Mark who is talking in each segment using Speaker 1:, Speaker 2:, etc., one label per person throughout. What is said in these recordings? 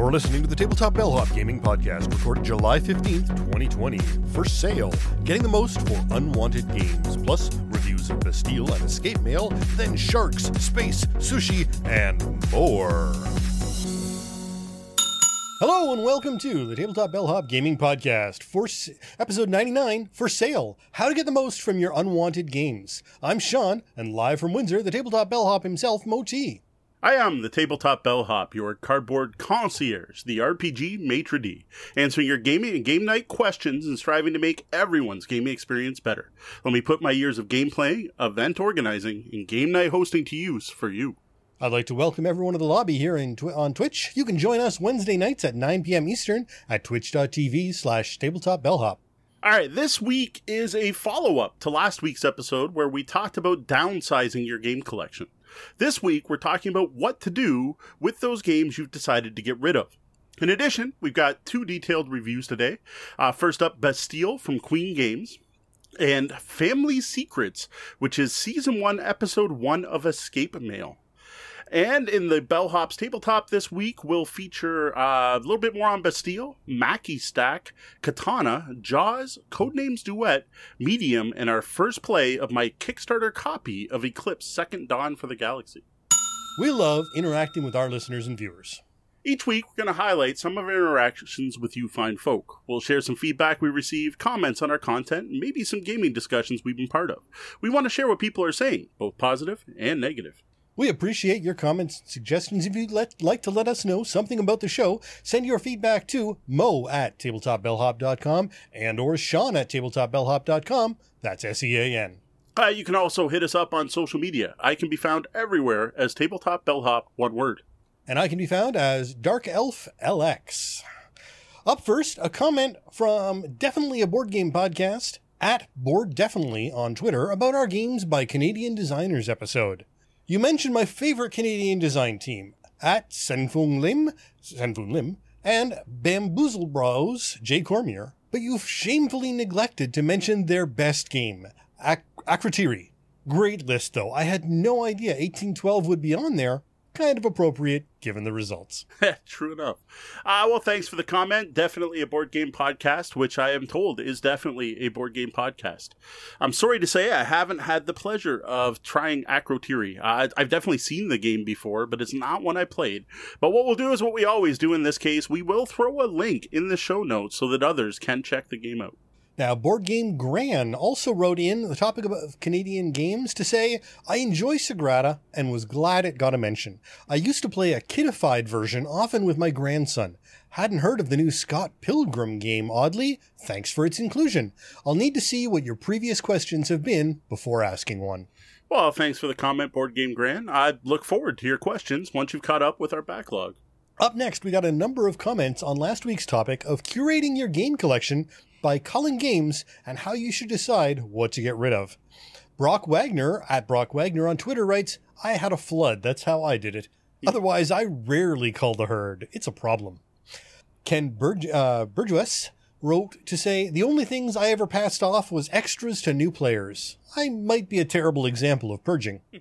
Speaker 1: You're listening to the Tabletop Bellhop Gaming Podcast, recorded July 15th, 2020. For sale, getting the most for unwanted games, plus reviews of Bastille and Escape Mail, then sharks, space, sushi, and more. Hello and welcome to the Tabletop Bellhop Gaming Podcast for s- episode 99 for sale. How to get the most from your unwanted games. I'm Sean, and live from Windsor, the Tabletop Bellhop himself, Moti.
Speaker 2: I am the Tabletop Bellhop, your cardboard concierge, the RPG maitre d', answering your gaming and game night questions and striving to make everyone's gaming experience better. Let me put my years of gameplay, event organizing, and game night hosting to use for you.
Speaker 1: I'd like to welcome everyone to the lobby here in tw- on Twitch. You can join us Wednesday nights at 9 p.m. Eastern at twitch.tv slash tabletop bellhop.
Speaker 2: All right, this week is a follow up to last week's episode where we talked about downsizing your game collection. This week, we're talking about what to do with those games you've decided to get rid of. In addition, we've got two detailed reviews today. Uh, first up, Bastille from Queen Games. And Family Secrets, which is season one, episode one of Escape Mail. And in the Bellhops tabletop this week, we'll feature uh, a little bit more on Bastille, Maki Stack, Katana, Jaws, Codenames Duet, Medium, and our first play of my Kickstarter copy of Eclipse Second Dawn for the Galaxy.
Speaker 1: We love interacting with our listeners and viewers.
Speaker 2: Each week, we're going to highlight some of our interactions with you fine folk. We'll share some feedback we received, comments on our content, and maybe some gaming discussions we've been part of. We want to share what people are saying, both positive and negative.
Speaker 1: We appreciate your comments and suggestions. If you'd let, like to let us know something about the show, send your feedback to mo at tabletopbellhop.com and or sean at tabletopbellhop.com. That's S-E-A-N.
Speaker 2: Uh, you can also hit us up on social media. I can be found everywhere as Tabletop Bellhop, one word.
Speaker 1: And I can be found as Dark Elf LX. Up first, a comment from Definitely a Board Game Podcast at Board Definitely on Twitter about our Games by Canadian Designers episode. You mentioned my favorite Canadian design team at Sen-Foong Lim, Sen-Foong Lim, and Bamboozle Bros, Jay Cormier, but you've shamefully neglected to mention their best game, Akrotiri. Great list though. I had no idea 1812 would be on there. Kind of appropriate given the results.
Speaker 2: True enough. Uh, well, thanks for the comment. Definitely a board game podcast, which I am told is definitely a board game podcast. I'm sorry to say I haven't had the pleasure of trying Akrotiri. Uh, I've definitely seen the game before, but it's not one I played. But what we'll do is what we always do in this case. We will throw a link in the show notes so that others can check the game out.
Speaker 1: Now, Board Game Gran also wrote in the topic of Canadian games to say, I enjoy Sagrada and was glad it got a mention. I used to play a kidified version often with my grandson. Hadn't heard of the new Scott Pilgrim game, oddly. Thanks for its inclusion. I'll need to see what your previous questions have been before asking one.
Speaker 2: Well, thanks for the comment, Board Game Gran. I look forward to your questions once you've caught up with our backlog.
Speaker 1: Up next, we got a number of comments on last week's topic of curating your game collection by culling games and how you should decide what to get rid of. Brock Wagner at Brock Wagner on Twitter writes, I had a flood. That's how I did it. Otherwise, I rarely call the herd. It's a problem. Ken Burg- uh, Burgess wrote to say, The only things I ever passed off was extras to new players. I might be a terrible example of purging.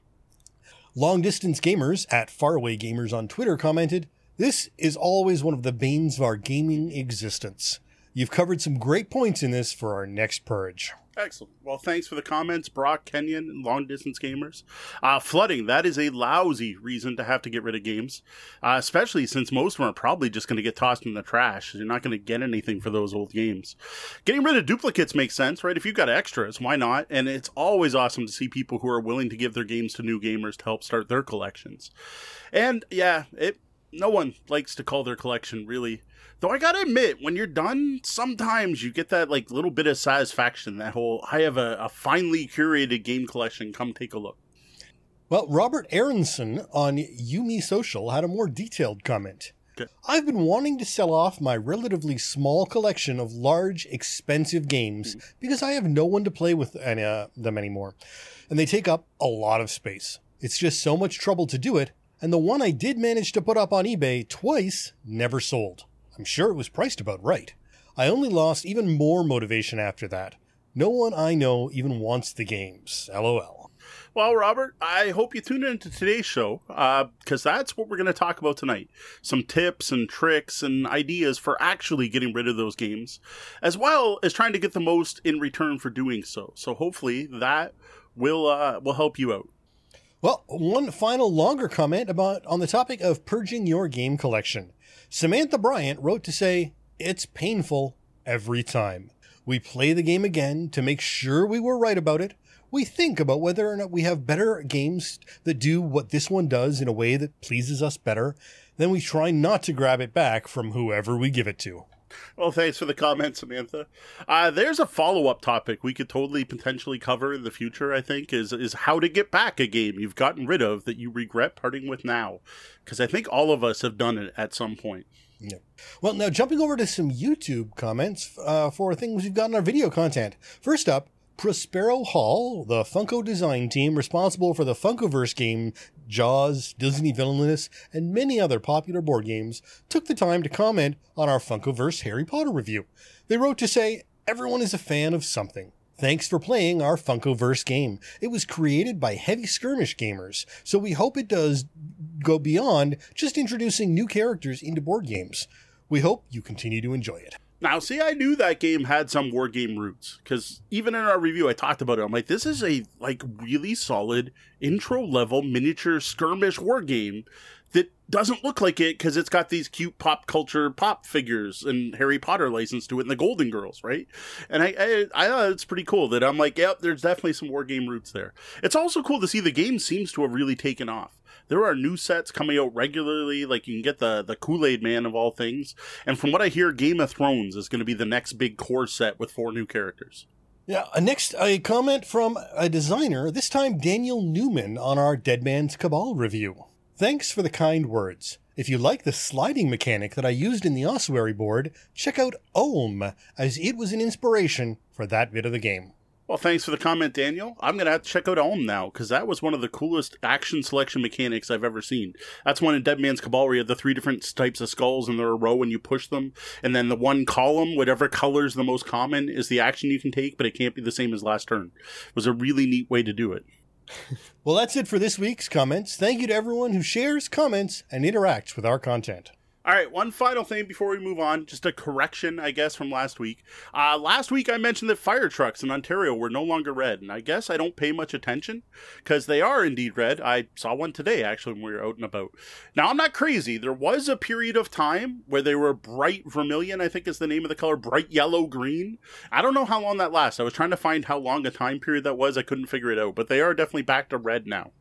Speaker 1: Long distance gamers at Faraway Gamers on Twitter commented, This is always one of the banes of our gaming existence. You've covered some great points in this for our next purge.
Speaker 2: Excellent. Well, thanks for the comments, Brock, Kenyon, and long distance gamers. Uh, flooding, that is a lousy reason to have to get rid of games, uh, especially since most of them are probably just going to get tossed in the trash. You're not going to get anything for those old games. Getting rid of duplicates makes sense, right? If you've got extras, why not? And it's always awesome to see people who are willing to give their games to new gamers to help start their collections. And yeah, it no one likes to call their collection really Though I gotta admit, when you're done, sometimes you get that like little bit of satisfaction. That whole I have a, a finely curated game collection. Come take a look.
Speaker 1: Well, Robert Aronson on Yumi Social had a more detailed comment.
Speaker 2: Okay.
Speaker 1: I've been wanting to sell off my relatively small collection of large, expensive games because I have no one to play with any, uh, them anymore. And they take up a lot of space. It's just so much trouble to do it, and the one I did manage to put up on eBay twice never sold. I'm sure it was priced about right. I only lost even more motivation after that. No one I know even wants the games. LOL.
Speaker 2: Well, Robert, I hope you tune into today's show because uh, that's what we're going to talk about tonight. Some tips and tricks and ideas for actually getting rid of those games, as well as trying to get the most in return for doing so. So hopefully that will uh, will help you out.
Speaker 1: Well, one final longer comment about on the topic of purging your game collection. Samantha Bryant wrote to say, "It's painful every time. We play the game again to make sure we were right about it." we think about whether or not we have better games that do what this one does in a way that pleases us better, then we try not to grab it back from whoever we give it to.
Speaker 2: Well, thanks for the comment, Samantha. Uh, there's a follow up topic we could totally potentially cover in the future. I think is is how to get back a game you've gotten rid of that you regret parting with now, because I think all of us have done it at some point.
Speaker 1: Yeah. Well, now jumping over to some YouTube comments uh, for things we've got in our video content. First up, Prospero Hall, the Funko design team responsible for the Funkoverse game Jaws, Disney Villainous, and many other popular board games, took the time to comment on our Funkoverse Harry Potter review. They wrote to say, Everyone is a fan of something. Thanks for playing our Funkoverse game. It was created by Heavy Skirmish gamers, so we hope it does go beyond just introducing new characters into board games. We hope you continue to enjoy it.
Speaker 2: Now, see, I knew that game had some war game roots because even in our review, I talked about it. I'm like, this is a like really solid intro level miniature skirmish war game that doesn't look like it because it's got these cute pop culture pop figures and Harry Potter license to it and the Golden Girls, right? And I, I, I thought it's pretty cool that I'm like, yep, there's definitely some war game roots there. It's also cool to see the game seems to have really taken off there are new sets coming out regularly. Like you can get the the Kool Aid Man of all things, and from what I hear, Game of Thrones is going to be the next big core set with four new characters.
Speaker 1: Yeah. Uh, next, a comment from a designer. This time, Daniel Newman on our Dead Man's Cabal review. Thanks for the kind words. If you like the sliding mechanic that I used in the ossuary board, check out Ulm, as it was an inspiration for that bit of the game.
Speaker 2: Well, thanks for the comment, Daniel. I'm to have to check out Ulm now because that was one of the coolest action selection mechanics I've ever seen. That's one in Dead Man's Cabal where you have the three different types of skulls and they're a row and you push them. And then the one column, whatever color is the most common, is the action you can take, but it can't be the same as last turn. It was a really neat way to do it.
Speaker 1: well, that's it for this week's comments. Thank you to everyone who shares, comments, and interacts with our content.
Speaker 2: All right, one final thing before we move on, just a correction, I guess, from last week. Uh, last week I mentioned that fire trucks in Ontario were no longer red, and I guess I don't pay much attention because they are indeed red. I saw one today actually when we were out and about. Now I'm not crazy. There was a period of time where they were bright vermilion, I think is the name of the color, bright yellow green. I don't know how long that lasts. I was trying to find how long a time period that was. I couldn't figure it out, but they are definitely back to red now.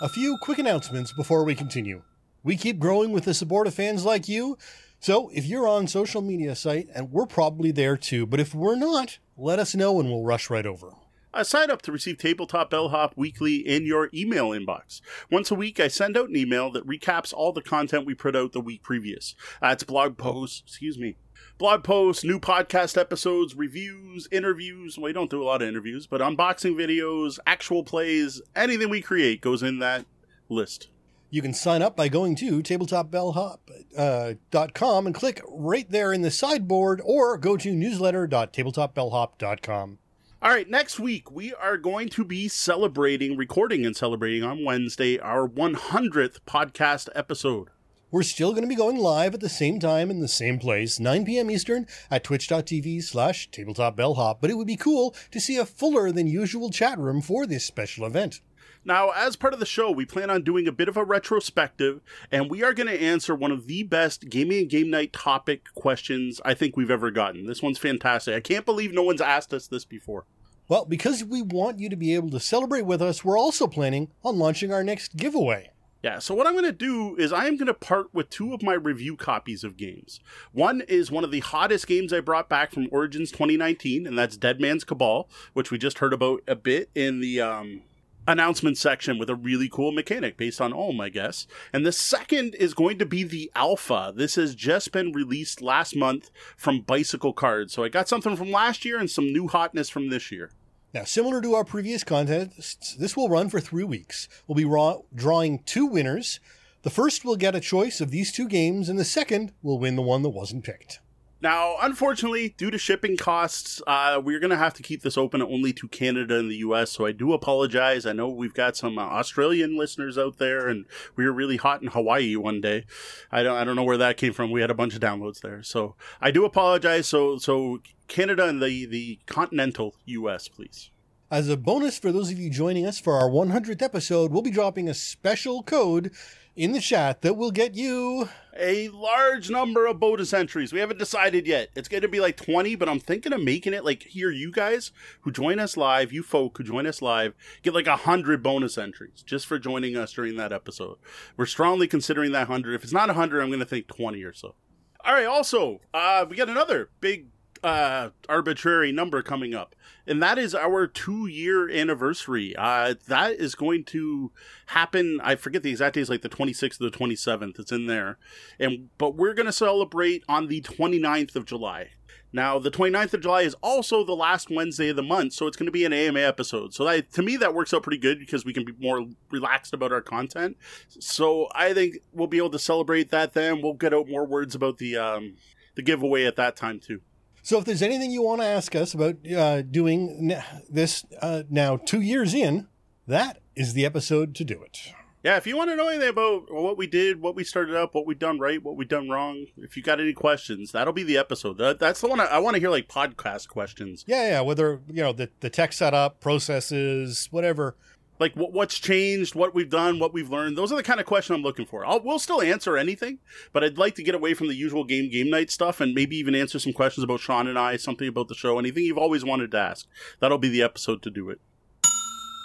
Speaker 1: A few quick announcements before we continue. We keep growing with the support of fans like you. So if you're on social media site, and we're probably there too, but if we're not, let us know and we'll rush right over.
Speaker 2: I sign up to receive Tabletop Bellhop weekly in your email inbox. Once a week, I send out an email that recaps all the content we put out the week previous. That's blog posts, excuse me, blog posts, new podcast episodes, reviews, interviews. We don't do a lot of interviews, but unboxing videos, actual plays, anything we create goes in that list.
Speaker 1: You can sign up by going to tabletopbellhop.com uh, and click right there in the sideboard or go to newsletter.tabletopbellhop.com.
Speaker 2: All right, next week we are going to be celebrating, recording and celebrating on Wednesday our 100th podcast episode.
Speaker 1: We're still going to be going live at the same time in the same place, 9 p.m. Eastern at twitch.tv slash tabletopbellhop, but it would be cool to see a fuller than usual chat room for this special event.
Speaker 2: Now, as part of the show, we plan on doing a bit of a retrospective, and we are going to answer one of the best gaming and game night topic questions I think we've ever gotten. This one's fantastic. I can't believe no one's asked us this before.
Speaker 1: Well, because we want you to be able to celebrate with us, we're also planning on launching our next giveaway.
Speaker 2: Yeah, so what I'm going to do is I am going to part with two of my review copies of games. One is one of the hottest games I brought back from Origins 2019, and that's Dead Man's Cabal, which we just heard about a bit in the um, announcement section with a really cool mechanic based on Ulm, I guess. And the second is going to be the Alpha. This has just been released last month from Bicycle Cards. So I got something from last year and some new hotness from this year.
Speaker 1: Now, similar to our previous content, this will run for three weeks. We'll be raw- drawing two winners. The first will get a choice of these two games, and the second will win the one that wasn't picked.
Speaker 2: Now, unfortunately, due to shipping costs, uh, we're going to have to keep this open only to Canada and the US. So I do apologize. I know we've got some uh, Australian listeners out there, and we were really hot in Hawaii one day. I don't, I don't know where that came from. We had a bunch of downloads there, so I do apologize. So, so Canada and the the continental US, please.
Speaker 1: As a bonus for those of you joining us for our 100th episode, we'll be dropping a special code in the chat that will get you
Speaker 2: a large number of bonus entries. We haven't decided yet. It's going to be like 20, but I'm thinking of making it like here, you guys who join us live, you folk who join us live, get like 100 bonus entries just for joining us during that episode. We're strongly considering that 100. If it's not 100, I'm going to think 20 or so. All right, also, uh, we got another big uh, arbitrary number coming up, and that is our two year anniversary. Uh, that is going to happen. I forget the exact days, like the 26th or the 27th. It's in there, and but we're going to celebrate on the 29th of July. Now, the 29th of July is also the last Wednesday of the month, so it's going to be an AMA episode. So that, to me, that works out pretty good because we can be more relaxed about our content. So I think we'll be able to celebrate that then. We'll get out more words about the um, the giveaway at that time too.
Speaker 1: So if there's anything you want to ask us about uh, doing this uh, now two years in, that is the episode to do it.
Speaker 2: Yeah, if you want to know anything about what we did, what we started up, what we've done right, what we've done wrong, if you got any questions, that'll be the episode. That, that's the one I, I want to hear, like podcast questions.
Speaker 1: Yeah, yeah. Whether you know the the tech setup, processes, whatever
Speaker 2: like what, what's changed, what we've done, what we've learned. Those are the kind of question I'm looking for. I'll, we'll still answer anything, but I'd like to get away from the usual game game night stuff and maybe even answer some questions about Sean and I, something about the show, anything you've always wanted to ask. That'll be the episode to do it.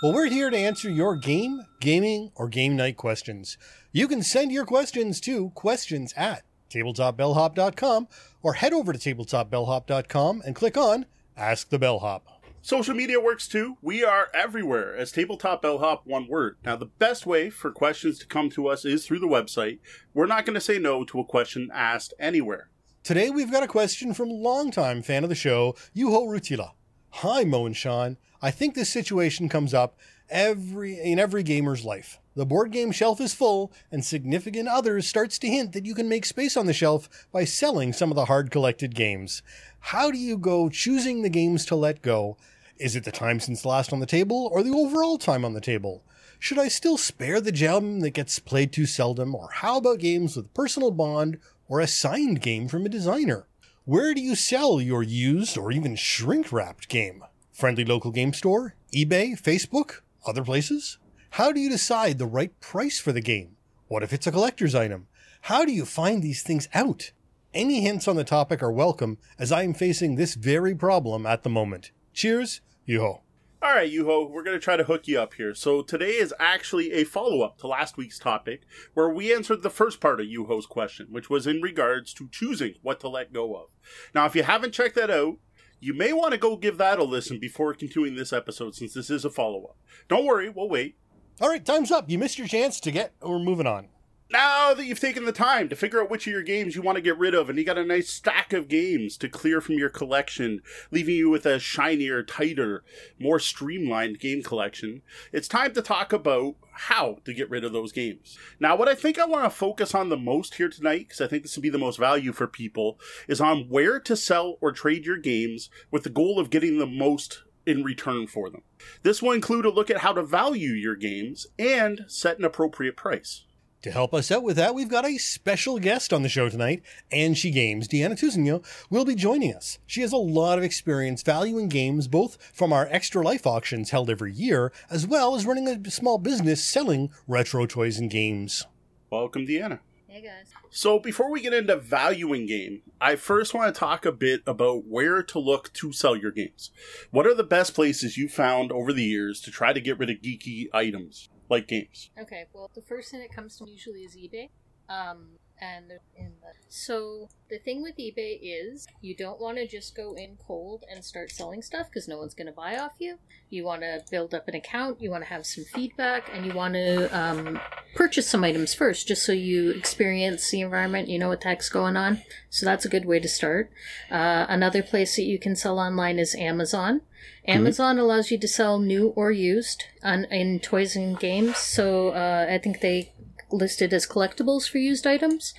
Speaker 1: Well, we're here to answer your game, gaming, or game night questions. You can send your questions to questions at tabletopbellhop.com or head over to tabletopbellhop.com and click on Ask the Bellhop.
Speaker 2: Social media works too. We are everywhere as Tabletop Bellhop, one word. Now, the best way for questions to come to us is through the website. We're not going to say no to a question asked anywhere.
Speaker 1: Today, we've got a question from longtime fan of the show, Yuho Rutila. Hi, Mo and Sean. I think this situation comes up every in every gamer's life. The board game shelf is full, and significant others starts to hint that you can make space on the shelf by selling some of the hard collected games. How do you go choosing the games to let go is it the time since last on the table, or the overall time on the table? Should I still spare the gem that gets played too seldom, or how about games with personal bond or a signed game from a designer? Where do you sell your used or even shrink wrapped game? Friendly local game store? eBay? Facebook? Other places? How do you decide the right price for the game? What if it's a collector's item? How do you find these things out? Any hints on the topic are welcome, as I am facing this very problem at the moment. Cheers, Yuho.
Speaker 2: All right, Yuho, we're going to try to hook you up here. So today is actually a follow up to last week's topic, where we answered the first part of Yuho's question, which was in regards to choosing what to let go of. Now, if you haven't checked that out, you may want to go give that a listen before continuing this episode, since this is a follow up. Don't worry, we'll wait.
Speaker 1: All right, time's up. You missed your chance to get. We're moving on
Speaker 2: now that you've taken the time to figure out which of your games you want to get rid of, and you got a nice stack of games to clear from your collection, leaving you with a shinier, tighter, more streamlined game collection, it's time to talk about how to get rid of those games. Now, what I think I want to focus on the most here tonight, because I think this will be the most value for people, is on where to sell or trade your games with the goal of getting the most in return for them. This will include a look at how to value your games and set an appropriate price.
Speaker 1: To help us out with that, we've got a special guest on the show tonight, and she Games. Deanna Tuzino will be joining us. She has a lot of experience valuing games, both from our Extra Life auctions held every year, as well as running a small business selling retro toys and games.
Speaker 2: Welcome, Deanna.
Speaker 3: Hey, guys.
Speaker 2: So, before we get into valuing game, I first want to talk a bit about where to look to sell your games. What are the best places you found over the years to try to get rid of geeky items? Like games.
Speaker 3: Okay, well, the first thing that comes to me usually is eBay. Um, and in the so the thing with eBay is you don't want to just go in cold and start selling stuff because no one's going to buy off you. You want to build up an account, you want to have some feedback, and you want to um, purchase some items first, just so you experience the environment. You know what the heck's going on. So that's a good way to start. Uh, another place that you can sell online is Amazon. Amazon mm-hmm. allows you to sell new or used on, in toys and games. So uh, I think they listed as collectibles for used items.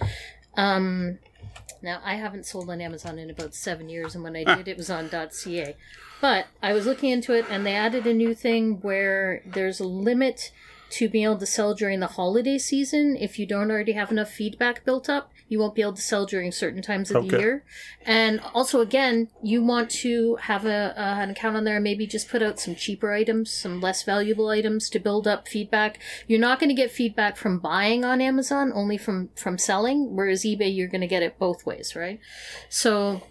Speaker 3: Um, Now, I haven't sold on Amazon in about seven years, and when I did, it was on .ca. But I was looking into it, and they added a new thing where there's a limit to be able to sell during the holiday season. If you don't already have enough feedback built up you won't be able to sell during certain times of the
Speaker 2: Okay.
Speaker 3: year. And also again you want to have a, uh, an account on there and maybe just put out some cheaper items some less valuable items to build up feedback. You're not going to get feedback from buying on amazon only from from selling whereas ebay you're going to get it both ways right? So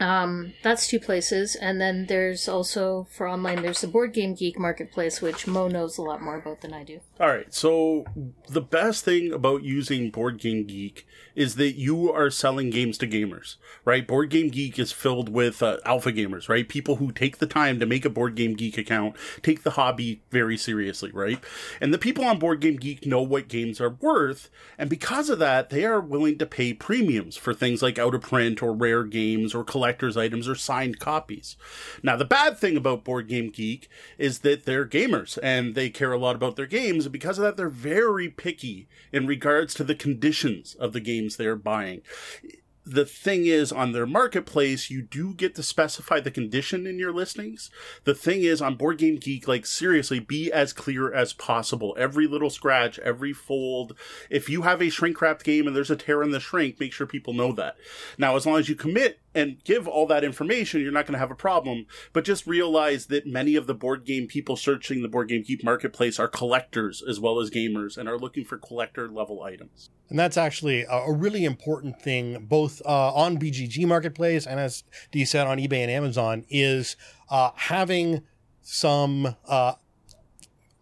Speaker 3: um, that's two places, and then there's also for online. There's the Board Game Geek marketplace, which Mo knows a lot more about than I do.
Speaker 2: All right. So the best thing about using Board Game Geek is that you are selling games to gamers, right? Board Game Geek is filled with uh, alpha gamers, right? People who take the time to make a Board Game Geek account, take the hobby very seriously, right? And the people on Board Game Geek know what games are worth, and because of that, they are willing to pay premiums for things like out of print or rare games or collector's items or signed copies. Now, the bad thing about Board Game Geek is that they're gamers and they care a lot about their games, and because of that, they're very picky in regards to the conditions of the games they're buying. The thing is, on their marketplace, you do get to specify the condition in your listings. The thing is, on Board Game Geek, like seriously, be as clear as possible. Every little scratch, every fold. If you have a shrink wrapped game and there's a tear in the shrink, make sure people know that. Now, as long as you commit and give all that information, you're not going to have a problem. But just realize that many of the board game people searching the Board Game Geek marketplace are collectors as well as gamers and are looking for collector level items.
Speaker 1: And that's actually a, really important thing, both uh, on BGG Marketplace and as Dee said on eBay and Amazon, is uh, having some uh,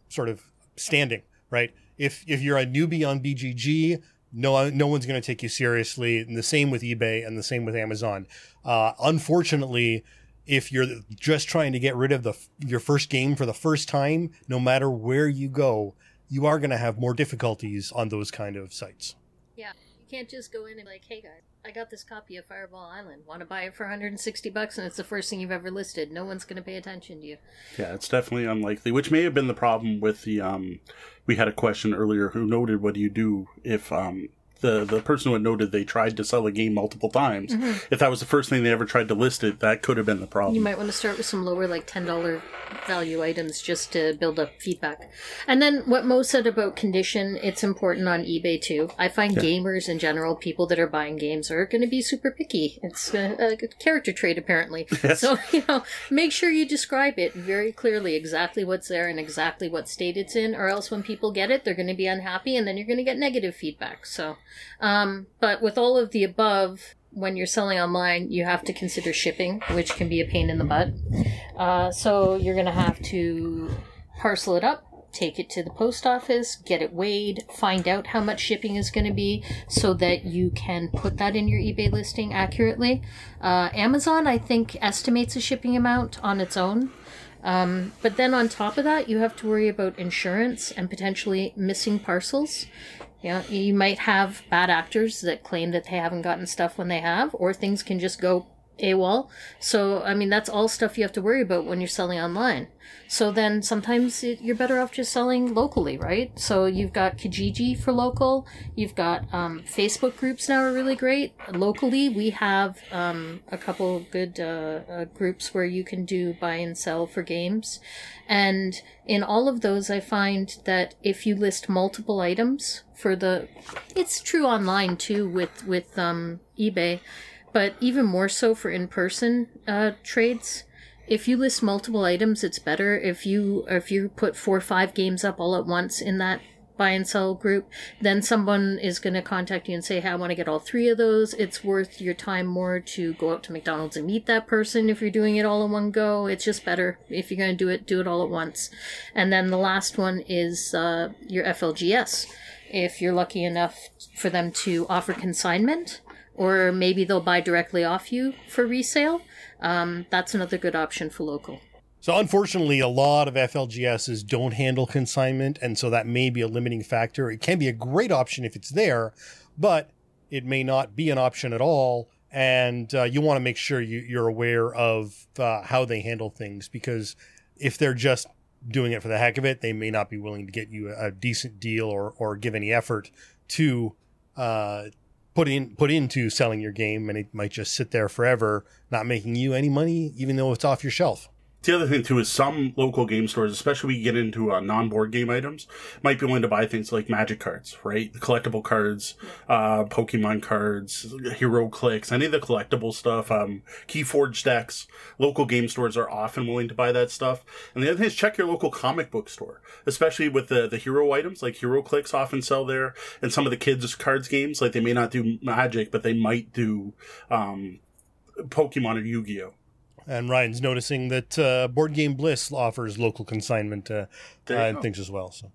Speaker 1: sort of standing, right? If if you're a newbie on BGG, no no one's going to take you seriously. And the same with eBay and the same with Amazon. Uh, unfortunately, if you're just trying to get rid of the your first game for the first time, no matter where you go, you are going to have more difficulties on those kind of sites.
Speaker 3: Yeah, you can't just go in and like, "Hey guys, I got this copy of Fireball Island. Want to buy it for 160 bucks?" And it's the first thing you've ever listed. No one's going to pay attention to you.
Speaker 2: Yeah, it's definitely unlikely, which may have been the problem with the um we had a question earlier who noted what do you do if um the the person who had noted they tried to sell a game multiple times. Mm-hmm. If that was the first thing they ever tried to list it, that could have been the problem.
Speaker 3: You might want to start with some lower, like ten dollar value items, just to build up feedback. And then what Mo said about condition, it's important on eBay too. I find gamers in general, people that are buying games, are going to be super picky. It's a, a character trait apparently. So you know, make sure you describe it very clearly, exactly what's there and exactly what state it's in, or else when people get it, they're going to be unhappy, and then you're going to get negative feedback. So, um, but with all of the above when you're selling online, you have to consider shipping, which can be a pain in the butt. Uh, so you're going to have to parcel it up, take it to the post office, get it weighed, find out how much shipping is going to be so that you can put that in your eBay listing accurately. Uh, Amazon, I think, estimates a shipping amount on its own. Um, but then on top of that, you have to worry about insurance and potentially missing parcels. Yeah, you might have bad actors that claim that they haven't gotten stuff when they have, or things can just go AWOL. So, I mean, that's all stuff you have to worry about when you're selling online. So then sometimes it, you're better off just selling locally, right? So you've got Kijiji for local. You've got um, Facebook groups now are really great. Locally, we have um, a couple good uh, uh, groups where you can do buy and sell for games. And in all of those, I find that if you list multiple items for the, it's true online too with with um, eBay, but even more so for in-person uh, trades. If you list multiple items, it's better. If you if you put four or five games up all at once in that buy and sell group, then someone is going to contact you and say, "Hey, I want to get all three of those." It's worth your time more to go out to McDonald's and meet that person if you're doing it all in one go. It's just better if you're going to do it, do it all at once. And then the last one is uh, your FLGS. If you're lucky enough for them to offer consignment, or maybe they'll buy directly off you for resale. Um, that's another good option for local.
Speaker 1: So unfortunately, a lot of FLGSs don't handle consignment, and so that may be a limiting factor. It can be a great option if it's there, but it may not be an option at all. And uh, you want to make sure you, you're aware of uh, how they handle things because if they're just doing it for the heck of it, they may not be willing to get you a decent deal or or give any effort to uh, put in put into selling your game, and it might just sit there forever, not making you any money, even though it's off your shelf.
Speaker 2: The other thing too is some local game stores, especially when you get into uh, non-board game items, might be willing to buy things like magic cards, right? The collectible cards, uh, Pokemon cards, HeroClix, any of the collectible stuff, um, Keyforge decks. Local game stores are often willing to buy that stuff. And the other thing is check your local comic book store, especially with the the hero items like HeroClix often sell there, and some of the kids cards games like they may not do Magic, but they might do um, Pokemon or Yu-Gi-Oh.
Speaker 1: And Ryan's noticing that uh, Board Game Bliss offers local consignment uh, and things as well. So,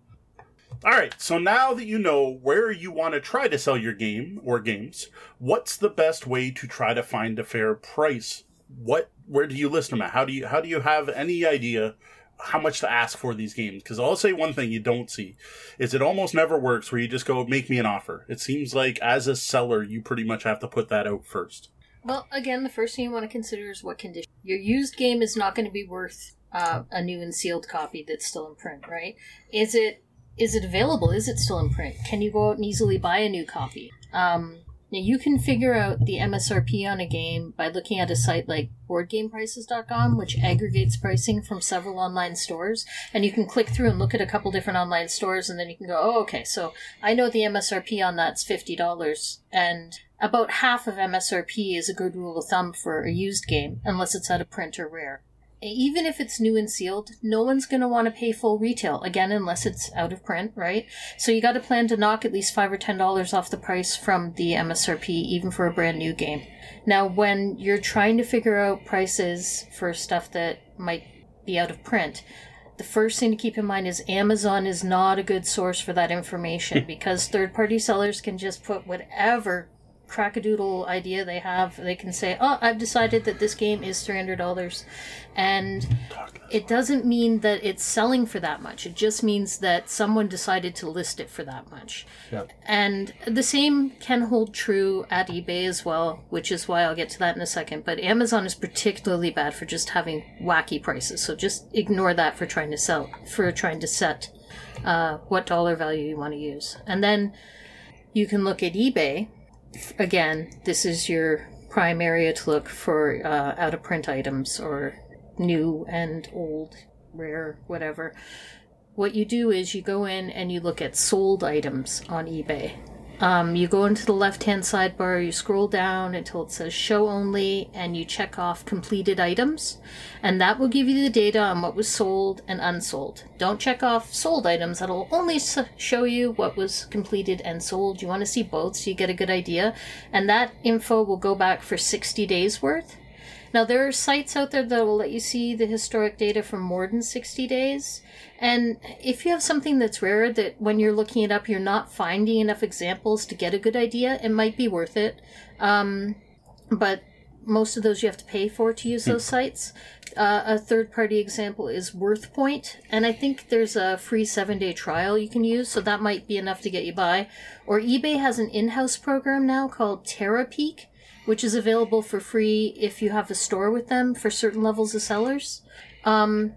Speaker 2: all right. So now that you know where you want to try to sell your game or games, what's the best way to try to find a fair price? What where do you list them at? How do you how do you have any idea how much to ask for these games? Because I'll say one thing you don't see is it almost never works where you just go make me an offer. It seems like as a seller you pretty much have to put that out first.
Speaker 3: Well, again, the first thing you want to consider is what condition. Your used game is not going to be worth uh, a new and sealed copy that's still in print, right? Is it is it available? Is it still in print? Can you go out and easily buy a new copy? Um, now you can figure out the MSRP on a game by looking at a site like boardgameprices.com, which aggregates pricing from several online stores. And you can click through and look at a couple different online stores, and then you can go, oh, okay, so I know the MSRP on that's $50. And about half of MSRP is a good rule of thumb for a used game, unless it's out of print or rare even if it's new and sealed, no one's going to want to pay full retail again unless it's out of print, right? So you got to plan to knock at least 5 or 10 dollars off the price from the MSRP even for a brand new game. Now, when you're trying to figure out prices for stuff that might be out of print, the first thing to keep in mind is Amazon is not a good source for that information because third party sellers can just put whatever crackadoodle idea they have, they can say, "Oh, I've decided that this game is three hundred dollars," and it doesn't mean that it's selling for that much. It just means that someone decided to list it for that much.
Speaker 2: Yep.
Speaker 3: And the same can hold true at eBay as well, which is why I'll get to that in a second. But Amazon is particularly bad for just having wacky prices. So just ignore that for trying to sell, for trying to set uh, what dollar value you want to use, and then you can look at eBay again, this is your prime area to look for uh, out of print items or new and old, rare, whatever. What you do is you go in and you look at sold items on eBay. Um, you go into the left hand sidebar, you scroll down until it says show only, and you check off completed items. And that will give you the data on what was sold and unsold. Don't check off sold items, that'll only show you what was completed and sold. You want to see both so you get a good idea. And that info will go back for 60 days worth. Now, there are sites out there that will let you see the historic data for more than 60 days. And if you have something that's rare that when you're looking it up, you're not finding enough examples to get a good idea, it might be worth it. Um, but most of those you have to pay for to use those sites. Uh, a third party example is WorthPoint, and I think there's a free seven day trial you can use, so that might be enough to get you by. Or eBay has an in house program now called Terapeak, which is available for free if you have a store with them for certain levels of sellers. Um,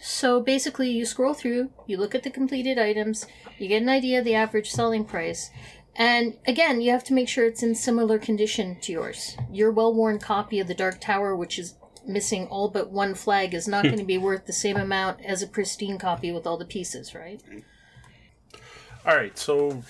Speaker 3: so basically, you scroll through, you look at the completed items, you get an idea of the average selling price, and again, you have to make sure it's in similar condition to yours. Your well worn copy of the Dark Tower, which is missing all but one flag, is not going to be worth the same amount as a pristine copy with all the pieces, right?
Speaker 2: All right, so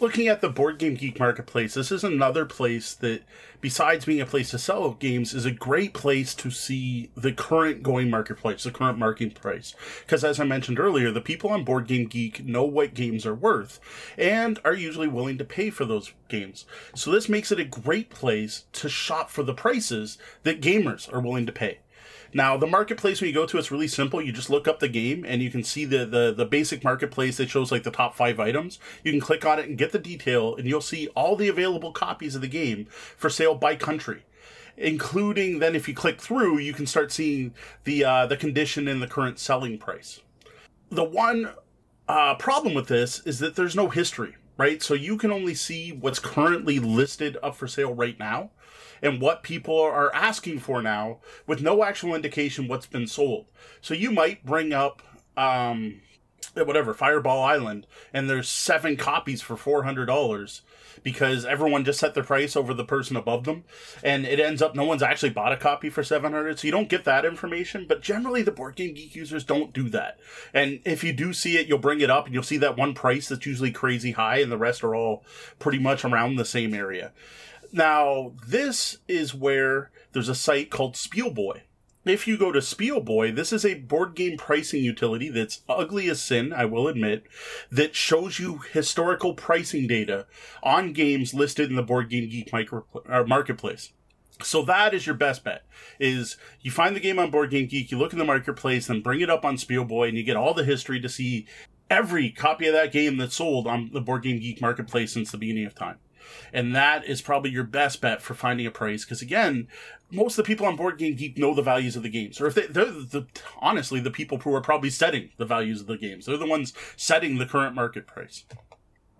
Speaker 2: looking at the Board Game Geek marketplace, this is another place that, besides being a place to sell games, is a great place to see the current going marketplace, the current market price. Because as I mentioned earlier, the people on Board Game Geek know what games are worth and are usually willing to pay for those games. So this makes it a great place to shop for the prices that gamers are willing to pay. Now, the marketplace when you go to, it's really simple. You just look up the game and you can see the, the, the basic marketplace that shows like the top five items. You can click on it and get the detail and you'll see all the available copies of the game for sale by country. Including then if you click through, you can start seeing the, uh, the condition and the current selling price. The one, uh, problem with this is that there's no history, right? So you can only see what's currently listed up for sale right now and what people are asking for now with no actual indication what's been sold. So you might bring up um, whatever Fireball Island, and there's seven copies for four hundred dollars because everyone just set their price over the person above them, and it ends up no one's actually bought a copy for seven hundred, so you don't get that information. But generally, the board game geek users don't do that, and if you do see it, you'll bring it up and you'll see that one price that's usually crazy high, and the rest are all pretty much around the same area. Now, this is where there's a site called Spielboy if you go to Spielboy, this is a board game pricing utility that's ugly as sin, I will admit, that shows you historical pricing data on games listed in the Board Game Geek micro, uh, marketplace. So that is your best bet. Is you find the game on Board Game Geek, you look in the marketplace, then bring it up on Spielboy, and you get all the history to see every copy of that game that's sold on the Board Game Geek marketplace since the beginning of time. And that is probably your best bet for finding a price. Because again, most of the people on Board Game Geek know the values of the games, or if they, they're the, honestly the people who are probably setting the values of the games. They're the ones setting the current market price.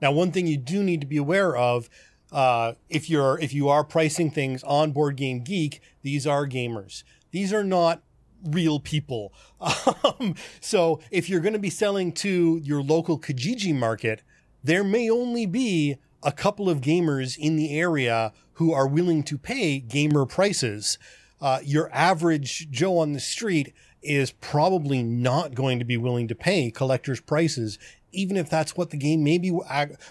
Speaker 1: Now, one thing you do need to be aware of. Uh, if you're if you are pricing things on Board Game Geek, these are gamers. These are not real people. Um, so if you're going to be selling to your local Kijiji market, there may only be a couple of gamers in the area who are willing to pay gamer prices. Uh, your average Joe on the street is probably not going to be willing to pay collectors' prices, even if that's what the game may be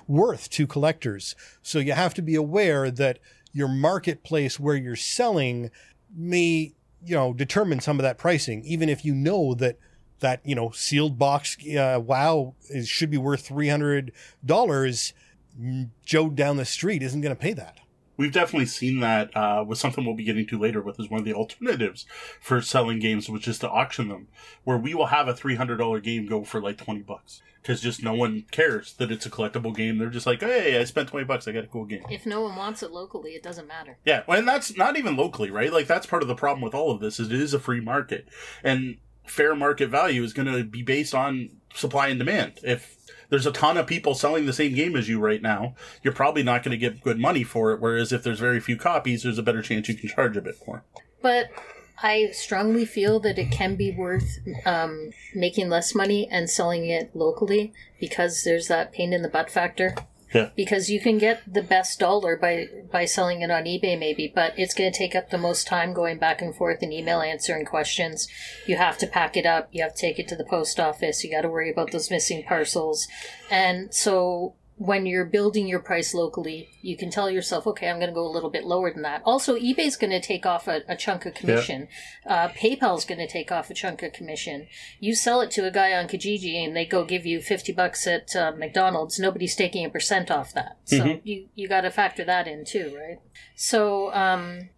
Speaker 1: worth to collectors. So you have to be aware that your marketplace where you're selling may, you know, determine some of that pricing, even if you know that that you know sealed box uh, wow is, should be worth three hundred dollars Joe down the street isn't going to pay that.
Speaker 2: We've definitely seen that uh, with something we'll be getting to later with is one of the alternatives for selling games, which is to auction them, where we will have a three hundred dollar game go for like twenty bucks because just no one cares that it's a collectible game. They're just like, hey, I spent twenty bucks, I got a cool game.
Speaker 3: If no one wants it locally, it doesn't matter.
Speaker 2: Yeah, and that's not even locally, right? Like that's part of the problem with all of this is it is a free market, and fair market value is going to be based on supply and demand. If there's a ton of people selling the same game as you right now, you're probably not going to get good money for it. Whereas if there's very few copies, there's a better chance you can charge a bit more.
Speaker 3: But I strongly feel that it can be worth um, making less money and selling it locally because there's that pain in the butt factor. Because you can get the best dollar by by selling it on eBay maybe, but it's going to take up the most time going back and forth in email answering questions. You have to pack it up, you have to take it to the post office, you got to worry about those missing parcels. And so when you're building your price locally, you can tell yourself, okay, I'm going to go a little bit lower than that. Also, eBay's going to take off a, a chunk of commission. Yeah. Uh, PayPal's going to take off a chunk of commission. You sell it to a guy on Kijiji and they go give you 50 bucks at uh, McDonald's. Nobody's taking a percent off that. So mm-hmm. you, you got to factor that in too, right? So, um,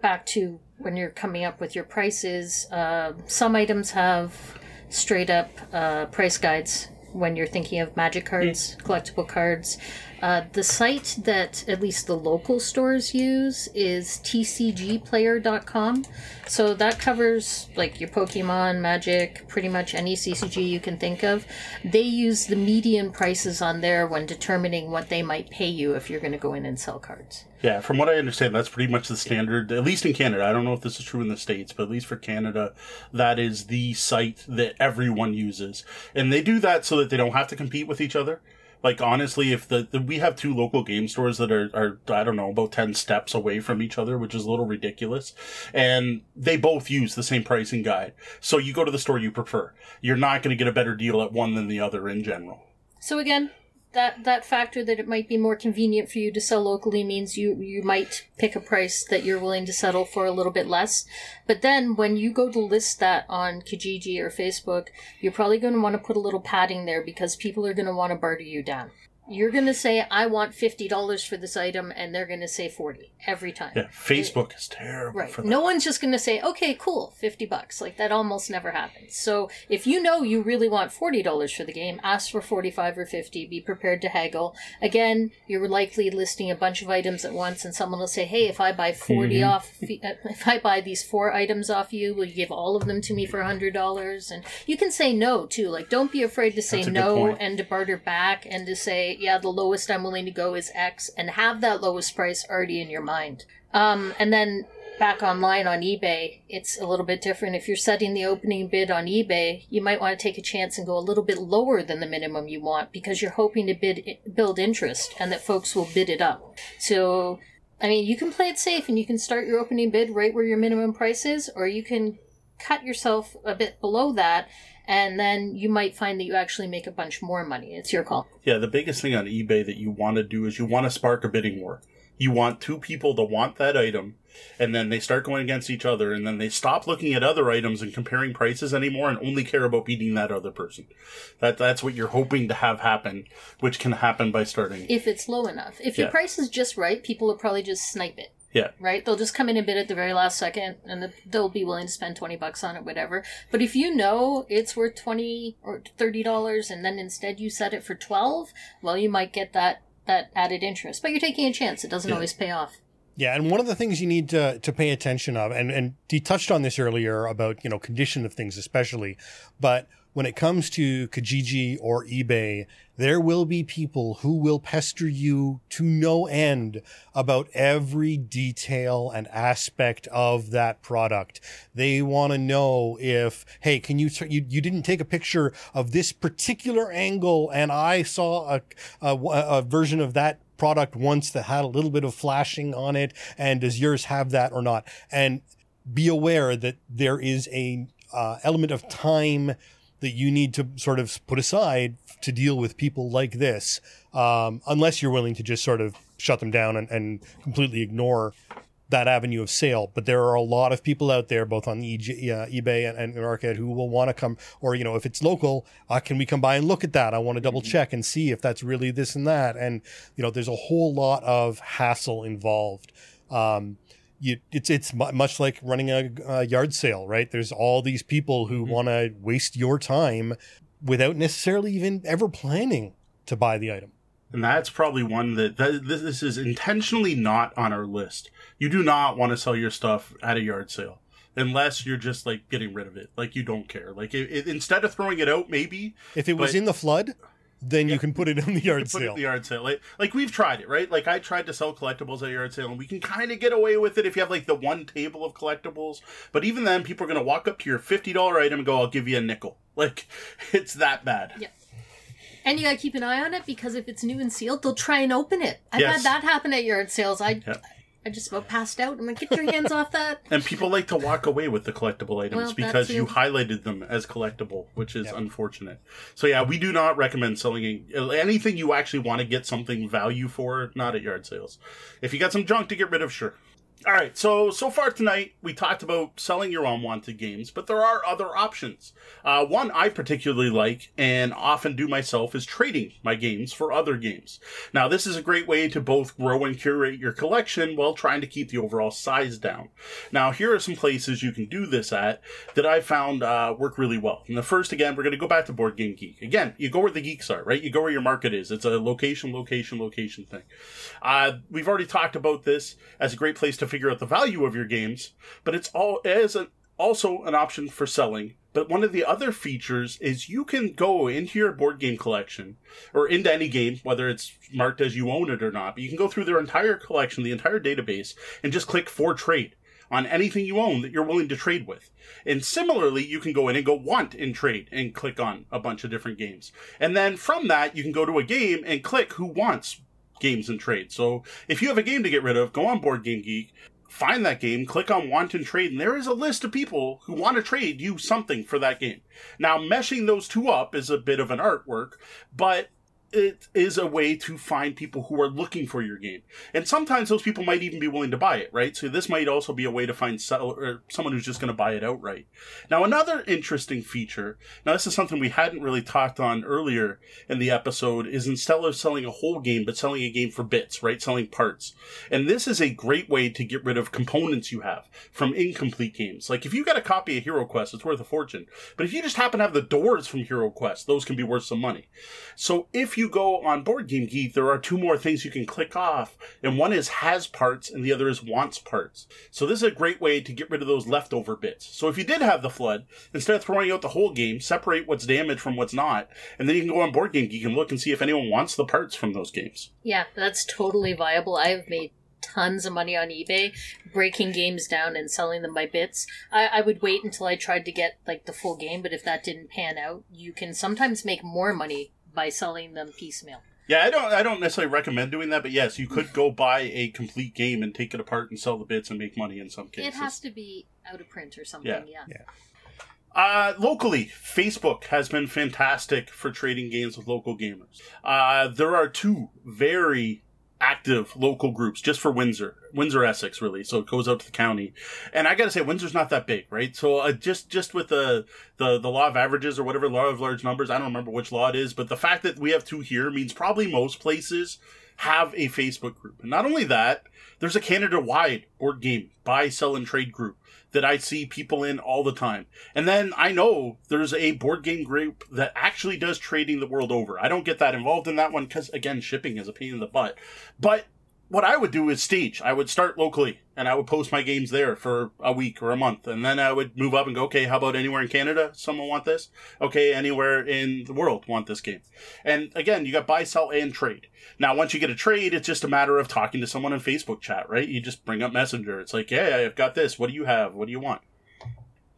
Speaker 3: back to when you're coming up with your prices, uh, some items have straight up uh, price guides when you're thinking of magic cards, mm. collectible cards. Uh, the site that at least the local stores use is tcgplayer.com. So that covers like your Pokemon, Magic, pretty much any CCG you can think of. They use the median prices on there when determining what they might pay you if you're going to go in and sell cards.
Speaker 2: Yeah, from what I understand, that's pretty much the standard, at least in Canada. I don't know if this is true in the States, but at least for Canada, that is the site that everyone uses. And they do that so that they don't have to compete with each other. Like honestly, if the, the, we have two local game stores that are, are I don't know about ten steps away from each other, which is a little ridiculous, and they both use the same pricing guide. So you go to the store you prefer. You're not going to get a better deal at one than the other in general.
Speaker 3: So again, that that factor that it might be more convenient for you to sell locally means you you might pick a price that you're willing to settle for a little bit less. But then when you go to list that on Kijiji or Facebook, you're probably going to want to put a little padding there because people are going to want to barter you down you're going to say i want $50 for this item and they're going to say 40 every time.
Speaker 2: Yeah facebook it, is terrible
Speaker 3: right. no one's just going to say okay cool 50 bucks. Like that almost never happens. So if you know you really want $40 for the game ask for 45 or 50 be prepared to haggle. Again you're likely listing a bunch of items at once and someone will say hey if i buy 40 mm-hmm. off if i buy these four items off you will you give all of them to me for $100 and you can say no too. Like don't be afraid to say no and to barter back and to say yeah, the lowest I'm willing to go is X, and have that lowest price already in your mind. Um, and then back online on eBay, it's a little bit different. If you're setting the opening bid on eBay, you might want to take a chance and go a little bit lower than the minimum you want because you're hoping to bid build interest and that folks will bid it up. So, I mean, you can play it safe and you can start your opening bid right where your minimum price is, or you can cut yourself a bit below that and then you might find that you actually make a bunch more money. It's your call.
Speaker 2: Yeah, the biggest thing on eBay that you want to do is you want to spark a bidding war. You want two people to want that item, and then they start going against each other, and then they stop looking at other items and comparing prices anymore, and only care about beating that other person. That that's what you're hoping to have happen, which can happen by starting.
Speaker 3: If it's low enough, if your
Speaker 2: Yeah.
Speaker 3: price is just right, people will probably just snipe it.
Speaker 2: Yeah.
Speaker 3: Right? They'll just come in and bid at the very last second and they'll be willing to spend 20 bucks on it, whatever. But if you know it's worth 20 or $30 and then instead you set it for 12, well, you might get that, that added interest. But you're taking a chance. It doesn't
Speaker 2: Yeah.
Speaker 3: always pay off.
Speaker 1: Yeah, and one of the things you need to to pay attention of, and and Dee touched on this earlier about you know condition of things especially, but when it comes to Kijiji or eBay, there will be people who will pester you to no end about every detail and aspect of that product. They want to know if, hey, can you, you, you didn't take a picture of this particular angle and I saw a, a, a version of that product once that had a little bit of flashing on it. And does yours have that or not? And be aware that there is a uh, element of time that you need to sort of put aside to deal with people like this, um, unless you're willing to just sort of shut them down and, and completely ignore that avenue of sale. But there are a lot of people out there, both on EG, uh, eBay and, and Market, who will want to come, or you know, if it's local, uh, can we come by and look at that? I want to double check and see if that's really this and that. And you know, there's a whole lot of hassle involved. Um, you, it's it's much like running a, a yard sale, right? There's all these people who mm-hmm. want to waste your time without necessarily even ever planning to buy the item.
Speaker 2: And that's probably one that, that this this is intentionally not on our list. You do not want to sell your stuff at a yard sale unless you're just like getting rid of it, like you don't care. Like it, it, instead of throwing it out, maybe
Speaker 1: If it was
Speaker 2: But-
Speaker 1: in the flood, then you can put it in the yard sale.
Speaker 2: put it
Speaker 1: sale.
Speaker 2: the yard sale. Like, like we've tried it, right? Like I tried to sell collectibles at a yard sale, and we can kind of get away with it if you have like the one table of collectibles. But even then, people are going to walk up to your fifty dollar item and go, "I'll give you a nickel." Like it's that bad.
Speaker 3: Yeah. And you gotta keep an eye on it because if it's new and sealed, they'll try and open it. I've
Speaker 2: Yes.
Speaker 3: had that happen at yard sales. I
Speaker 2: Yeah.
Speaker 3: I just about passed out. I'm like, get your hands off that.
Speaker 2: And people like to walk away with the collectible items
Speaker 3: Well,
Speaker 2: because you highlighted them as collectible, which is
Speaker 1: Yeah.
Speaker 2: unfortunate. So yeah, we do not recommend selling anything you actually want to get something value for, not at yard sales. If you got some junk to get rid of, sure. All right, so so far tonight we talked about selling your unwanted games, but there are other options. Uh, one I particularly like and often do myself is trading my games for other games. Now, this is a great way to both grow and curate your collection while trying to keep the overall size down. Now, here are some places you can do this at that I found uh, work really well. And the first, again, we're going to go back to Board Game Geek. Again, you go where the geeks are, right? You go where your market is. It's a location, location, location thing. Uh, we've already talked about this as a great place to figure out the value of your games, but it's all as a, also an option for selling. But one of the other features is you can go into your board game collection or into any game, whether it's marked as you own it or not, but you can go through their entire collection, the entire database, and just click for trade on anything you own that you're willing to trade with. And similarly, you can go in and go want in trade and click on a bunch of different games. And then from that, you can go to a game and click who wants games and trade. So if you have a game to get rid of, go on Board Game Geek, find that game, click on want and trade, and there is a list of people who want to trade you something for that game. Now, meshing those two up is a bit of an artwork, but it is a way to find people who are looking for your game. And sometimes those people might even be willing to buy it, right? So this might also be a way to find someone who's just going to buy it outright. Now, another interesting feature, now this is something we hadn't really talked on earlier in the episode, is instead of selling a whole game, but selling a game for bits, right? Selling parts. And this is a great way to get rid of components you have from incomplete games. Like if you got a copy of Hero Quest, it's worth a fortune. But if you just happen to have the doors from Hero Quest, those can be worth some money. So if you go on Board Game Geek, there are two more things you can click off, and one is has parts and the other is wants parts. So this is a great way to get rid of those leftover bits. So if you did have the flood, instead of throwing out the whole game, separate what's damaged from what's not, and then you can go on Board Game Geek and look and see if anyone wants the parts from those games.
Speaker 3: Yeah, that's totally viable. I've made tons of money on eBay breaking games down and selling them by bits. I, I would wait until I tried to get like the full game, but if that didn't pan out, you can sometimes make more money by selling them piecemeal.
Speaker 2: Yeah, I don't. I don't necessarily recommend doing that, but yes, you could go buy a complete game and take it apart and sell the bits and make money in some cases.
Speaker 3: It has to be out of print or something.
Speaker 2: Yeah.
Speaker 3: Yeah.
Speaker 1: Yeah.
Speaker 2: Uh, locally, Facebook has been fantastic for trading games with local gamers. Uh, there are two very active local groups just for Windsor, Windsor Essex, really. So it goes out to the county, and I got to say, Windsor's not that big, right? So uh, just just with the, the the law of averages or whatever law of large numbers, I don't remember which law it is, but the fact that we have two here means probably most places have a Facebook group. And not only that, there's a Canada wide board game buy, sell, and trade group that I see people in all the time. And then I know there's a board game group that actually does trading the world over. I don't get that involved in that one because, again, shipping is a pain in the butt. But what I would do is stage. I would start locally and I would post my games there for a week or a month. And then I would move up and go, okay, how about anywhere in Canada? Someone want this? Okay, anywhere in the world want this game. And again, you got buy, sell, and trade. Now, once you get a trade, it's just a matter of talking to someone in Facebook chat, right? You just bring up Messenger. It's like, hey, I've got this. What do you have? What do you want?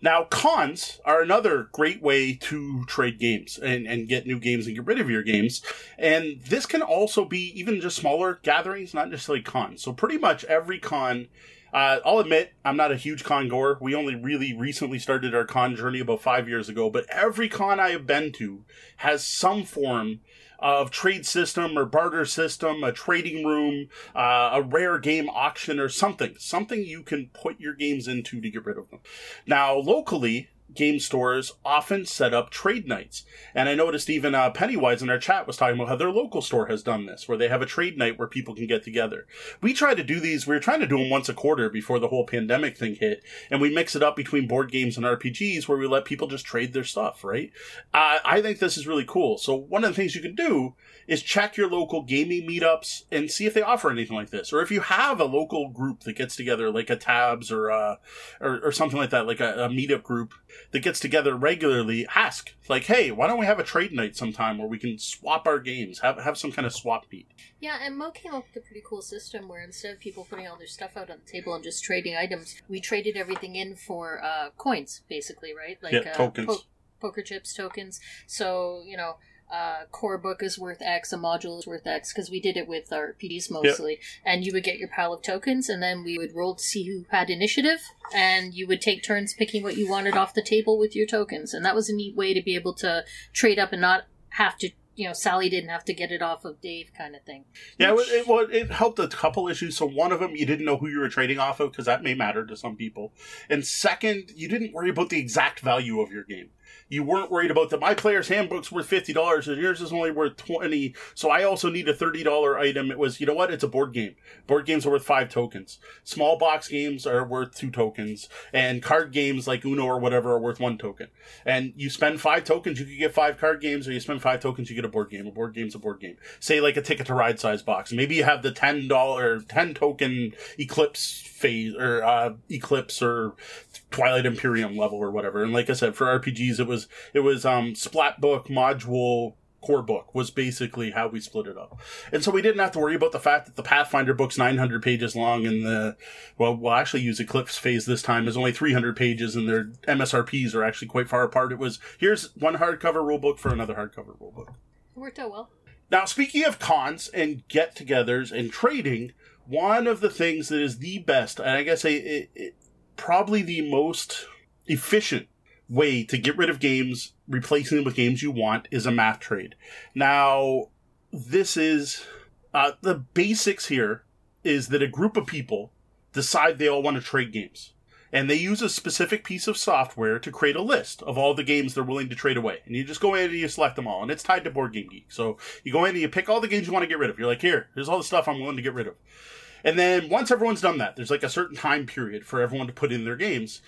Speaker 2: Now, cons are another great way to trade games and, and get new games and get rid of your games. And this can also be even just smaller gatherings, not necessarily cons. So, pretty much every con, uh, I'll admit, I'm not a huge con goer. We only really recently started our con journey about five years ago, but every con I have been to has some form of trade system or barter system, a trading room, uh, a rare game auction or something. Something you can put your games into to get rid of them. Now, locally, game stores often set up trade nights. And I noticed even uh, Pennywise in our chat was talking about how their local store has done this, where they have a trade night where people can get together. We try to do these, we were trying to do them once a quarter before the whole pandemic thing hit, and we mix it up between board games and RPGs where we let people just trade their stuff, right? Uh, I think this is really cool. So one of the things you can do is check your local gaming meetups and see if they offer anything like this, or if you have a local group that gets together, like a Tabs or uh, or, or something like that, like a, a meetup group that gets together regularly. Ask like, hey, why don't we have a trade night sometime where we can swap our games, have have some kind of swap meet.
Speaker 3: Yeah, and Mo came up with a pretty cool system where instead of people putting all their stuff out on the table and just trading items, we traded everything in for uh, coins, basically, right? Like
Speaker 2: Yeah,
Speaker 3: uh,
Speaker 2: tokens.
Speaker 3: poker chips, tokens. So you know, uh, core book is worth X, a module is worth X, because we did it with our PDs mostly. And you would get your pile of tokens, and then we would roll to see who had initiative, and you would take turns picking what you wanted off the table with your tokens. And that was a neat way to be able to trade up and not have to. You know, Sally didn't have to get it off of Dave, kind of thing.
Speaker 2: Yeah, it,
Speaker 3: Which-
Speaker 2: it, well, it helped a couple issues. So one of them, you didn't know who you were trading off of because that may matter to some people. And second, you didn't worry about the exact value of your game. You weren't worried about that. My player's handbook's worth fifty dollars, and yours is only worth twenty. So I also need a thirty dollar item. It was, you know what? It's a board game. Board games are worth five tokens. Small box games are worth two tokens, and card games like Uno or whatever are worth one token. And you spend five tokens, you could get five card games, or you spend five tokens, you get a board game. A board game's a board game. Say like a ticket to ride size box. Maybe you have the ten dollar, ten token Eclipse phase or uh, Eclipse or Twilight Imperium level or whatever. And like I said, for RPGs, it was it was um, Splat book module. Core book was basically how we split it up, and so we didn't have to worry about the fact that the Pathfinder book's 900 pages long, and the well, we'll actually use Eclipse phase this time is only 300 pages, and their MSRPs are actually quite far apart. It was here's one hardcover rulebook for another hardcover rulebook.
Speaker 3: It worked out well.
Speaker 2: Now, speaking of cons and get togethers and trading, one of the things that is the best, and I guess a, it, it, probably the most efficient way to get rid of games, replacing them with games you want, is a math trade. Now, this is uh, the basics here is that a group of people decide they all want to trade games. And they use a specific piece of software to create a list of all the games they're willing to trade away. And you just go in and you select them all. And it's tied to Board Game Geek. So you go in and you pick all the games you want to get rid of. You're like, here, here's all the stuff I'm willing to get rid of. And then once everyone's done that, there's like a certain time period for everyone to put in their games.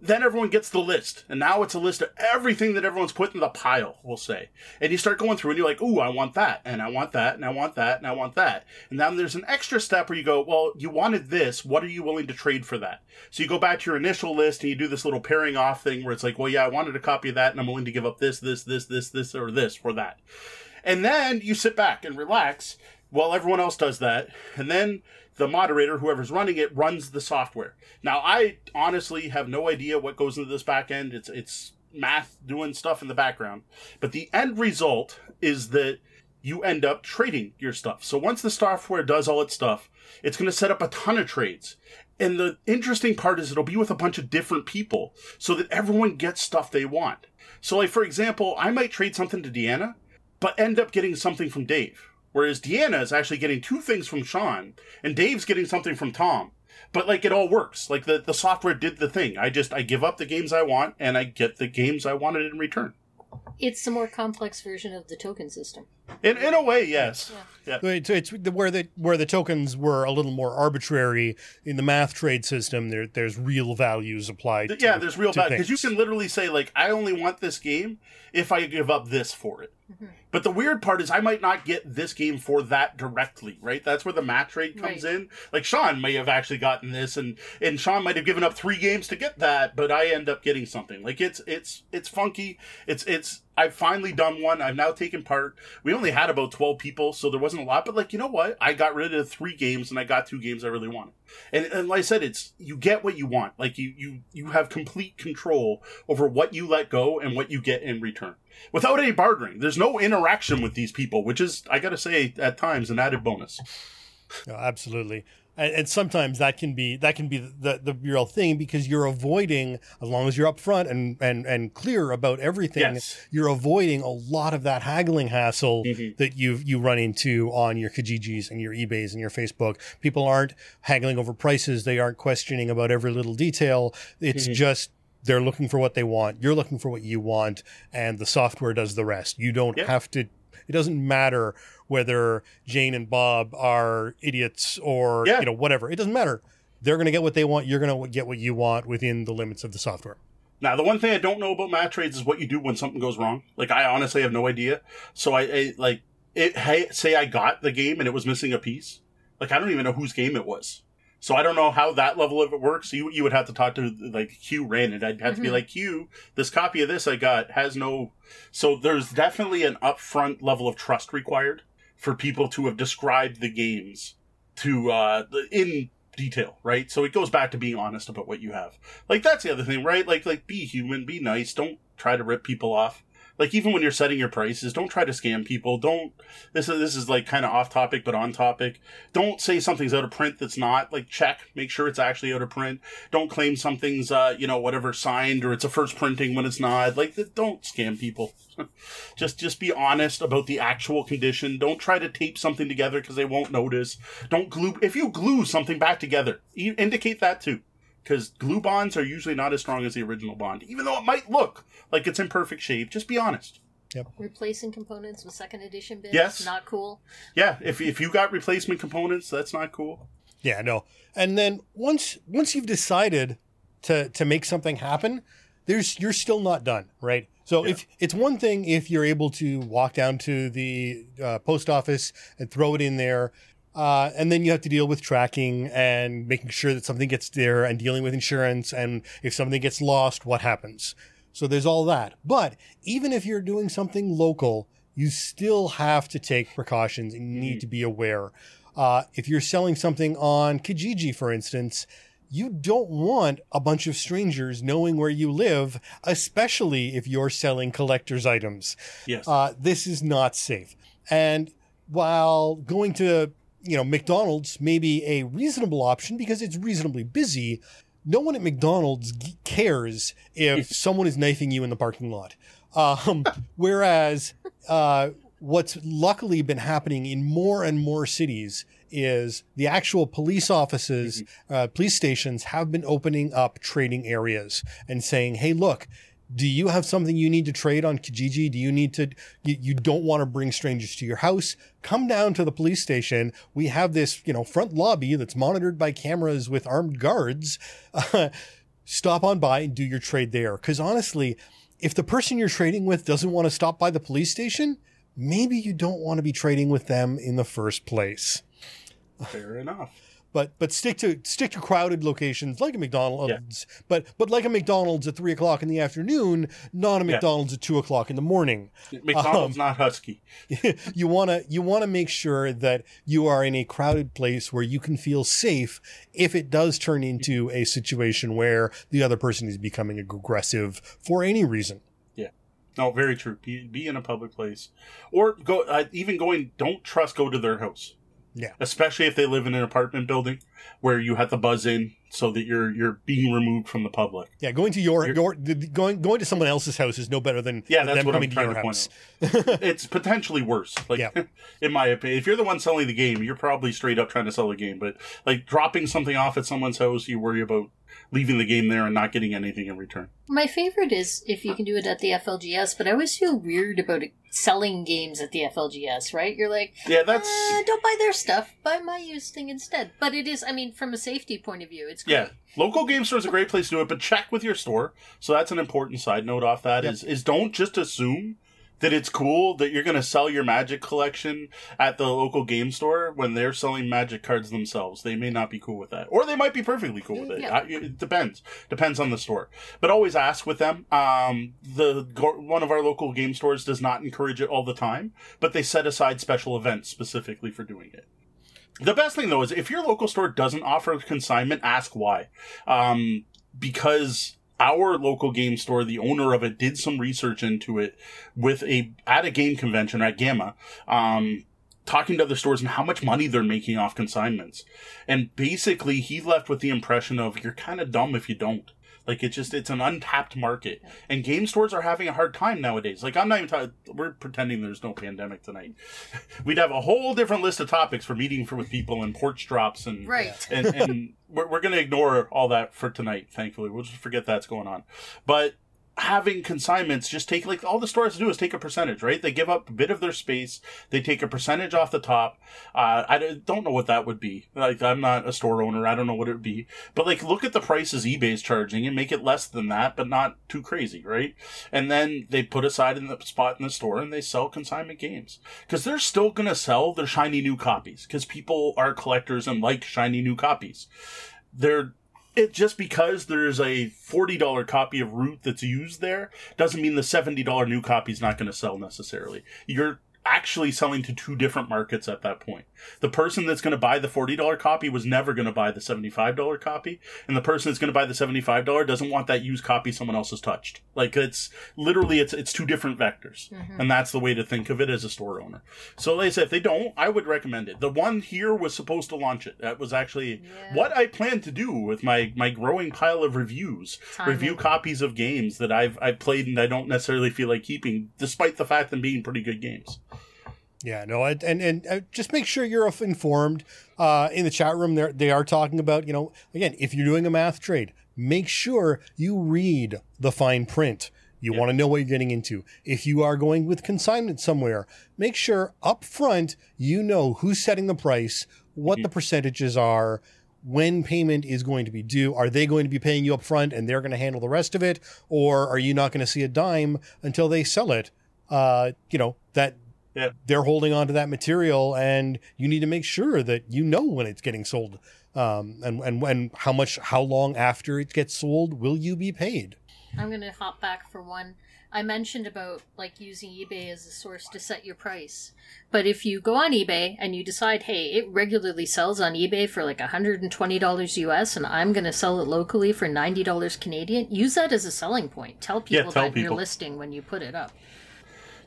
Speaker 2: Then everyone gets the list. And now it's a list of everything that everyone's put in the pile, we'll say. And you start going through and you're like, ooh, I want that, and I want that, and I want that, and I want that. And then there's an extra step where you go, well, you wanted this. What are you willing to trade for that? So you go back to your initial list and you do this little pairing off thing where it's like, well, yeah, I wanted a copy of that, and I'm willing to give up this, this, this, this, this, or this for that. And then you sit back and relax while everyone else does that. And then the moderator, whoever's running it, runs the software. Now, I honestly have no idea what goes into this back end. It's, it's math doing stuff in the background. But the end result is that you end up trading your stuff. So once the software does all its stuff, it's going to set up a ton of trades. And the interesting part is it'll be with a bunch of different people so that everyone gets stuff they want. So, like, for example, I might trade something to Deanna, but end up getting something from Dave. Whereas Deanna is actually getting two things from Sean, and Dave's getting something from Tom. But like it all works. Like the, the software did the thing. I just I give up the games I want and I get the games I wanted in return.
Speaker 3: It's a more complex version of the token system.
Speaker 2: In in a way, yes.
Speaker 3: Yeah.
Speaker 2: Yeah.
Speaker 1: It's, it's the- where the where the tokens were a little more arbitrary in the math trade system. There, there's real values applied.
Speaker 2: Th-
Speaker 1: to-
Speaker 2: yeah, there's real
Speaker 1: to
Speaker 2: bad because you can literally say like, I only want this game if I give up this for it.
Speaker 3: Mhm.
Speaker 2: But the weird part is I might not get this game for that directly, right? That's where the math trade comes
Speaker 3: Right.
Speaker 2: in. Like Sean may have actually gotten this, and and Sean might have given up three games to get that, but I end up getting something. Like it's it's it's funky. It's it's. I've finally done one. I've now taken part. We only had about twelve people, so there wasn't a lot. But like you know what? I got rid of three games, and I got two games I really wanted. And, and like I said, it's you get what you want. Like you you you have complete control over what you let go and what you get in return without any bartering. There's no interaction with these people, which is I got to say at times an added bonus.
Speaker 1: No, absolutely. And, and sometimes that can be that can be the, the real thing because you're avoiding as long as you're upfront and and and clear about everything.
Speaker 2: Yes.
Speaker 1: You're avoiding a lot of that haggling hassle
Speaker 2: Mhm.
Speaker 1: that you you run into on your Kijijis and your eBays and your Facebook. People aren't haggling over prices. They aren't questioning about every little detail. It's
Speaker 2: Mhm.
Speaker 1: just they're looking for what they want. You're looking for what you want, and the software does the rest. You don't
Speaker 2: Yep.
Speaker 1: have to. It doesn't matter whether Jane and Bob are idiots or
Speaker 2: Yeah.
Speaker 1: you know whatever. It doesn't matter. They're going to get what they want. You're going to get what you want within the limits of the software.
Speaker 2: Now, the one thing I don't know about math trades is what you do when something goes wrong. Like, I honestly have no idea. So I, I like it. Hey, say I got the game and it was missing a piece. Like, I don't even know whose game it was. So I don't know how that level of it works. You you would have to talk to like Q ran and I'd have to be
Speaker 3: Mhm.
Speaker 2: like Q. This copy of this I got has no. So there's definitely an upfront level of trust required for people to have described the games to uh in detail, right? So it goes back to being honest about what you have. Like that's the other thing, right? Like like be human, be nice. Don't try to rip people off. Like even when you're setting your prices, don't try to scam people. Don't this is this is like kind of off topic but on topic. Don't say something's out of print that's not. Like check, make sure it's actually out of print. Don't claim something's uh you know whatever signed or it's a first printing when it's not. Like don't scam people. just just be honest about the actual condition. Don't try to tape something together because they won't notice. Don't glue if you glue something back together. You indicate that too because glue bonds are usually not as strong as the original bond, even though it might look like it's in perfect shape. Just be honest. Yep.
Speaker 3: Replacing components with second edition bits.
Speaker 2: Yes.
Speaker 3: Not cool.
Speaker 2: Yeah, if if you got replacement components, that's not cool.
Speaker 1: Yeah, no. And then once once you've decided to to make something happen, there's you're still not done, right? So
Speaker 2: Yeah.
Speaker 1: if it's one thing if you're able to walk down to the uh, post office and throw it in there, uh, and then you have to deal with tracking and making sure that something gets there and dealing with insurance and if something gets lost, what happens? So there's all that. But even if you're doing something local, you still have to take precautions and you need to be aware. Uh, if you're selling something on Kijiji, for instance, you don't want a bunch of strangers knowing where you live, especially if you're selling collector's items.
Speaker 2: Yes.
Speaker 1: Uh, this is not safe. And while going to you know McDonald's may be a reasonable option because it's reasonably busy, no one at McDonald's g- cares if someone is knifing you in the parking lot. Um, whereas uh, what's luckily been happening in more and more cities is the actual police offices, uh, police stations have been opening up trading areas and saying, "Hey, look." Do you have something you need to trade on Kijiji? Do you need to, you, you don't want to bring strangers to your house? Come down to the police station. We have this, you know, front lobby that's monitored by cameras with armed guards. stop on by and do your trade there. Because honestly, if the person you're trading with doesn't want to stop by the police station, maybe you don't want to be trading with them in the first place.
Speaker 2: Fair enough.
Speaker 1: But but stick to stick to crowded locations like a McDonald's, but but like a McDonald's at three o'clock in the afternoon, not a
Speaker 2: Yeah.
Speaker 1: McDonald's at two o'clock in the morning.
Speaker 2: McDonald's not husky.
Speaker 1: you want to you want to make sure that you are in a crowded place where you can feel safe if it does turn into a situation where the other person is becoming aggressive for any reason.
Speaker 2: Yeah, no, very true. Be, be in a public place, or go. Uh, even going, don't trust. Go to their house.
Speaker 1: Yeah.
Speaker 2: Especially if they live in an apartment building where you have to buzz in so that you're you're being removed from the public.
Speaker 1: Yeah, going to your,
Speaker 2: You're-
Speaker 1: your going going to someone else's house is no better than
Speaker 2: Yeah, that's what I'm
Speaker 1: coming to
Speaker 2: trying
Speaker 1: your
Speaker 2: to point
Speaker 1: house.
Speaker 2: it's potentially worse. Like,
Speaker 1: Yeah.
Speaker 2: in my opinion, if you're the one selling the game, you're probably straight up trying to sell the game. But like dropping something off at someone's house, you worry about leaving the game there and not getting anything in return.
Speaker 3: My favorite is if you can do it at the FLGS, but I always feel weird about selling games at the FLGS, right? You're like,
Speaker 2: Yeah, that's
Speaker 3: uh, don't buy their stuff, buy my used thing instead. But it is, I mean, from a safety point of view, it's great.
Speaker 2: yeah. Local game store is a great place to do it, but check with your store. So that's an important side note off that
Speaker 1: Yep.
Speaker 2: is is don't just assume that it's cool that you're going to sell your magic collection at the local game store when they're selling magic cards themselves. They may not be cool with that. Or they might be perfectly cool with it.
Speaker 3: Yeah.
Speaker 2: I- It depends. Depends on the store. But always ask with them. Um, the one of our local game stores does not encourage it all the time, but they set aside special events specifically for doing it. The best thing though is if your local store doesn't offer consignment, ask why. Um, because our local game store, the owner of it, did some research into it with a at a game convention at GAMA, um, talking to other stores and how much money they're making off consignments. And basically, he left with the impression of you're kind of dumb if you don't. Like it's just it's an untapped market, and game stores are having a hard time nowadays. Like I'm not even talking. We're pretending there's no pandemic tonight. We'd have a whole different list of topics for meeting for with people and porch drops and
Speaker 3: Right.
Speaker 2: and, and we're, we're going to ignore all that for tonight thankfully we'll just forget that's going on but having consignments just take like all the stores do is take a percentage right? They give up a bit of their space they take a percentage off the top. Uh, i don't- know what that would be. Like i'm not a store owner i don't know what it would be. But like look at the prices ebay's charging and make it less than that but not too crazy right? And then they put aside in the spot in the store and they sell consignment games. Because they're still going to sell their shiny new copies because people are collectors and like shiny new copies. They're it just because there's a $40 copy of root that's used there doesn't mean the $70 new copy is not going to sell necessarily. You're actually selling to two different markets at that point the person that's going to buy the $40 copy was never going to buy the $75 copy and the person that's going to buy the $75 doesn't want that used copy someone else has touched. Like it's literally it's it's two different vectors mm-hmm. and that's the way to think of it as a store owner. So like i said if they don't i would recommend it. The one here was supposed to launch it. That was actually
Speaker 3: Yeah.
Speaker 2: what i plan to do with my my growing pile of reviews
Speaker 3: Timing.
Speaker 2: review copies of games that i've i've played and i don't necessarily feel like keeping despite the fact them being pretty good games
Speaker 1: Yeah, no, I- and and uh, just make sure you're informed. Uh, in the chat room, they they are talking about you know again if you're doing a math trade, make sure you read the fine print. You want to know what you're getting into. If you are going with consignment somewhere, make sure up front you know who's setting the price, what the percentages are, when payment is going to be due. Are they going to be paying you up front and they're going to handle the rest of it, or are you not going to see a dime until they sell it? Uh, you know that
Speaker 2: Yeah.
Speaker 1: they're holding on to that material and you need to make sure that you know when it's getting sold um, and, and, and how much how long after it gets sold will you be paid
Speaker 3: I'm going to hop back for one. I mentioned about like using eBay as a source to set your price. But if you go on eBay and you decide, hey, it regularly sells on eBay for like $120 US and I'm going to sell it locally for $90 Canadian, use that as a selling point. Tell
Speaker 2: Yeah,
Speaker 3: people
Speaker 2: tell
Speaker 3: that in your
Speaker 2: people.
Speaker 3: listing when you put it up.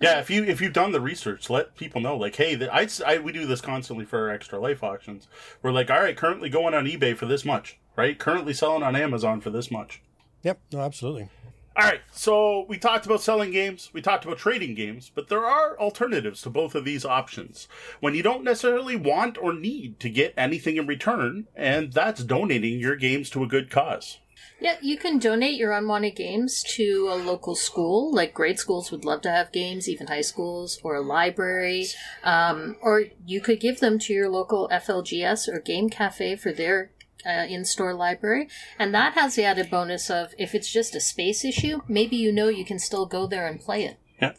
Speaker 2: Yeah, if you if you've done the research, let people know. Like, hey, that I, I we do this constantly for our extra life auctions. We're like, all right, currently going on eBay for this much, right? Currently selling on Amazon for this much.
Speaker 1: yep no absolutely
Speaker 2: All right, so we talked about selling games, we talked about trading games, but there are alternatives to both of these options when you don't necessarily want or need to get anything in return, and that's donating your games to a good cause.
Speaker 3: Yeah, you can donate your unwanted games to a local school. Like grade schools would love to have games, even high schools, or a library. Um, or you could give them to your local FLGS or game cafe for their uh, in-store library. And that has the added bonus of if it's just a space issue, maybe you know you can still go there and play it.
Speaker 2: Yeah.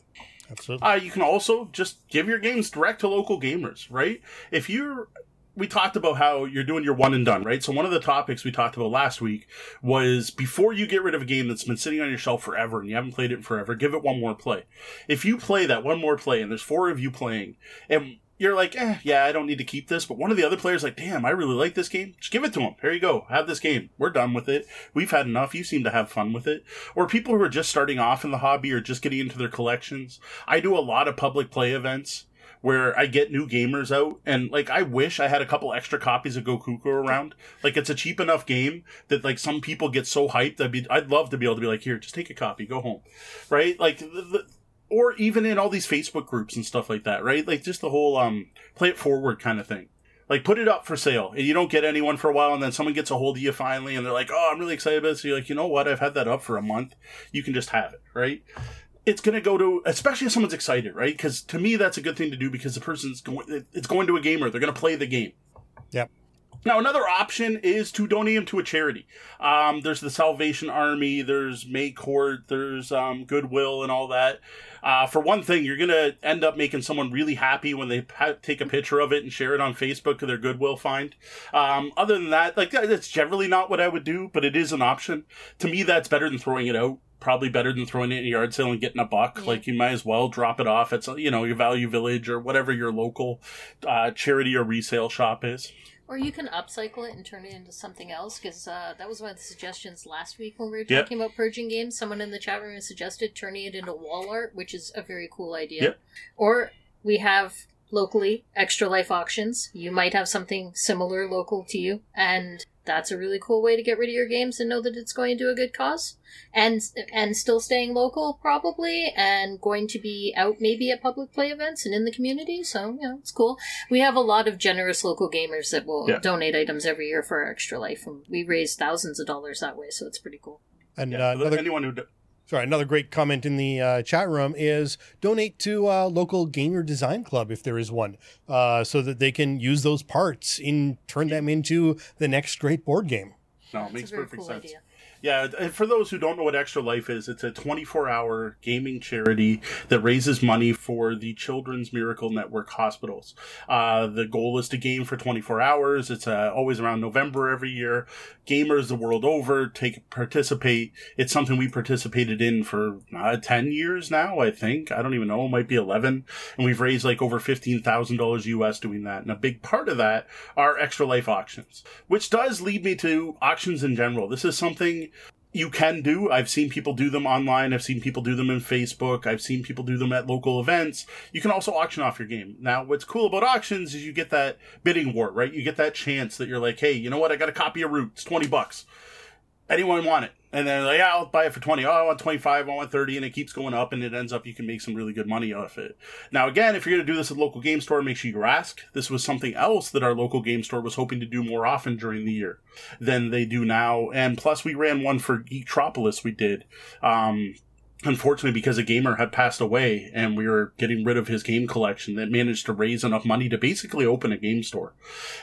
Speaker 1: absolutely
Speaker 2: Uh, you can also just give your games direct to local gamers, right? If you're we talked about how you're doing your one and done, right? So one of the topics we talked about last week was before you get rid of a game that's been sitting on your shelf forever and you haven't played it forever, give it one more play. If you play that one more play and there's four of you playing and you're like, eh, yeah, I don't need to keep this. But one of the other players like, damn, I really like this game. Just give it to him. Here you go. Have this game. We're done with it. We've had enough. You seem to have fun with it. Or people who are just starting off in the hobby or just getting into their collections. I do a lot of public play events where I get new gamers out and like I wish I had a couple extra copies of Gokuku around. Like it's a cheap enough game that like some people get so hyped. I'd be I'd love to be able to be like, here, just take a copy, go home, right? Like the, the, or even in all these Facebook groups and stuff like that, right? Like just the whole um play it forward kind of thing. Like put it up for sale and you don't get anyone for a while and then someone gets a hold of you finally and they're like, Oh, I'm really excited about it. So you're like, you know what? I've had that up for a month. You can just have it, right? It's going to go to, especially if someone's excited, right? Because to me, that's a good thing to do because the person's going, it's going to a gamer. They're going to play the game.
Speaker 1: Yep.
Speaker 2: Now, another option is to donate them to a charity. Um, there's the Salvation Army, there's May Court, there's um, Goodwill, and all that. Uh, for one thing, you're going to end up making someone really happy when they take a picture of it and share it on Facebook of their Goodwill find. Um, other than that, like that's generally not what I would do, but it is an option. To me, that's better than throwing it out probably better than throwing it in a yard sale and getting a buck. Yeah. Like you might as well drop it off at you know your Value Village or whatever your local uh, charity or resale shop is.
Speaker 3: Or you can upcycle it and turn it into something else, because uh, that was one of the suggestions last week when we were talking yep. about purging games. Someone in the chat room suggested turning it into wall art, which is a very cool idea. Yep. Or we have locally extra life auctions. You might have something similar local to you, and that's a really cool way to get rid of your games and know that it's going to a good cause. And and still staying local probably and going to be out maybe at public play events and in the community. So you know it's cool. We have a lot of generous local gamers that will yeah. donate items every year for extra life and we raise thousands of dollars that way so it's pretty cool.
Speaker 1: And
Speaker 2: yeah,
Speaker 1: uh, another,
Speaker 2: anyone who
Speaker 1: Sorry, another great comment in the uh, chat room is donate to a local gamer design club if there is one, uh, so that they can use those parts and turn them into the next great board game.
Speaker 2: No, it makes perfect cool sense. Idea. Yeah, for those who don't know what Extra Life is, it's a 24 hour gaming charity that raises money for the Children's Miracle Network hospitals. Uh, the goal is to game for 24 hours. It's uh, always around November every year. Gamers the world over take participate. It's something we participated in for uh, 10 years now, I think. I don't even know. It might be 11. And we've raised like over $15,000 US doing that. And a big part of that are Extra Life auctions, which does lead me to auctions in general. This is something you can do. I've seen people do them online. I've seen people do them in Facebook. I've seen people do them at local events. You can also auction off your game. Now, what's cool about auctions is you get that bidding war, right? You get that chance that you're like, hey, you know what? I got a copy of Root. It's 20 bucks. Anyone want it? And then like, yeah, I'll buy it for 20. Oh, I want 25. I want 30. And it keeps going up and it ends up you can make some really good money off it. Now, again, if you're going to do this at local game store, make sure you ask. This was something else that our local game store was hoping to do more often during the year than they do now. And plus we ran one for Geektropolis we did. Um, unfortunately because a gamer had passed away and we were getting rid of his game collection that managed to raise enough money to basically open a game store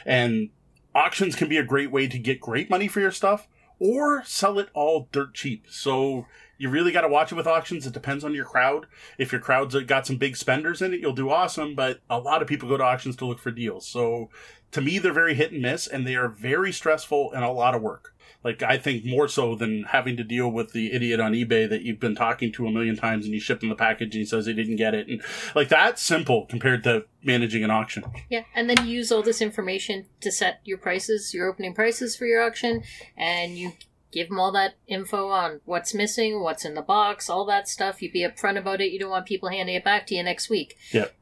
Speaker 2: and auctions can be a great way to get great money for your stuff or sell it all dirt cheap. So you really got to watch it with auctions. It depends on your crowd. If your crowd's got some big spenders in it, you'll do awesome. But a lot of people go to auctions to look for deals. So to me, they're very hit and miss, and they are very stressful and a lot of work. Like I think more so than having to deal with the idiot on eBay that you've been talking to a million times and you ship him the package and he says he didn't get it. And like that's simple compared to managing an auction.
Speaker 3: Yeah. And then you use all this information to set your prices, your opening prices for your auction, and you give them all that info on what's missing, what's in the box, all that stuff. You be upfront about it. You don't want people handing it back to you next week.
Speaker 2: Yep.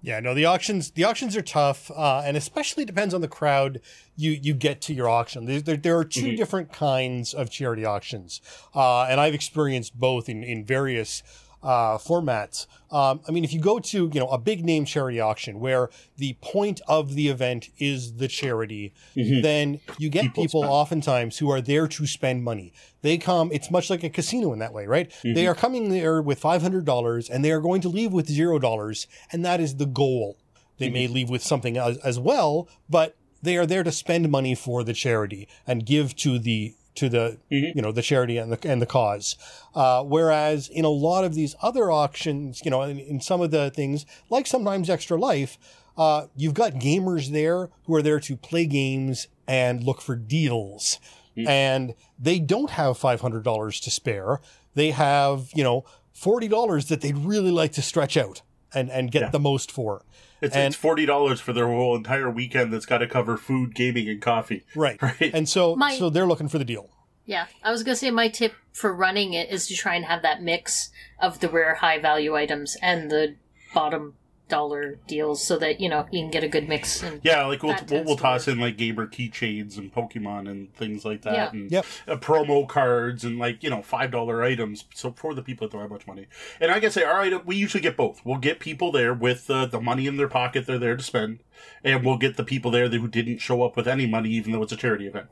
Speaker 1: Yeah, no, the auctions the auctions are tough, uh, and especially depends on the crowd you you get to your auction. There there, there are 2 mm-hmm. different kinds of charity auctions, uh, and I've experienced both in in various uh, formats. Um, I mean, if you go to you know a big name charity auction where the point of the event is the charity, mm-hmm. then you get people, people oftentimes who are there to spend money. They come. It's much like a casino in that way, right? Mm-hmm. They are coming there with five hundred dollars, and they are going to leave with zero dollars, and that is the goal. They mm-hmm. may leave with something as, as well, but they are there to spend money for the charity and give to the to the mm-hmm. you know the charity and the and the cause. Uh, whereas in a lot of these other auctions, you know, in, in, some of the things like sometimes Extra Life, uh, you've got gamers there who are there to play games and look for deals. And they don't have $500 to spare. They have, you know, $40 that they'd really like to stretch out and, and get
Speaker 2: Yeah.
Speaker 1: the most for.
Speaker 2: It's,
Speaker 1: And-
Speaker 2: it's forty dollars for their whole entire weekend that's got to cover food, gaming, and coffee.
Speaker 1: Right.
Speaker 2: Right.
Speaker 1: And so,
Speaker 3: My-
Speaker 1: so they're looking for the deal.
Speaker 3: Yeah, I was gonna say my tip for running it is to try and have that mix of the rare high value items and the bottom dollar deals, so that you know you can get a good mix. And
Speaker 2: Yeah, like we'll we'll, we'll toss in like gamer keychains and Pokemon and things like that,
Speaker 3: Yeah.
Speaker 2: and
Speaker 1: Yep.
Speaker 2: uh, promo cards and like you know five dollar items. So for the people that don't have much money, and like I say, our item we usually get both. We'll get people there with uh, the money in their pocket they're there to spend, and we'll get the people there who didn't show up with any money, even though it's a charity event.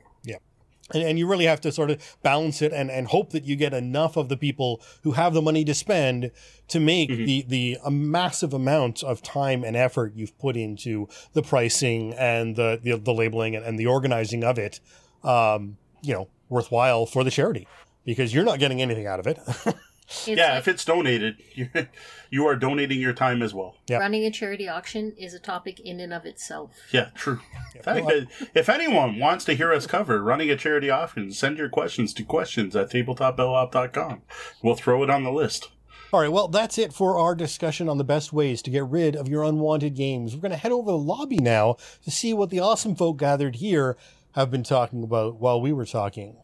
Speaker 1: And, and you really have to sort of balance it and, and hope that you get enough of the people who have the money to spend to make the, the a massive amount of time and effort you've put into the pricing and the, the, the labeling and, and the organizing of it, um, you know, worthwhile for the charity because you're not getting anything out of it.
Speaker 3: it's
Speaker 2: yeah,
Speaker 3: like
Speaker 2: if it's donated, you you are donating your time as well.
Speaker 1: Yeah.
Speaker 3: running a charity auction is a topic in and of itself.
Speaker 2: Yeah, true. If, any- if anyone wants to hear us cover running a charity auction, send your questions to questions at tabletopbellhop.com. We'll throw it on the list.
Speaker 1: All right, well, that's it for our discussion on the best ways to get rid of your unwanted games. We're going to head over to the lobby now to see what the awesome folk gathered here have been talking about while we were talking.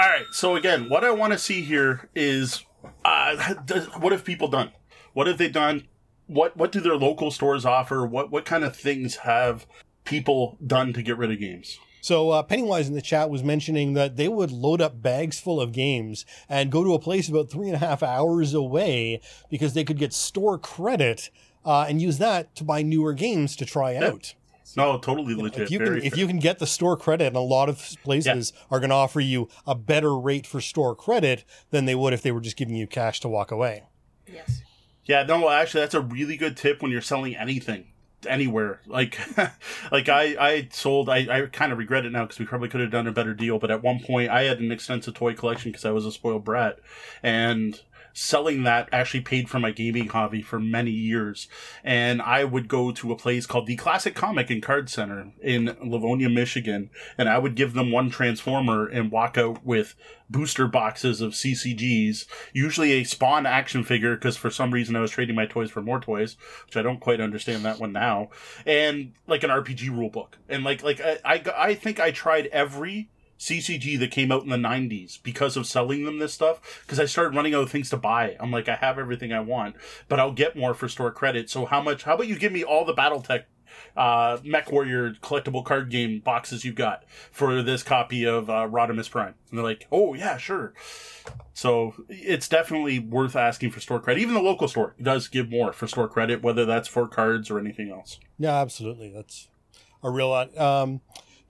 Speaker 2: All right. So again, what I want to see here is uh, does, what have people done? What have they done? What what do their local stores offer? What what kind of things have people done to get rid of games?
Speaker 1: So uh, Pennywise in the chat was mentioning that they would load up bags full of games and go to a place about three and a half hours away because they could get store credit uh, and use that to buy newer games to try out.
Speaker 2: No, totally legit.
Speaker 1: If you can,
Speaker 2: Very
Speaker 1: if you can get the store credit, and a lot of places are going to offer you a better rate for store credit than they would if they were just giving you cash to walk away.
Speaker 3: Yes.
Speaker 2: Yeah, no, actually, that's a really good tip when you're selling anything anywhere. Like, like I, I sold. I, I kind of regret it now because we probably could have done a better deal. But at one point, I had an extensive toy collection because I was a spoiled brat, and selling that actually paid for my gaming hobby for many years. And I would go to a place called the Classic Comic and Card Center in Livonia, Michigan, and I would give them one Transformer and walk out with booster boxes of CCGs, usually a Spawn action figure, because for some reason I was trading my toys for more toys, which I don't quite understand that one now, and like an RPG rule book. And like, like I, I, I think I tried every CCG that came out in the 90s because of selling them this stuff because I started running out of things to buy. I'm like I have everything I want, but I'll get more for store credit. So how much how about you give me all the BattleTech uh Mech Warrior collectible card game boxes you've got for this copy of uh Rodimus Prime? And they're like, "Oh, yeah, sure." So it's definitely worth asking for store credit. Even the local store does give more for store credit, whether that's for cards or anything else.
Speaker 1: Yeah, absolutely. That's a real lot. Um,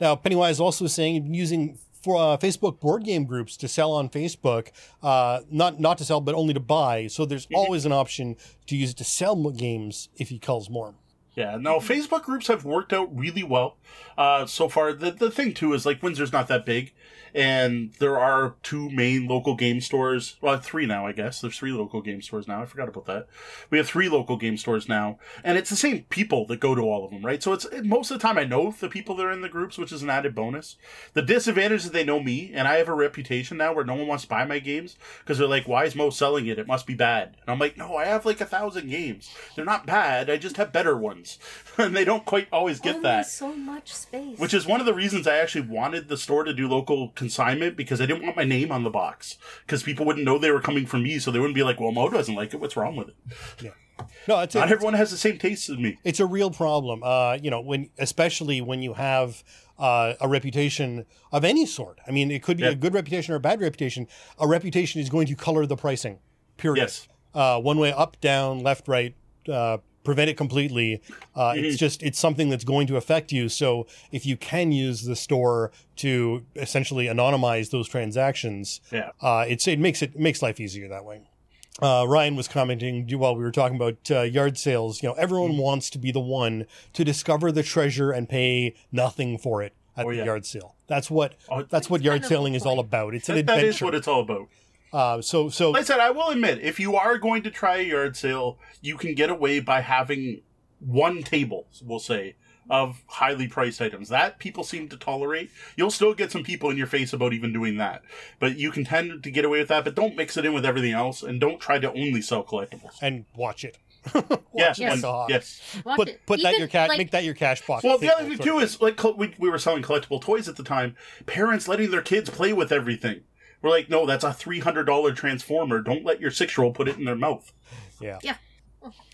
Speaker 1: now, Pennywise also saying using for uh, Facebook board game groups to sell on Facebook, uh, not not to sell, but only to buy. So there's always an option to use it to sell games if he calls more.
Speaker 2: Yeah, no, Facebook groups have worked out really well uh, so far. The, the thing, too, is like Windsor's not that big, and there are two main local game stores. Well, three now, I guess. There's three local game stores now. I forgot about that. We have three local game stores now, and it's the same people that go to all of them, right? So it's most of the time I know the people that are in the groups, which is an added bonus. The disadvantage is they know me, and I have a reputation now where no one wants to buy my games because they're like, why is Mo selling it? It must be bad. And I'm like, no, I have like a thousand games. They're not bad. I just have better ones. and they don't quite always get
Speaker 3: Only
Speaker 2: that.
Speaker 3: so much space.
Speaker 2: Which is one of the reasons I actually wanted the store to do local consignment because I didn't want my name on the box. Because people wouldn't know they were coming from me, so they wouldn't be like, well, Mo doesn't like it. What's wrong with it?
Speaker 1: No, it's
Speaker 2: Not
Speaker 1: a,
Speaker 2: everyone has the same taste as me.
Speaker 1: it's a real problem. Uh, you know, when especially when you have uh, a reputation of any sort. I mean, it could be
Speaker 2: Yeah.
Speaker 1: a good reputation or a bad reputation. A reputation is going to color the pricing. Period.
Speaker 2: Yes.
Speaker 1: uh, one way up, down, left, right, uh, prevent it completely. Uh,
Speaker 2: Mm-hmm.
Speaker 1: It's just it's something that's going to affect you. So if you can use the store to essentially anonymize those transactions,
Speaker 2: Yeah.
Speaker 1: uh, it's it makes it makes life easier that way. Uh, Ryan was commenting while we were talking about uh, yard sales. You know, everyone
Speaker 2: Mm-hmm.
Speaker 1: wants to be the one to discover the treasure and pay nothing for it at
Speaker 2: Oh,
Speaker 1: the
Speaker 2: yeah.
Speaker 1: yard sale. That's what
Speaker 2: Oh,
Speaker 1: that's what yard selling is all about. It's an
Speaker 2: That,
Speaker 1: adventure.
Speaker 2: That is what it's all about.
Speaker 1: Uh, so so
Speaker 2: Like I said, I will admit, if you are going to try a yard sale, you can get away by having one table, we'll say, of highly priced items. That people seem to tolerate. You'll still get some people in your face about even doing that. But you can tend to get away with that, but don't mix it in with everything else and don't try to only sell collectibles.
Speaker 1: and watch it.
Speaker 2: Yes,
Speaker 3: Yes.
Speaker 2: and- yes.
Speaker 3: Watch
Speaker 1: Put
Speaker 3: it.
Speaker 1: put that
Speaker 3: Even,
Speaker 1: your cash.
Speaker 3: like,
Speaker 1: make that your cash box.
Speaker 2: Well, the other thing too is like we, we were selling collectible toys at the time. Parents letting their kids play with everything. We're like, no, that's a three hundred dollar transformer. Don't let your six year old put it in their mouth.
Speaker 1: Yeah.
Speaker 3: Yeah.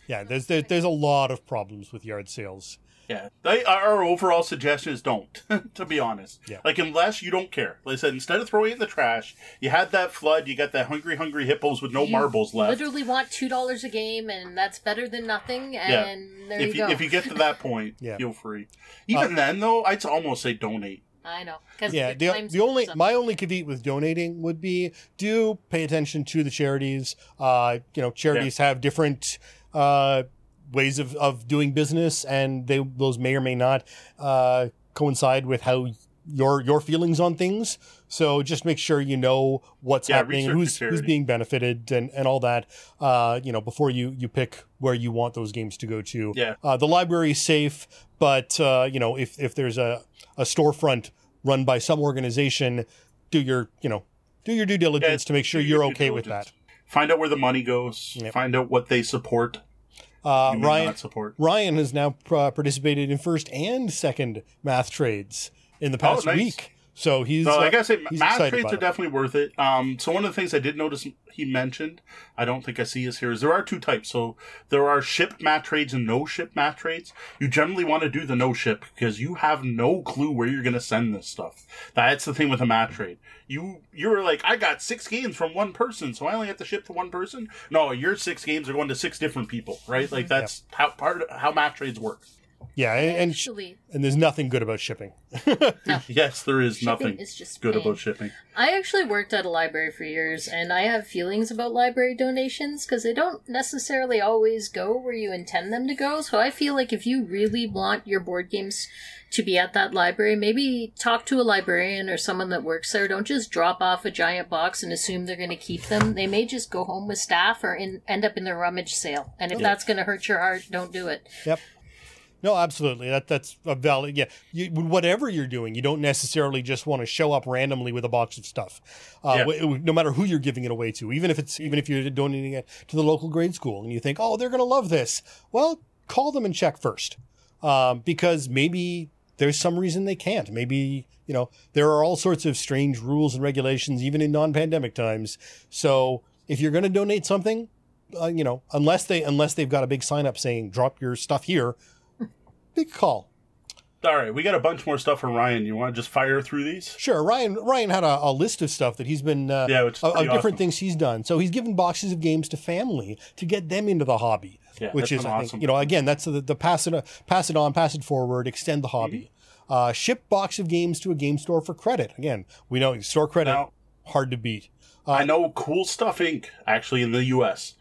Speaker 1: Yeah, there's there, there's a lot of problems with yard sales.
Speaker 2: Yeah, they, our overall suggestion is don't. to be honest,
Speaker 1: Yeah.
Speaker 2: like unless you don't care. Like I said, instead of throwing it in the trash, you had that flood. You got that hungry, hungry hippos with no
Speaker 3: You
Speaker 2: marbles left.
Speaker 3: Literally want two dollars a game, and that's better than nothing.
Speaker 2: Yeah.
Speaker 3: And there
Speaker 2: if
Speaker 3: you
Speaker 2: you,
Speaker 3: go.
Speaker 2: if you get to that point,
Speaker 1: Yeah.
Speaker 2: feel free. Uh, Even then, though, I'd almost say donate.
Speaker 3: I know. Cause
Speaker 1: Yeah, the, the only
Speaker 3: some-
Speaker 1: my only caveat with donating would be do pay attention to the charities. Uh, you know, charities have different uh, ways of, of doing business, and they those may or may not uh, coincide with how your your feelings on things. So just make sure you know what's
Speaker 2: Yeah,
Speaker 1: happening,
Speaker 2: research
Speaker 1: who's who's being benefited, and, and all that. Uh, you know, before you you pick where you want those games to go to.
Speaker 2: Yeah.
Speaker 1: Uh, the library is safe, but uh, you know, if if there's a a storefront run by some organization, do your you know do your due diligence
Speaker 2: Yeah,
Speaker 1: to make sure you're okay with that.
Speaker 2: Find out where the money goes.
Speaker 1: Yep.
Speaker 2: Find out what they support.
Speaker 1: Uh, Ryan
Speaker 2: support.
Speaker 1: Ryan has now uh, participated in first and second math trades in the past
Speaker 2: Oh, nice.
Speaker 1: week, so he's.
Speaker 2: So
Speaker 1: uh,
Speaker 2: I
Speaker 1: he's
Speaker 2: math trades are
Speaker 1: it.
Speaker 2: definitely worth it. Um, so one of the things I did notice he mentioned, I don't think I see is here, is there are two types. So there are ship math trades and no ship math trades. You generally want to do the no ship because you have no clue where you're gonna send this stuff. That's the thing with a math trade. You you're like, I got six games from one person, so I only have to ship to one person. No, your six games are going to six different people, right? Like that's how part of how math trades work.
Speaker 1: Yeah, and and,
Speaker 3: Actually,
Speaker 1: and there's nothing good about shipping. no.
Speaker 2: Yes, there is
Speaker 3: shipping
Speaker 2: nothing
Speaker 3: is just
Speaker 2: good
Speaker 3: pain.
Speaker 2: about shipping.
Speaker 3: I actually worked at a library for years, and I have feelings about library donations because they don't necessarily always go where you intend them to go. So I feel like if you really want your board games to be at that library, maybe talk to a librarian or someone that works there. Don't just drop off a giant box and assume they're going to keep them. They may just go home with staff or in, end up in the rummage sale. And if
Speaker 1: Yeah.
Speaker 3: that's going to hurt your heart, don't do it.
Speaker 1: Yep. No, absolutely. That that's a valid. Yeah, you, whatever you're doing, you don't necessarily just want to show up randomly with a box of stuff. Uh,
Speaker 2: Yeah.
Speaker 1: w- no matter who you're giving it away to, even if it's even if you're donating it to the local grade school, and you think, oh, they're going to love this. Well, call them and check first, um, because maybe there's some reason they can't. Maybe you know there are all sorts of strange rules and regulations, even in non-pandemic times. So if you're going to donate something, uh, you know, unless they unless they've got a big sign up saying drop your stuff here, big call.
Speaker 2: All right, we got a bunch more stuff from Ryan. You want to just fire through these?
Speaker 1: Sure, Ryan. Ryan had a, a list of stuff that he's been uh,
Speaker 2: Yeah,
Speaker 1: of, different
Speaker 2: awesome.
Speaker 1: things he's done. So he's given boxes of games to family to get them into the hobby,
Speaker 2: Yeah,
Speaker 1: which is
Speaker 2: awesome.
Speaker 1: think you know again that's the, the pass it pass it on, pass it forward, extend the hobby.
Speaker 2: Mm-hmm.
Speaker 1: Uh, ship box of games to a game store for credit. Again, we know store credit
Speaker 2: Now,
Speaker 1: hard to beat. Uh,
Speaker 2: I know Cool Stuff Inc. actually in the U.S.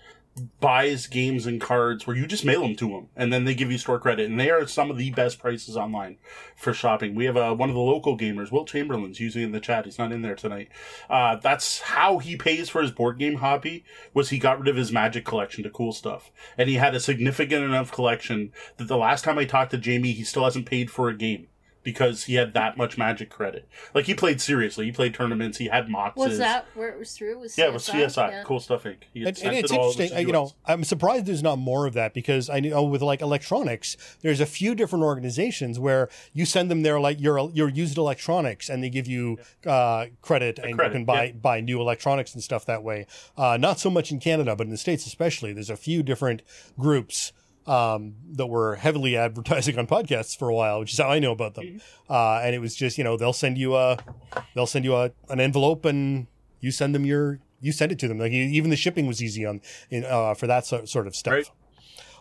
Speaker 2: buys games and cards where you just mail them to them and then they give you store credit and they are some of the best prices online for shopping. We have uh, one of the local gamers, Will Chamberlain's using in the chat. He's not in there tonight. Uh, that's how he pays for his board game hobby was he got rid of his magic collection to Cool Stuff and he had a significant enough collection that the last time I talked to Jamie, he still hasn't paid for a game. Because he had that much magic credit. Like he played seriously. He played tournaments. He had mocks.
Speaker 3: Was that where it was through? Was
Speaker 2: Yeah, it was CSI.
Speaker 3: Yeah.
Speaker 2: Cool stuff, Inc. He had
Speaker 1: And, and it's
Speaker 2: it
Speaker 1: interesting,
Speaker 2: to
Speaker 1: uh, you know. I'm surprised there's not more of that because I know with like electronics, there's a few different organizations where you send them their like your your used electronics, and they give you uh, credit, and
Speaker 2: credit,
Speaker 1: you can buy
Speaker 2: yeah.
Speaker 1: buy new electronics and stuff that way. Uh, not so much in Canada, but in the states especially, there's a few different groups um, that were heavily advertising on podcasts for a while, which is how I know about them. Uh, and it was just you know they'll send you a they'll send you a an envelope and you send them your you send it to them. Like even the shipping was easy on in uh, for that so, sort of stuff.
Speaker 2: Right.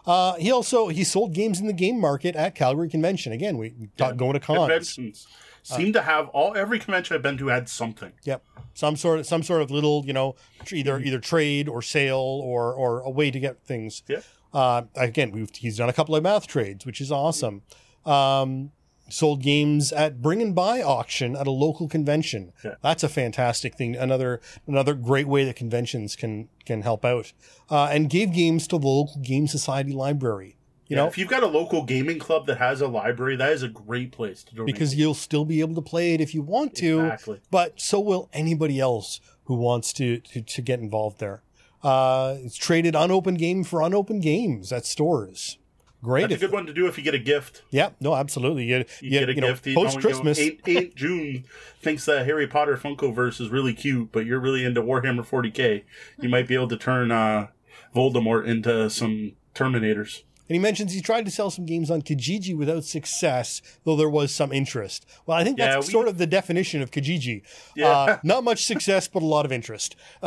Speaker 1: Uh, he also he sold games in the game market at Calgary Convention. Again, we talked going to cons.
Speaker 2: Conventions seem to have all every convention I've been to had something.
Speaker 1: Yep, some sort of some sort of little you know either
Speaker 2: Mm-hmm.
Speaker 1: either trade or sale or or a way to get things.
Speaker 2: Yeah.
Speaker 1: Uh, again, we've he's done a couple of math trades, which is awesome. Um, sold games at bring and buy auction at a local convention.
Speaker 2: Yeah.
Speaker 1: That's a fantastic thing. Another another great way that conventions can can help out. Uh, and gave games to the local game society library. You
Speaker 2: Yeah,
Speaker 1: know,
Speaker 2: if you've got a local gaming club that has a library, that is a great place to donate.
Speaker 1: because you'll still be able to play it if you want to,
Speaker 2: Exactly.
Speaker 1: but so will anybody else who wants to to, to get involved there. Uh, it's traded unopened game for unopened games at stores. Great.
Speaker 2: That's a good one to do if you get a gift.
Speaker 1: Yeah, no, absolutely. You,
Speaker 2: You,
Speaker 1: you-
Speaker 2: get a
Speaker 1: you
Speaker 2: gift. know,
Speaker 1: post Christmas.
Speaker 2: You know, Aunt, Aunt June thinks that Harry Potter Funko verse is really cute, but you're really into Warhammer 40k. You might be able to turn uh, Voldemort into some Terminators.
Speaker 1: And he mentions he tried to sell some games on Kijiji without success, though there was some interest. Well, I think
Speaker 2: Yeah,
Speaker 1: that's
Speaker 2: we-
Speaker 1: sort of the definition of Kijiji.
Speaker 2: Yeah.
Speaker 1: Uh, not much success, but a lot of interest.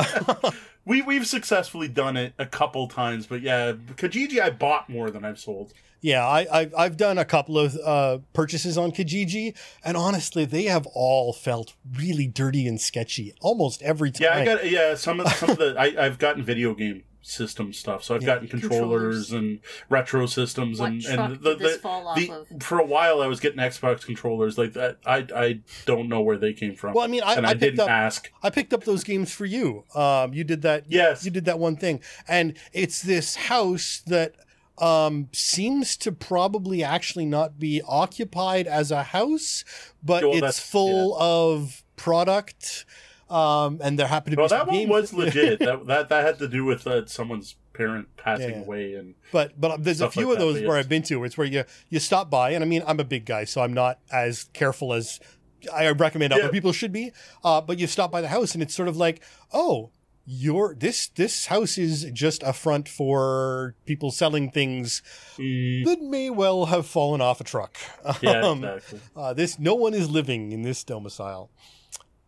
Speaker 2: We we've successfully done it a couple times, but yeah, Kijiji I bought more than I've sold.
Speaker 1: Yeah, I, I've, I've done a couple of uh, purchases on Kijiji, and honestly, they have all felt really dirty and sketchy almost every time.
Speaker 2: Yeah, I got yeah some of some of the I, I've gotten video game system stuff, so I've
Speaker 1: Yeah.
Speaker 2: gotten controllers,
Speaker 3: Controllers.
Speaker 2: and retro systems
Speaker 3: What
Speaker 2: and
Speaker 3: truck
Speaker 2: and the,
Speaker 3: did this
Speaker 2: the,
Speaker 3: fall off
Speaker 2: the
Speaker 3: of?
Speaker 2: for a while I was getting Xbox controllers like that. I I don't know where they came from.
Speaker 1: Well, I mean, I,
Speaker 2: and
Speaker 1: I,
Speaker 2: I, didn't
Speaker 1: up
Speaker 2: ask.
Speaker 1: I picked up those games for you. Um, you did that.
Speaker 2: Yes.
Speaker 1: you did that one thing, and it's this house that um seems to probably actually not be occupied as a house, but
Speaker 2: Well,
Speaker 1: it's
Speaker 2: that's-
Speaker 1: full of product. Um, and there happened to
Speaker 2: Well,
Speaker 1: be
Speaker 2: that one
Speaker 1: games-
Speaker 2: was legit. that, that that had to do with uh, someone's parent passing
Speaker 1: Yeah, yeah.
Speaker 2: away, and
Speaker 1: But but there's a few
Speaker 2: like
Speaker 1: of those
Speaker 2: but
Speaker 1: where
Speaker 2: yes.
Speaker 1: I've been to. It's where you you stop by, and I mean I'm a big guy, so I'm not as careful as I recommend other
Speaker 2: Yeah.
Speaker 1: people should be. Uh, but you stop by the house, and it's sort of like, oh, your this this house is just a front for people selling things
Speaker 2: mm,
Speaker 1: that may well have fallen off a truck.
Speaker 2: yeah,
Speaker 1: Um,
Speaker 2: exactly.
Speaker 1: uh, this no one is living in this domicile.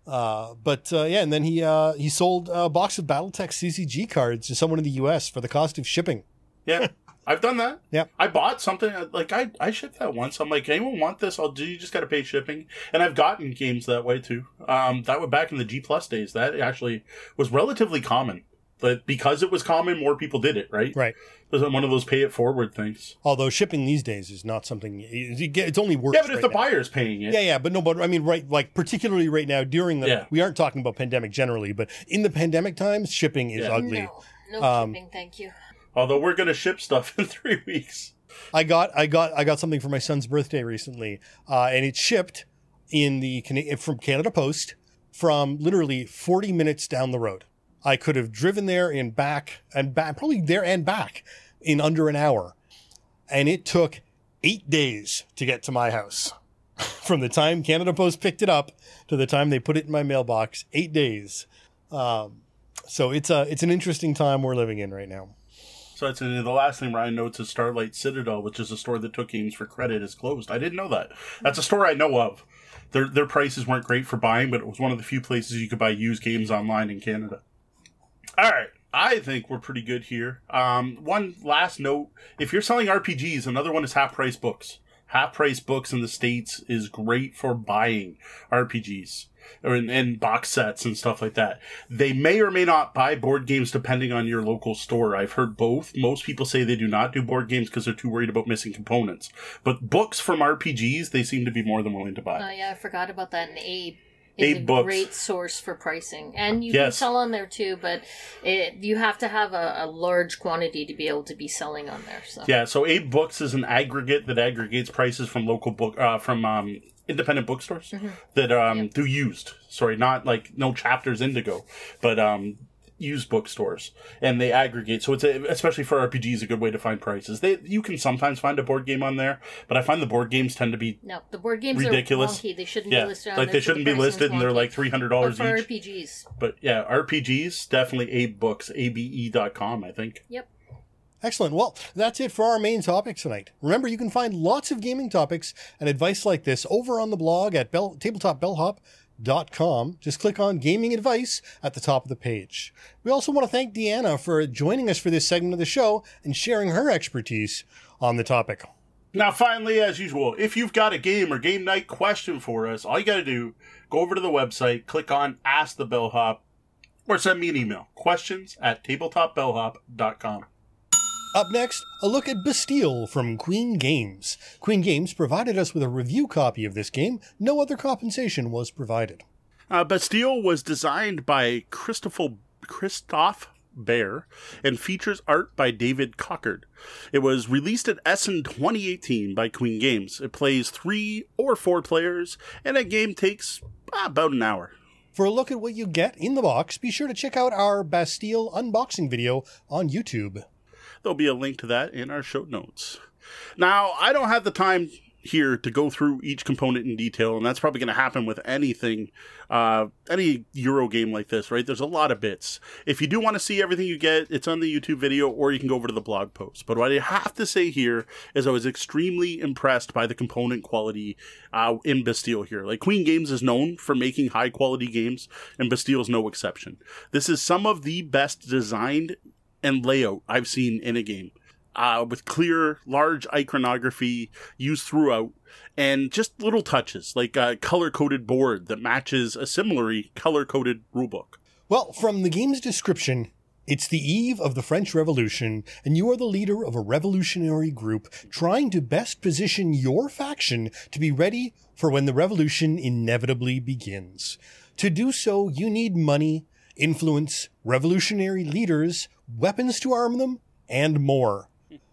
Speaker 1: Uh, but uh, yeah, and then he uh, he sold a box of BattleTech CCG cards to someone in the U.S. for the cost of shipping.
Speaker 2: Yeah, I've done that.
Speaker 1: Yeah.
Speaker 2: I bought something uh, like I I shipped that once. I'm like, anyone want this? I'll do. You just got to pay shipping, and I've gotten games that way too. Um, that was back in the G Plus days. That actually was relatively common. But because it was common, more people did it. Right.
Speaker 1: Right.
Speaker 2: It was one of those pay it forward things.
Speaker 1: Although shipping these days is not something it's only worse.
Speaker 2: Yeah, but if
Speaker 1: right
Speaker 2: the
Speaker 1: now.
Speaker 2: buyer's paying it,
Speaker 1: yeah, yeah, but no, but I mean, right, like particularly right now during the,
Speaker 2: Yeah.
Speaker 1: we aren't talking about pandemic generally, but in the pandemic times, shipping is
Speaker 2: Yeah.
Speaker 1: ugly.
Speaker 3: No, no
Speaker 1: Um,
Speaker 3: shipping, thank you.
Speaker 2: although we're gonna ship stuff in three weeks.
Speaker 1: I got, I got, I got something for my son's birthday recently, uh, and it shipped in the from Canada Post from literally forty minutes down the road. I could have driven there and back and back, probably there and back in under an hour, and it took eight days to get to my house. From the time Canada Post picked it up to the time they put it in my mailbox, eight days. Um, so it's a it's an interesting time we're living in right now.
Speaker 2: So that's the last thing Ryan notes is Starlight Citadel, which is a store that took games for credit, is closed. I didn't know that. That's a store I know of. Their their prices weren't great for buying, but it was one of the few places you could buy used games online in Canada. All right. I think we're pretty good here. Um, one last note: if you're selling RPGs, another one is half price books. Half price books in the states is great for buying RPGs or in, and box sets and stuff like that. They may or may not buy board games depending on your local store. I've heard both. Most people say they do not do board games because they're too worried about missing components. But books from RPGs, they seem to be more than willing to buy.
Speaker 3: Oh yeah, I forgot about that. And Abe is a
Speaker 2: Books.
Speaker 3: great source for pricing, and you can sell on there too. But it, you have to have a, a large quantity to be able to be selling on there. So
Speaker 2: Yeah, so Abe Books is an aggregate that aggregates prices from local book uh, from um, independent bookstores that um,
Speaker 3: Yeah.
Speaker 2: do used. Sorry, not like no chapters Indigo, but um, used bookstores, and they aggregate. So it's a, especially for RPGs a good way to find prices. They you can sometimes find a board game on there, but I find the board games tend to be
Speaker 3: no, the board games
Speaker 2: Ridiculous.
Speaker 3: are. They shouldn't
Speaker 2: yeah
Speaker 3: be listed. On
Speaker 2: like they shouldn't
Speaker 3: the
Speaker 2: be listed, and they're like three hundred
Speaker 3: But
Speaker 2: dollars
Speaker 3: for
Speaker 2: each.
Speaker 3: RPGs,
Speaker 2: But yeah, RPGs definitely Abe Books, A B E dot com. I think.
Speaker 3: yep.
Speaker 1: Excellent. Well, that's it for our main topic tonight. Remember, you can find lots of gaming topics and advice like this over on the blog at bell, tabletopbellhop.com. Just click on gaming advice at the top of the page. We also want to thank Deanna for joining us for this segment of the show and sharing her expertise on the topic.
Speaker 2: Now, finally, as usual, if you've got a game or game night question for us, all you got to do, go over to the website, click on Ask the Bellhop, or send me an email. Questions at tabletopbellhop.com.
Speaker 1: Up next, a look at Bastille from Queen Games. Queen Games provided us with a review copy of this game. No other compensation was provided.
Speaker 2: Uh, Bastille was designed by Christopher Christoph Behre and features art by David Cockard. It was released at Essen 2018 by Queen Games. It plays three or four players, and a game takes about an hour.
Speaker 1: For a look at what you get in the box, be sure to check out our Bastille unboxing video on YouTube.
Speaker 2: There'll be a link to that in our show notes. Now, I don't have the time here to go through each component in detail, and that's probably going to happen with anything, uh, any Euro game like this, right? There's a lot of bits. If you do want to see everything you get, it's on the YouTube video, or you can go over to the blog post. But what I have to say here is I was extremely impressed by the component quality uh, in Bastille here. Like Queen Games is known for making high quality games, and Bastille is no exception. This is some of the best designed and layout I've seen in a game uh, with clear, large iconography used throughout, and just little touches like a color coded board that matches a similarly color coded rulebook.
Speaker 1: Well, from the game's description, it's the eve of the French Revolution, and you are the leader of a revolutionary group trying to best position your faction to be ready for when the revolution inevitably begins. To do so, you need money, influence, revolutionary leaders, weapons to arm them, and more.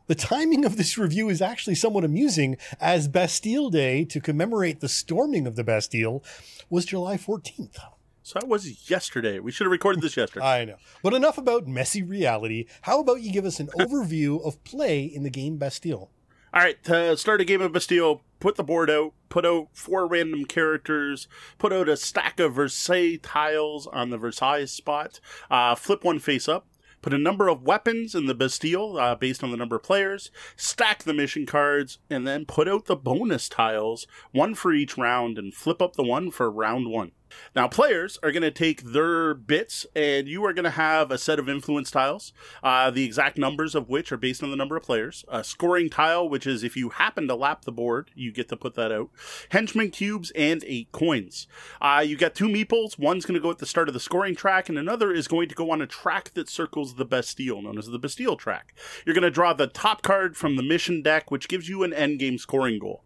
Speaker 1: The timing of this review is actually somewhat amusing, as Bastille Day, to commemorate the storming of the Bastille, was July 14th.
Speaker 2: So that was yesterday. We should have recorded this yesterday.
Speaker 1: I know. But enough about messy reality. How about you give us an overview of play in the game Bastille?
Speaker 2: All right, to start a game of Bastille, put the board out, put out four random characters, put out a stack of Versailles tiles on the Versailles spot, uh, flip one face up, put a number of weapons in the Bastille uh, based on the number of players, stack the mission cards, and then put out the bonus tiles, one for each round, and flip up the one for round one. Now, players are going to take their bits, and you are going to have a set of influence tiles, uh, the exact numbers of which are based on the number of players. A scoring tile, which is if you happen to lap the board, you get to put that out. Henchman cubes and eight coins. Uh, you got two meeples. One's going to go at the start of the scoring track, and another is going to go on a track that circles the Bastille, known as the Bastille track. You're going to draw the top card from the mission deck, which gives you an endgame scoring goal.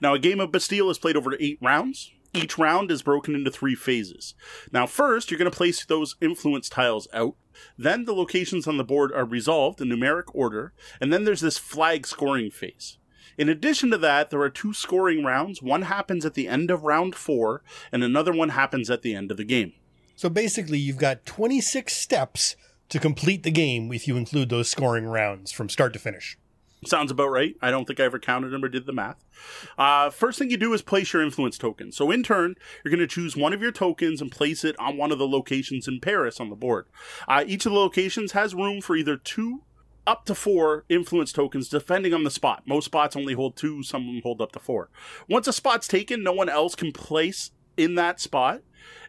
Speaker 2: Now, a game of Bastille is played over eight rounds. Each round is broken into three phases. Now, first, you're going to place those influence tiles out. Then the locations on the board are resolved in numeric order, and then there's this flag scoring phase. In addition to that, there are two scoring rounds. One happens at the end of round four, and another one happens at the end of the game.
Speaker 1: So basically, you've got 26 steps to complete the game if you include those scoring rounds from start to finish.
Speaker 2: Sounds about right. I don't think I ever counted them or did the math. Uh, first thing you do is place your influence token. So in turn, you're going to choose one of your tokens and place it on one of the locations in Paris on the board. Uh, each of the locations has room for either two up to four influence tokens depending on the spot. Most spots only hold two, some hold up to four. Once a spot's taken, no one else can place in that spot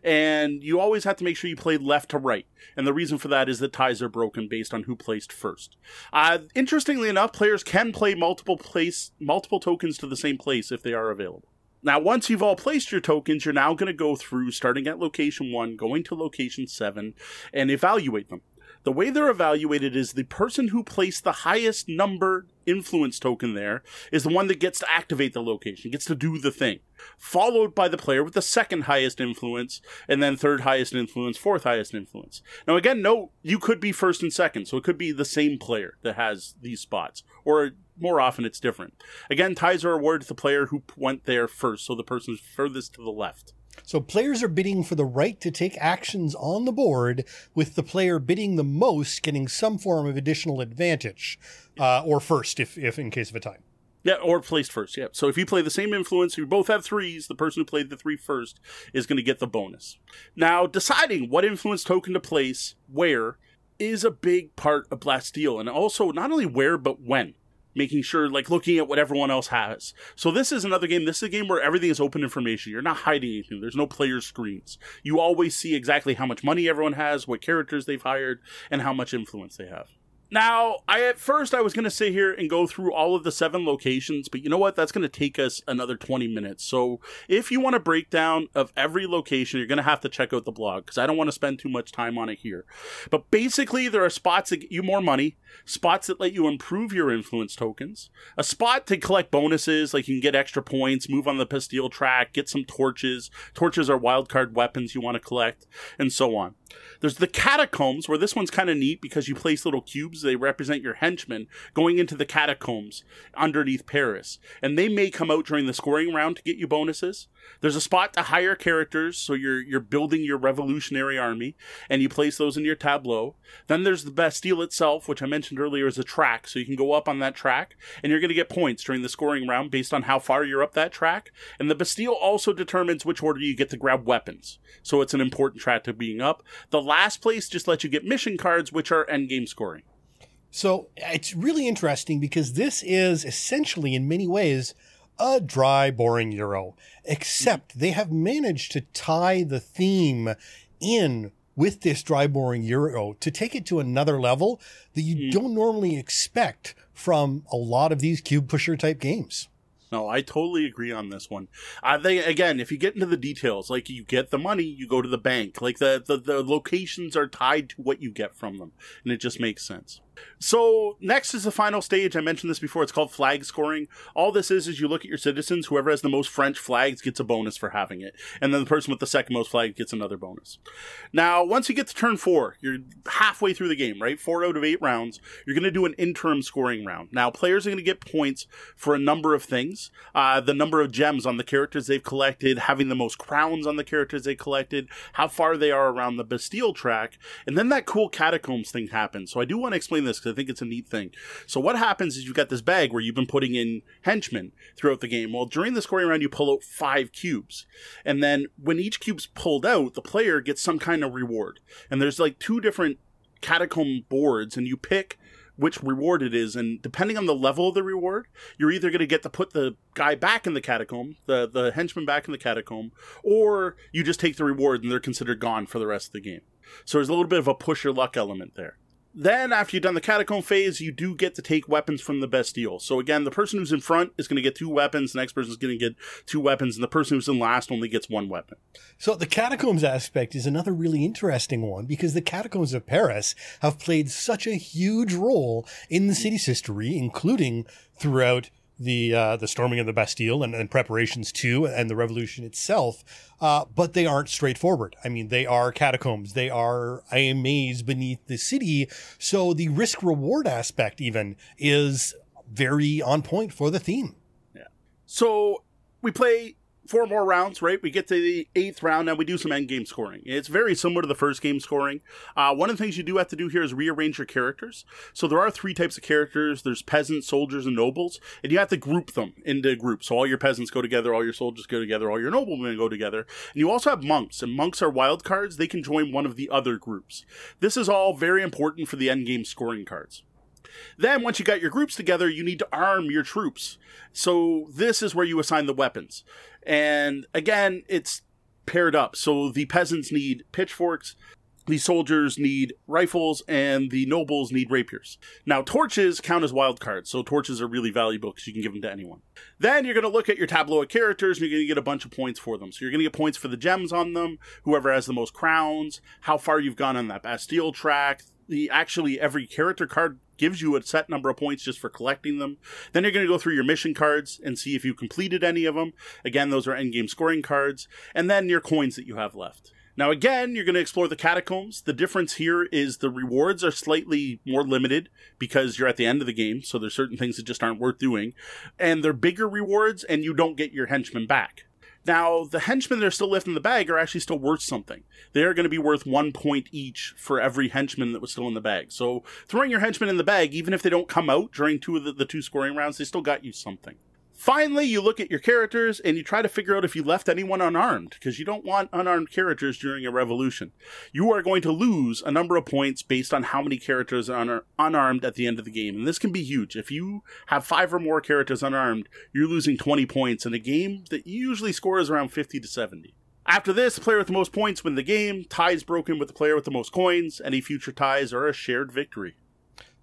Speaker 2: and you always have to make sure you play left to right. And the reason for that is that ties are broken based on who placed first. Uh, interestingly enough, players can play multiple place multiple tokens to the same place if they are available. Now, once you've all placed your tokens, you're now going to go through, starting at location one, going to location seven, and evaluate them. The way they're evaluated is the person who placed the highest number influence token there is the one that gets to activate the location, gets to do the thing, followed by the player with the second highest influence, and then third highest influence, fourth highest influence. Now, again, note you could be first and second, so it could be the same player that has these spots, or more often it's different. Again, ties are awarded to the player who went there first, so the person furthest to the left.
Speaker 1: So players are bidding for the right to take actions on the board, with the player bidding the most getting some form of additional advantage, uh, or first if, if in case of a tie.
Speaker 2: Yeah, or placed first. Yeah. So if you play the same influence, you both have threes. The person who played the three first is going to get the bonus. Now, deciding what influence token to place where is a big part of Bastille, and also not only where but when making sure like looking at what everyone else has. So this is another game. This is a game where everything is open information. You're not hiding anything. There's no player screens. You always see exactly how much money everyone has, what characters they've hired, and how much influence they have. Now, I at first I was going to sit here and go through all of the seven locations, but you know what? That's going to take us another 20 minutes. So, if you want a breakdown of every location, you're going to have to check out the blog because I don't want to spend too much time on it here. But basically, there are spots that get you more money, spots that let you improve your influence tokens, a spot to collect bonuses like you can get extra points, move on the Bastille track, get some torches. Torches are wildcard weapons you want to collect, and so on. There's the catacombs, where this one's kind of neat because you place little cubes. They represent your henchmen going into the catacombs underneath Paris. And they may come out during the scoring round to get you bonuses. There's a spot to hire characters, so you're you're building your revolutionary army, and you place those in your tableau. Then there's the Bastille itself, which I mentioned earlier is a track, so you can go up on that track, and you're going to get points during the scoring round based on how far you're up that track. And the Bastille also determines which order you get to grab weapons, so it's an important track to being up. The last place just lets you get mission cards, which are end game scoring.
Speaker 1: So it's really interesting because this is essentially, in many ways, a dry, boring Euro, except they have managed to tie the theme in with this dry, boring Euro to take it to another level that you
Speaker 2: Mm.
Speaker 1: don't normally expect from a lot of these cube pusher type games.
Speaker 2: No, I totally agree on this one. Uh, they again, if you get into the details, like you get the money, you go to the bank. Like the, the the locations are tied to what you get from them, and it just makes sense. So next is the final stage. I mentioned this before. It's called flag scoring. All this is is you look at your citizens. Whoever has the most French flags gets a bonus for having it, and then the person with the second most flag gets another bonus. Now, once you get to turn four, you're halfway through the game, right? Four out of eight rounds. You're going to do an interim scoring round. Now, players are going to get points for a number of things. Uh, the number of gems on the characters they've collected, having the most crowns on the characters they collected, how far they are around the Bastille track, and then that cool catacombs thing happens. So I do want to explain this because I think it's a neat thing. So what happens is you've got this bag where you've been putting in henchmen throughout the game. Well, during the scoring round, you pull out five cubes. And then when each cube's pulled out, the player gets some kind of reward. And there's like two different catacomb boards, and you pick which reward it is, and depending on the level of the reward, you're either going to get to put the guy back in the catacomb, the the henchman back in the catacomb, or you just take the reward and they're considered gone for the rest of the game. So there's a little bit of a push your luck element there. Then, after you've done the catacomb phase, you do get to take weapons from the Bastille. So again, the person who's in front is going to get two weapons, the next person is going to get two weapons, and the person who's in last only gets one weapon.
Speaker 1: So the catacombs aspect is another really interesting one because the catacombs of Paris have played such a huge role in the city's history, including throughout the uh, the storming of the Bastille and, and preparations to and the revolution itself. Uh, but they aren't straightforward. I mean, they are catacombs. They are a maze beneath the city. So the risk reward aspect even is very on point for the theme. Yeah.
Speaker 2: So we play four more rounds, right? We get to the eighth round and we do some end game scoring. It's very similar to the first game scoring. Uh, one of the things you do have to do here is rearrange your characters. So there are three types of characters. There's peasants, soldiers, and nobles, and you have to group them into groups. So all your peasants go together, all your soldiers go together, all your noblemen go together. And you also have monks, and monks are wild cards. They can join one of the other groups. This is all very important for the end game scoring cards. Then, once you got your groups together, you need to arm your troops. So, this is where you assign the weapons. And again, it's paired up. So, the peasants need pitchforks, the soldiers need rifles, and the nobles need rapiers. Now, torches count as wild cards, so torches are really valuable because you can give them to anyone. Then you're going to look at your tableau of characters and you're going to get a bunch of points for them. So you're going to get points for the gems on them, whoever has the most crowns, how far you've gone on that Bastille track. The actually every character card gives you a set number of points just for collecting them. Then you're going to go through your mission cards and see if you completed any of them. Again, those are endgame scoring cards, and then your coins that you have left. Now, again, you're going to explore the catacombs. The difference here is the rewards are slightly more limited because you're at the end of the game, so there's certain things that just aren't worth doing. And they're bigger rewards, and you don't get your henchmen back. Now, the henchmen that are still left in the bag are actually still worth something. They are going to be worth one point each for every henchman that was still in the bag. So, throwing your henchmen in the bag, even if they don't come out during two of the, the two scoring rounds, they still got you something. Finally, you look at your characters and you try to figure out if you left anyone unarmed, because you don't want unarmed characters during a revolution. You are going to lose a number of points based on how many characters are unarmed at the end of the game. And this can be huge. If you have five or more characters unarmed, you're losing 20 points in a game that usually scores around 50 to 70. After this, the player with the most points win the game. Ties broken with the player with the most coins. Any future ties are a shared victory.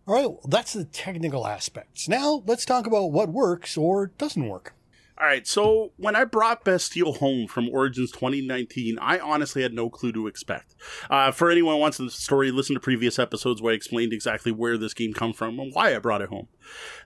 Speaker 1: All right, well, that's the technical aspects. Now let's talk about what works or doesn't work.
Speaker 2: All right, so when I brought Bastille home from Origins 2019, I honestly had no clue to expect. Uh, for anyone who wants the story, listen to previous episodes where I explained exactly where this game come from and why I brought it home.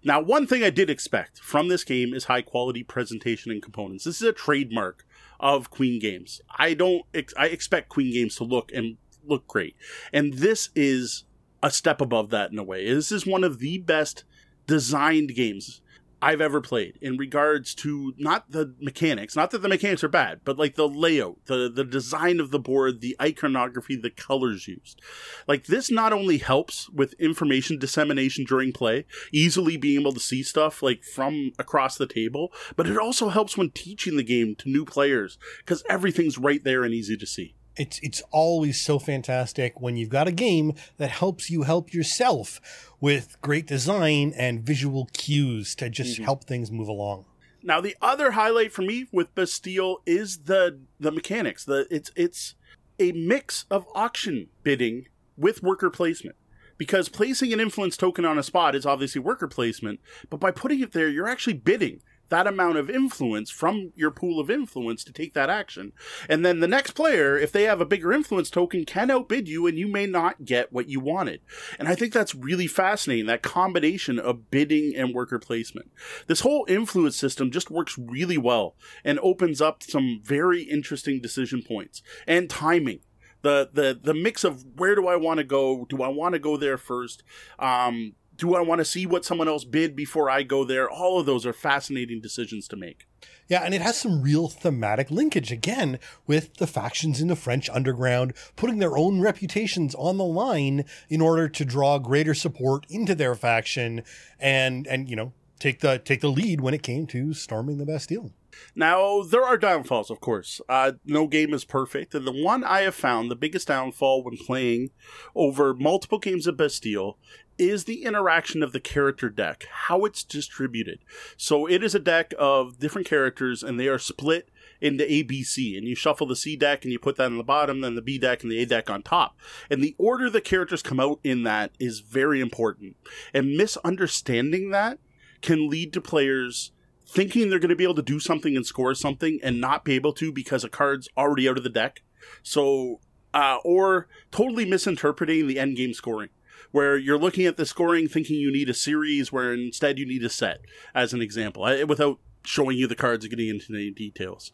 Speaker 2: Now, one thing I did expect from this game is high quality presentation and components. This is a trademark of Queen Games. I don't, ex- I expect Queen Games to look and look great. And this is a step above that in a way. This is one of the best designed games I've ever played in regards to not the mechanics, not that the mechanics are bad, but like the layout, the the design of the board, the iconography, the colors used. Like this not only helps with information dissemination during play, easily being able to see stuff like from across the table, but it also helps when teaching the game to new players because everything's right there and easy to see
Speaker 1: it's it's always so fantastic when you've got a game that helps you help yourself with great design and visual cues to just mm-hmm. help things move along.
Speaker 2: Now the other highlight for me with Bastille is the the mechanics. The it's it's a mix of auction bidding with worker placement. Because placing an influence token on a spot is obviously worker placement, but by putting it there, you're actually bidding that amount of influence from your pool of influence to take that action. And then the next player, if they have a bigger influence token, can outbid you and you may not get what you wanted. And I think that's really fascinating, that combination of bidding and worker placement. This whole influence system just works really well and opens up some very interesting decision points and timing the the the mix of where do I want to go? Do I want to go there first? Um, do I want to see what someone else bid before I go there? All of those are fascinating decisions to make.
Speaker 1: Yeah, and it has some real thematic linkage again with the factions in the French underground putting their own reputations on the line in order to draw greater support into their faction and and you know take the take the lead when it came to storming the Bastille.
Speaker 2: Now, there are downfalls, of course. Uh, no game is perfect, and the one I have found the biggest downfall when playing over multiple games of Bastille is the interaction of the character deck, how it's distributed. So it is a deck of different characters, and they are split into A, B, C, and you shuffle the C deck and you put that on the bottom, then the B deck and the A deck on top. And the order the characters come out in that is very important. And misunderstanding that can lead to players thinking they're going to be able to do something and score something and not be able to because a card's already out of the deck. So, uh, or totally misinterpreting the end game scoring where you're looking at the scoring thinking you need a series where instead you need a set, as an example, without showing you the cards and getting into any details.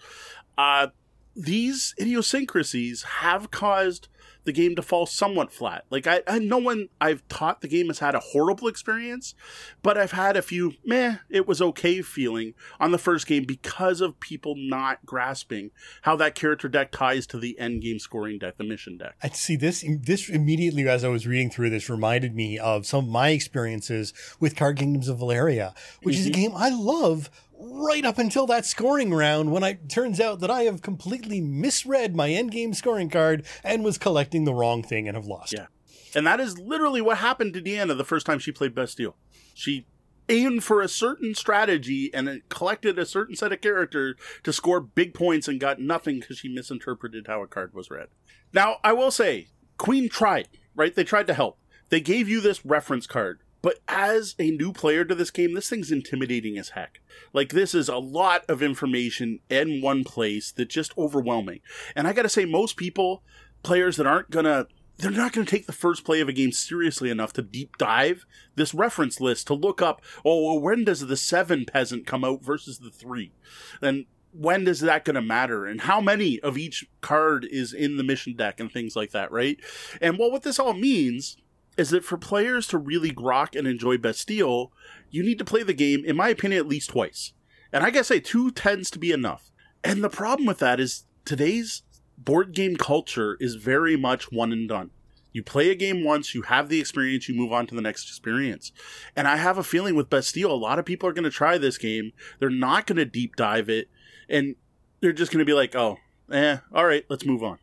Speaker 2: Uh, these idiosyncrasies have caused the game to fall somewhat flat. Like I, I no one I've taught the game has had a horrible experience, but I've had a few meh, it was okay feeling on the first game because of people not grasping how that character deck ties to the end game scoring deck, the mission deck.
Speaker 1: I see this this immediately as I was reading through this reminded me of some of my experiences with Card Kingdoms of Valeria, which mm-hmm. is a mm-hmm. game I love right up until that scoring round when it turns out that I have completely misread my endgame scoring card and was collecting the wrong thing and have lost.
Speaker 2: Yeah. And that is literally what happened to Deanna the first time she played Bastille. She aimed for a certain strategy and collected a certain set of characters to score big points and got nothing because she misinterpreted how a card was read. Now, I will say, Queen tried, right? They tried to help. They gave you this reference card but as a new player to this game, this thing's intimidating as heck. Like, this is a lot of information in one place that's just overwhelming. And I gotta say, most people, players that aren't gonna they're not going to take the first play of a game seriously enough to deep dive this reference list to look up, oh, well, when does the seven peasant come out versus the three? And when is that going to matter? And how many of each card is in the mission deck and things like that, right? And well, what this all means is that for players to really grok and enjoy Bastille, you need to play the game, in my opinion, at least twice. And I guess say two tends to be enough. And the problem with that is today's board game culture is very much one and done. You play a game once, you have the experience, you move on to the next experience. And I have a feeling with Bastille, a lot of people are going to try this game. They're not going to deep dive it, and they're just going to be like, oh, eh, all right, let's move on.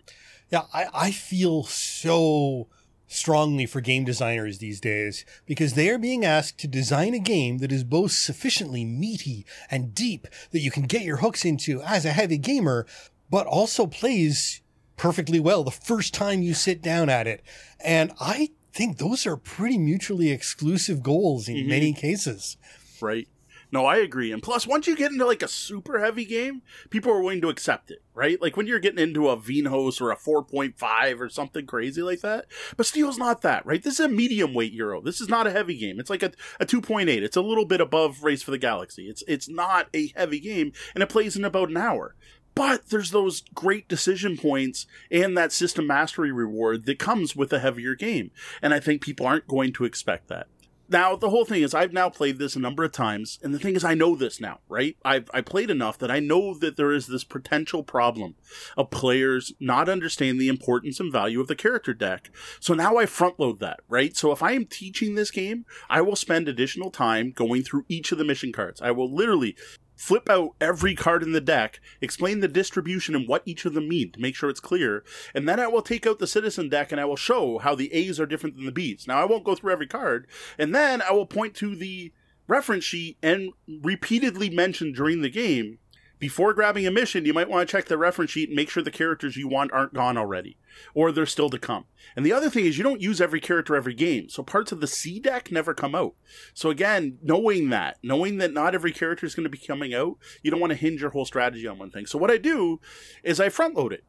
Speaker 1: Yeah, I, I feel so strongly for game designers these days because they are being asked to design a game that is both sufficiently meaty and deep that you can get your hooks into as a heavy gamer, but also plays perfectly well the first time you sit down at it. And I think those are pretty mutually exclusive goals in mm-hmm. many cases.
Speaker 2: Right. No, I agree. And plus, once you get into like a super heavy game, people are willing to accept it, right? Like when you're getting into a Vinhos or a 4.5 or something crazy like that. Bastille's not that, right? This is a medium weight Euro. This is not a heavy game. It's like a, a 2.8. It's a little bit above Race for the Galaxy. It's it's not a heavy game, and it plays in about an hour. But there's those great decision points and that system mastery reward that comes with a heavier game. And I think people aren't going to expect that. Now, the whole thing is, I've now played this a number of times, and the thing is, I know this now, right? I've I played enough that I know that there is this potential problem of players not understanding the importance and value of the character deck. So now I front load that, right? So if I am teaching this game, I will spend additional time going through each of the mission cards. I will literally flip out every card in the deck, explain the distribution and what each of them mean to make sure it's clear, and then I will take out the citizen deck and I will show how the A's are different than the B's. Now I won't go through every card, and then I will point to the reference sheet and repeatedly mention during the game. Before grabbing a mission, you might want to check the reference sheet and make sure the characters you want aren't gone already, or they're still to come. And the other thing is, you don't use every character every game, so parts of the C deck never come out. So again, knowing that, knowing that not every character is going to be coming out, you don't want to hinge your whole strategy on one thing. So what I do is I front load it,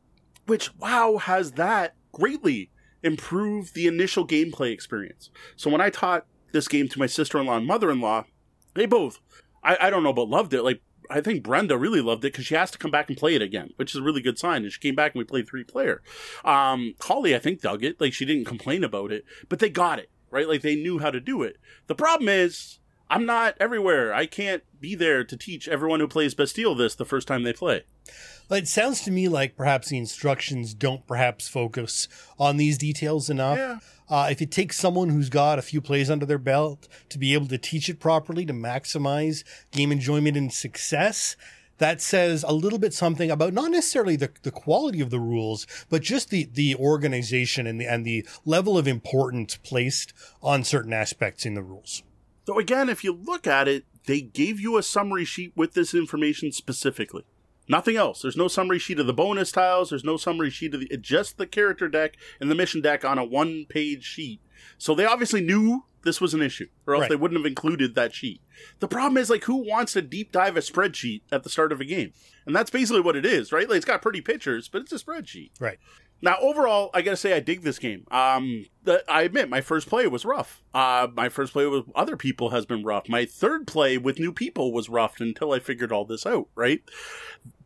Speaker 2: which WoW has that greatly improved the initial gameplay experience. So when I taught this game to my sister-in-law and mother-in-law, they both, I, I don't know, but loved it. Like I think Brenda really loved it because she has to come back and play it again, which is a really good sign. And she came back and we played three player. Um, Holly, I think, dug it. Like she didn't complain about it, but they got it right. Like they knew how to do it. The problem is, I'm not everywhere. I can't be there to teach everyone who plays Bastille this the first time they play.
Speaker 1: It sounds to me like perhaps the instructions don't perhaps focus on these details enough.
Speaker 2: Yeah.
Speaker 1: Uh, if it takes someone who's got a few plays under their belt to be able to teach it properly to maximize game enjoyment and success, that says a little bit something about not necessarily the, the quality of the rules, but just the, the organization and the, and the level of importance placed on certain aspects in the rules.
Speaker 2: So again, if you look at it, they gave you a summary sheet with this information specifically. Nothing else. There's no summary sheet of the bonus tiles. There's no summary sheet of the, just the character deck and the mission deck on a one page sheet. So they obviously knew this was an issue, or else
Speaker 1: Right.
Speaker 2: they wouldn't have included that sheet. The problem is, like, who wants to deep dive a spreadsheet at the start of a game? And that's basically what it is, right? Like, it's got pretty pictures, but it's a spreadsheet.
Speaker 1: Right.
Speaker 2: Now, overall, I gotta say, I dig this game. Um, I admit, my first play was rough. Uh, my first play with other people has been rough. My third play with new people was rough until I figured all this out, right?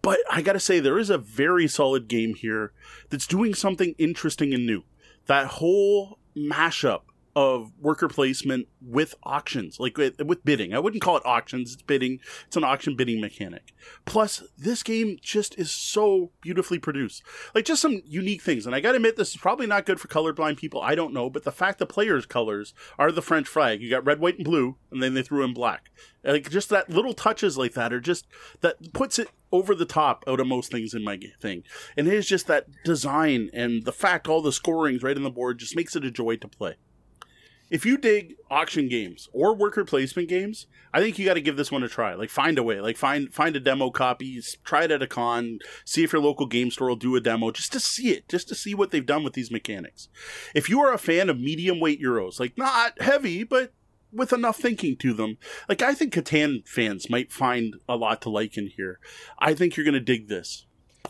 Speaker 2: But I gotta say, there is a very solid game here that's doing something interesting and new. That whole mashup of worker placement with auctions, like with, bidding. I wouldn't call it auctions, it's bidding. It's an auction bidding mechanic. Plus, this game just is so beautifully produced. Like, just some unique things. And I gotta admit, this is probably not good for colorblind people. I don't know. But the fact the players' colors are the French flag. You got red, white, and blue, and then they threw in black. Like, just that little touches like that are just, that puts it over the top out of most things in my thing. And it is just that design and the fact all the scorings right on the board just makes it a joy to play. If you dig auction games or worker placement games, I think you got to give this one a try. Like find a way, like find find a demo copy, try it at a con, see if your local game store will do a demo just to see it, just to see what they've done with these mechanics. If you are a fan of medium weight euros, like not heavy but with enough thinking to them, like I think Catan fans might find a lot to like in here. I think you're going to dig this.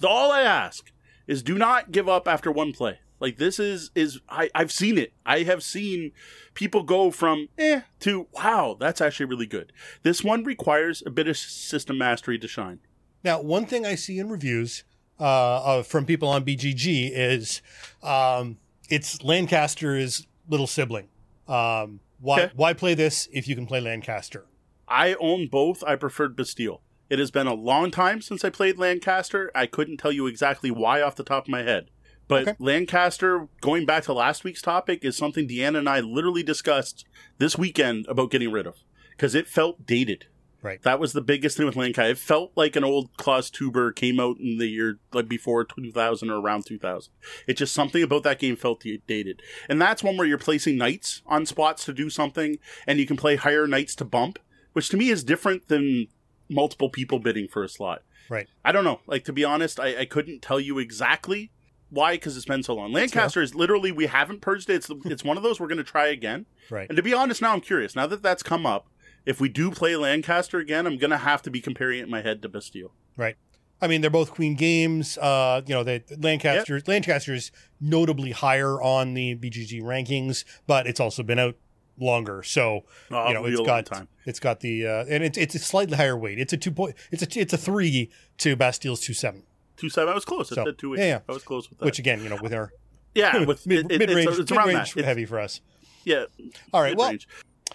Speaker 2: All I ask is do not give up after one play. Like this is is I I've seen it. I have seen people go from eh to wow, that's actually really good. This one requires a bit of system mastery to shine.
Speaker 1: Now, one thing I see in reviews uh, from people on BGG is um, it's Lancaster's little sibling. Um, why
Speaker 2: Okay.
Speaker 1: why play this if you can play Lancaster?
Speaker 2: I own both. I preferred Bastille. It has been a long time since I played Lancaster. I couldn't tell you exactly why off the top of my head. But
Speaker 1: Okay.
Speaker 2: Lancaster, going back to last week's topic, is something Deanna and I literally discussed this weekend about getting rid of because it felt dated.
Speaker 1: Right.
Speaker 2: That was the biggest thing with Lancaster. It felt like an old Klaus Teuber came out in the year like before 2000 or around 2000. It's just something about that game felt dated. And that's one where you're placing knights on spots to do something, and you can play higher knights to bump, which to me is different than multiple people bidding for a slot.
Speaker 1: Right.
Speaker 2: I don't know. Like to be honest, I, I couldn't tell you exactly why because it's been so long. Lancaster is literally we haven't purged it. It's it's one of those we're going to try again.
Speaker 1: Right.
Speaker 2: And to be honest, now I'm curious. Now that that's come up, if we do play Lancaster again, I'm going to have to be comparing it in my head to Bastille.
Speaker 1: Right. I mean, they're both Queen games. Uh, you know, they, Lancaster Lancaster's notably higher on the BGG rankings, but it's also been out longer. So
Speaker 2: Oh,
Speaker 1: you know, it's
Speaker 2: be a long
Speaker 1: got
Speaker 2: time.
Speaker 1: it's got the uh, and it's it's a slightly higher weight. It's a two point. It's a it's a three to Bastille's two seven.
Speaker 2: Two seven. I was close. I
Speaker 1: So,
Speaker 2: said two eight.
Speaker 1: yeah, yeah.
Speaker 2: I was close with that.
Speaker 1: Which again, you know, with our
Speaker 2: yeah, with
Speaker 1: mid,
Speaker 2: it-
Speaker 1: mid-range,
Speaker 2: it's, it's
Speaker 1: mid-range heavy for us.
Speaker 2: yeah,
Speaker 1: All right, well,
Speaker 2: mid-range.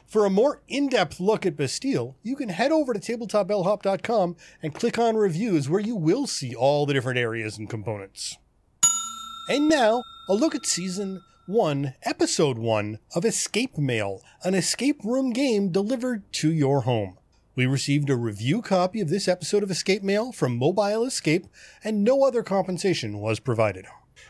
Speaker 1: For a more in-depth look at Bastille, you can head over to tabletopbellhop.com and click on reviews where you will see all the different areas and components. And now, a look at season 1, episode 1 of Escape Mail, an escape room game delivered to your home. We received a review copy of this episode of Escape Mail from Mobile Escape, and no other compensation was provided.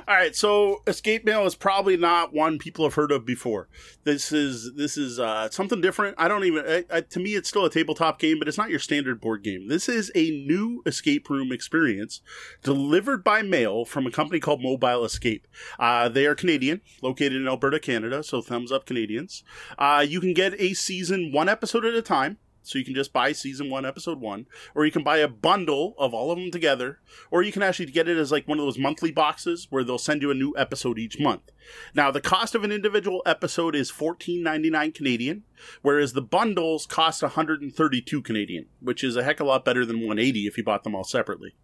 Speaker 2: All right, so Escape Mail is probably not one people have heard of before. This is this is uh, something different. I don't even. I, I, to me, it's still a tabletop game, but it's not your standard board game. This is a new escape room experience delivered by mail from a company called Mobile Escape. Uh, they are Canadian, located in Alberta, Canada. So thumbs up, Canadians. Uh, you can get a season one episode at a time. So you can just buy season one, episode one, or you can buy a bundle of all of them together, or you can actually get it as like one of those monthly boxes where they'll send you a new episode each month. Now, the cost of an individual episode is fourteen ninety nine Canadian, whereas the bundles cost one hundred and thirty two Canadian, which is a heck of a lot better than one eighty if you bought them all separately.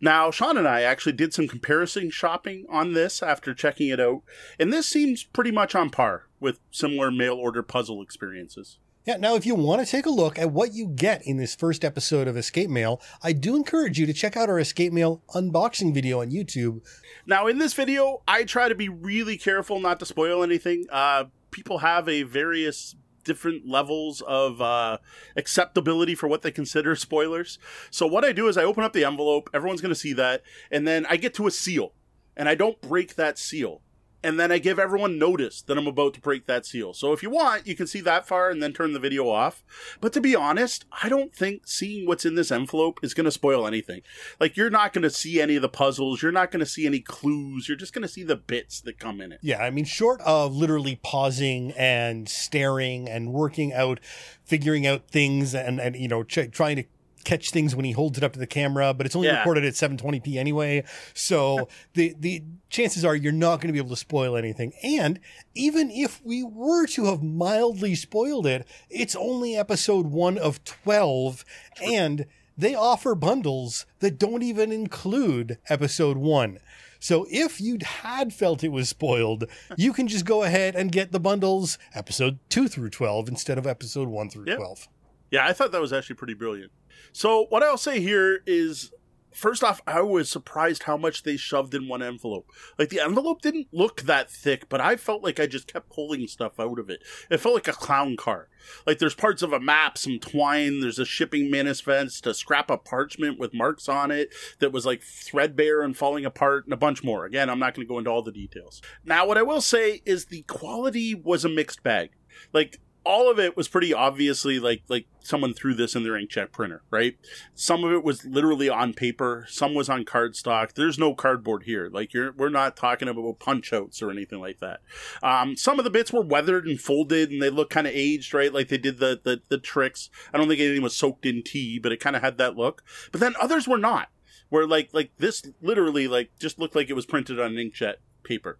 Speaker 2: Now, Sean and I actually did some comparison shopping on this after checking it out, and this seems pretty much on par with similar mail order puzzle experiences.
Speaker 1: Yeah, now if you want to take a look at what you get in this first episode of Escape Mail, I do encourage you to check out our Escape Mail unboxing video on YouTube.
Speaker 2: Now, in this video, I try to be really careful not to spoil anything. Uh, people have a various different levels of uh, acceptability for what they consider spoilers. So what I do is I open up the envelope. Everyone's going to see that, and then I get to a seal, and I don't break that seal. And then I give everyone notice that I'm about to break that seal. So if you want, you can see that far and then turn the video off. But to be honest, I don't think seeing what's in this envelope is going to spoil anything. Like, you're not going to see any of the puzzles. You're not going to see any clues. You're just going to see the bits that come in it.
Speaker 1: Yeah, I mean, short of literally pausing and staring and working out, figuring out things and, and you know, ch- trying to catch things when he holds it up to the camera, but it's only
Speaker 2: Yeah.
Speaker 1: recorded at 720p anyway. So the, the chances are you're not going to be able to spoil anything. And even if we were to have mildly spoiled it, it's only episode one of 12 and they offer bundles that don't even include episode one. So if you had felt it was spoiled, you can just go ahead and get the bundles episode 2 through 12 instead of episode 1 through
Speaker 2: Yep.
Speaker 1: 12.
Speaker 2: Yeah, I thought that was actually pretty brilliant. So what I'll say here is first off, I was surprised how much they shoved in one envelope. Like the envelope didn't look that thick, but I felt like I just kept pulling stuff out of it. It felt like a clown car. Like there's parts of a map, some twine, there's a shipping manifest, a scrap of parchment with marks on it that was like threadbare and falling apart, and a bunch more. Again, I'm not going to go into all the details. Now, what I will say is the quality was a mixed bag. Like all of it was pretty obviously like like someone threw this in their inkjet printer, right? Some of it was literally on paper, some was on cardstock. There's no cardboard here. Like you're we're not talking about punch outs or anything like that. Um, some of the bits were weathered and folded and they look kind of aged, right? Like they did the, the the tricks. I don't think anything was soaked in tea, but it kind of had that look. But then others were not. Where like like this literally like just looked like it was printed on inkjet paper.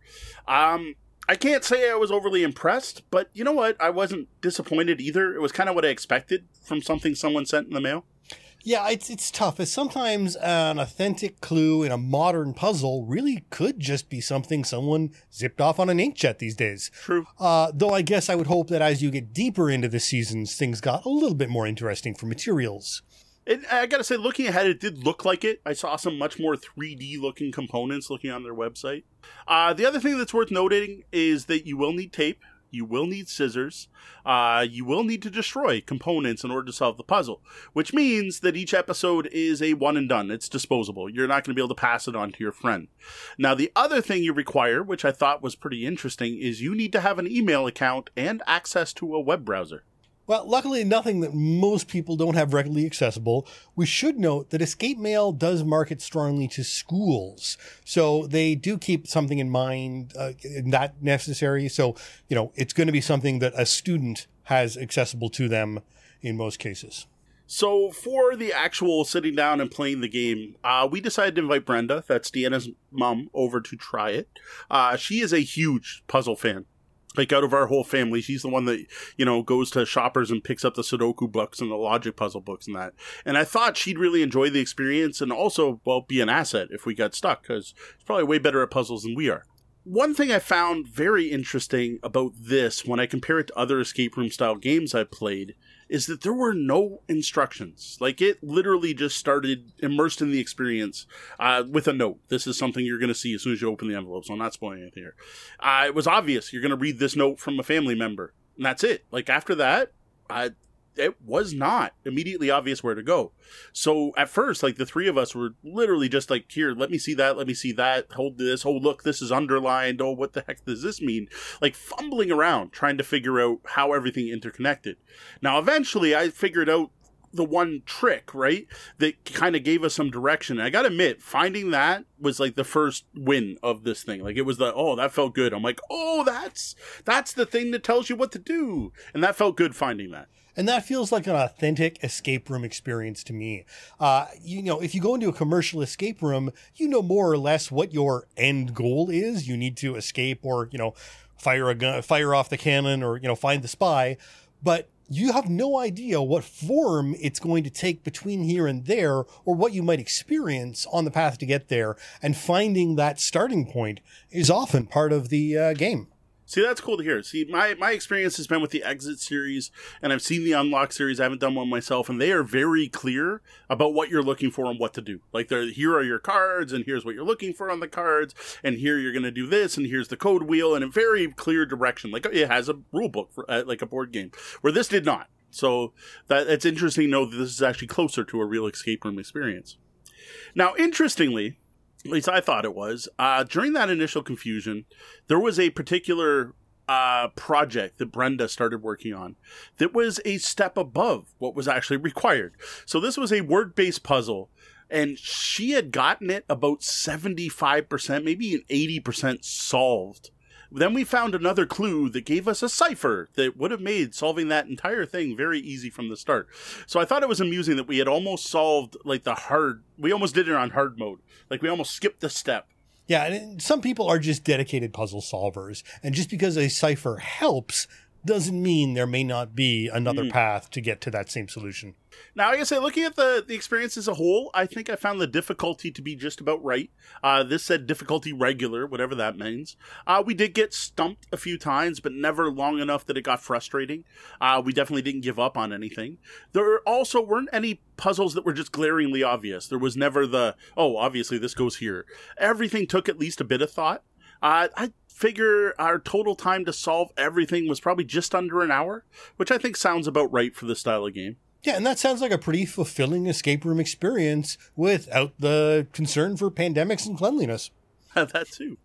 Speaker 2: Um I can't say I was overly impressed, but you know what? I wasn't disappointed either. It was kind of what I expected from something someone sent in the mail.
Speaker 1: Yeah, it's it's tough. As sometimes an authentic clue in a modern puzzle really could just be something someone zipped off on an inkjet these days.
Speaker 2: True.
Speaker 1: Uh, though I guess I would hope that as you get deeper into the seasons, things got a little bit more interesting for materials.
Speaker 2: And I gotta say, looking ahead, it did look like it. I saw some much more 3D looking components looking on their website. Uh, the other thing that's worth noting is that you will need tape, you will need scissors, uh, you will need to destroy components in order to solve the puzzle, which means that each episode is a one and done. It's disposable. You're not to be able to pass it on to your friend. Now, the other thing you require, which I thought was pretty interesting, is you need to have an email account and access to a web browser.
Speaker 1: Well, luckily, nothing that most people don't have readily accessible. We should note that Escape Mail does market strongly to schools. So they do keep something in mind, uh, not necessary. So, you know, it's going to be something that a student has accessible to them in most cases.
Speaker 2: So for the actual sitting down and playing the game, uh, we decided to invite Brenda, that's Deanna's mom, over to try it. Uh, she is a huge puzzle fan. Like out of our whole family, she's the one that you know goes to shoppers and picks up the Sudoku books and the logic puzzle books and that. And I thought she'd really enjoy the experience and also well be an asset if we got stuck because she's probably way better at puzzles than we are. One thing I found very interesting about this when I compare it to other escape room style games I've played is that there were no instructions. Like it literally just started immersed in the experience uh, with a note. This is something you're going to see as soon as you open the envelope. So I'm not spoiling anything here. Uh, it was obvious you're going to read this note from a family member, and that's it. Like after that, I it was not immediately obvious where to go. So at first, like the three of us were literally just like, here, let me see that, let me see that, hold this, oh, look, this is underlined, oh, what the heck does this mean? Like fumbling around trying to figure out how everything interconnected. Now, eventually, I figured out the one trick, right? That kind of gave us some direction. And I got to admit, finding that was like the first win of this thing. Like it was the, oh, that felt good. I'm like, oh, that's, that's the thing that tells you what to do. And that felt good finding that.
Speaker 1: And that feels like an authentic escape room experience to me. Uh, you know, if you go into a commercial escape room, you know more or less what your end goal is. You need to escape or, you know, fire a gun, fire off the cannon or, you know, find the spy. But you have no idea what form it's going to take between here and there or what you might experience on the path to get there. And finding that starting point is often part of the uh, game.
Speaker 2: See, that's cool to hear. See, my, my experience has been with the Exit series, and I've seen the Unlock series. I haven't done one myself, and they are very clear about what you're looking for and what to do. Like, here are your cards, and here's what you're looking for on the cards, and here you're going to do this, and here's the code wheel, and a very clear direction. Like, it has a rule book for uh, like a board game, where this did not. So that it's interesting to know that this is actually closer to a real escape room experience. Now, interestingly, at least I thought it was. Uh, during that initial confusion, there was a particular uh, project that Brenda started working on that was a step above what was actually required. So this was a word based puzzle, and she had gotten it about 75%, maybe even 80% solved then we found another clue that gave us a cipher that would have made solving that entire thing very easy from the start. So I thought it was amusing that we had almost solved like the hard, we almost did it on hard mode. Like we almost skipped the step.
Speaker 1: Yeah, and some people are just dedicated puzzle solvers. And just because a cipher helps doesn't mean there may not be another mm. path to get to that same solution.
Speaker 2: Now, I guess, say, looking at the, the experience as a whole, I think I found the difficulty to be just about right. Uh, this said difficulty regular, whatever that means. Uh, we did get stumped a few times, but never long enough that it got frustrating. Uh, we definitely didn't give up on anything. There also weren't any puzzles that were just glaringly obvious. There was never the, oh, obviously this goes here. Everything took at least a bit of thought. Uh, I figure our total time to solve everything was probably just under an hour, which I think sounds about right for the style of game.
Speaker 1: Yeah, and that sounds like a pretty fulfilling escape room experience without the concern for pandemics and cleanliness.
Speaker 2: that too.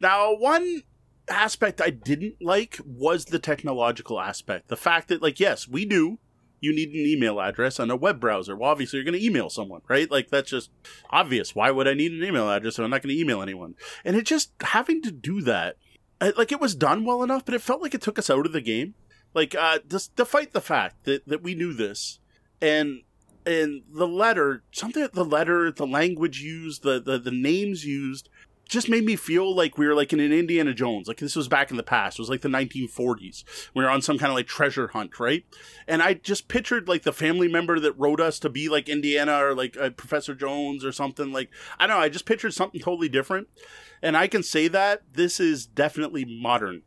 Speaker 2: Now, one aspect I didn't like was the technological aspect. The fact that, like, yes, we do you need an email address and a web browser. Well, obviously, you're going to email someone, right? Like, that's just obvious. Why would I need an email address if I'm not going to email anyone? And it just having to do that, like, it was done well enough, but it felt like it took us out of the game. Like, uh, just fight the fact that, that we knew this and and the letter, something the letter, the language used, the, the, the names used, just made me feel like we were like in an Indiana Jones. Like this was back in the past. It was like the 1940s. We were on some kind of like treasure hunt, right? And I just pictured like the family member that wrote us to be like Indiana or like uh, Professor Jones or something. Like I don't know. I just pictured something totally different. And I can say that this is definitely modern.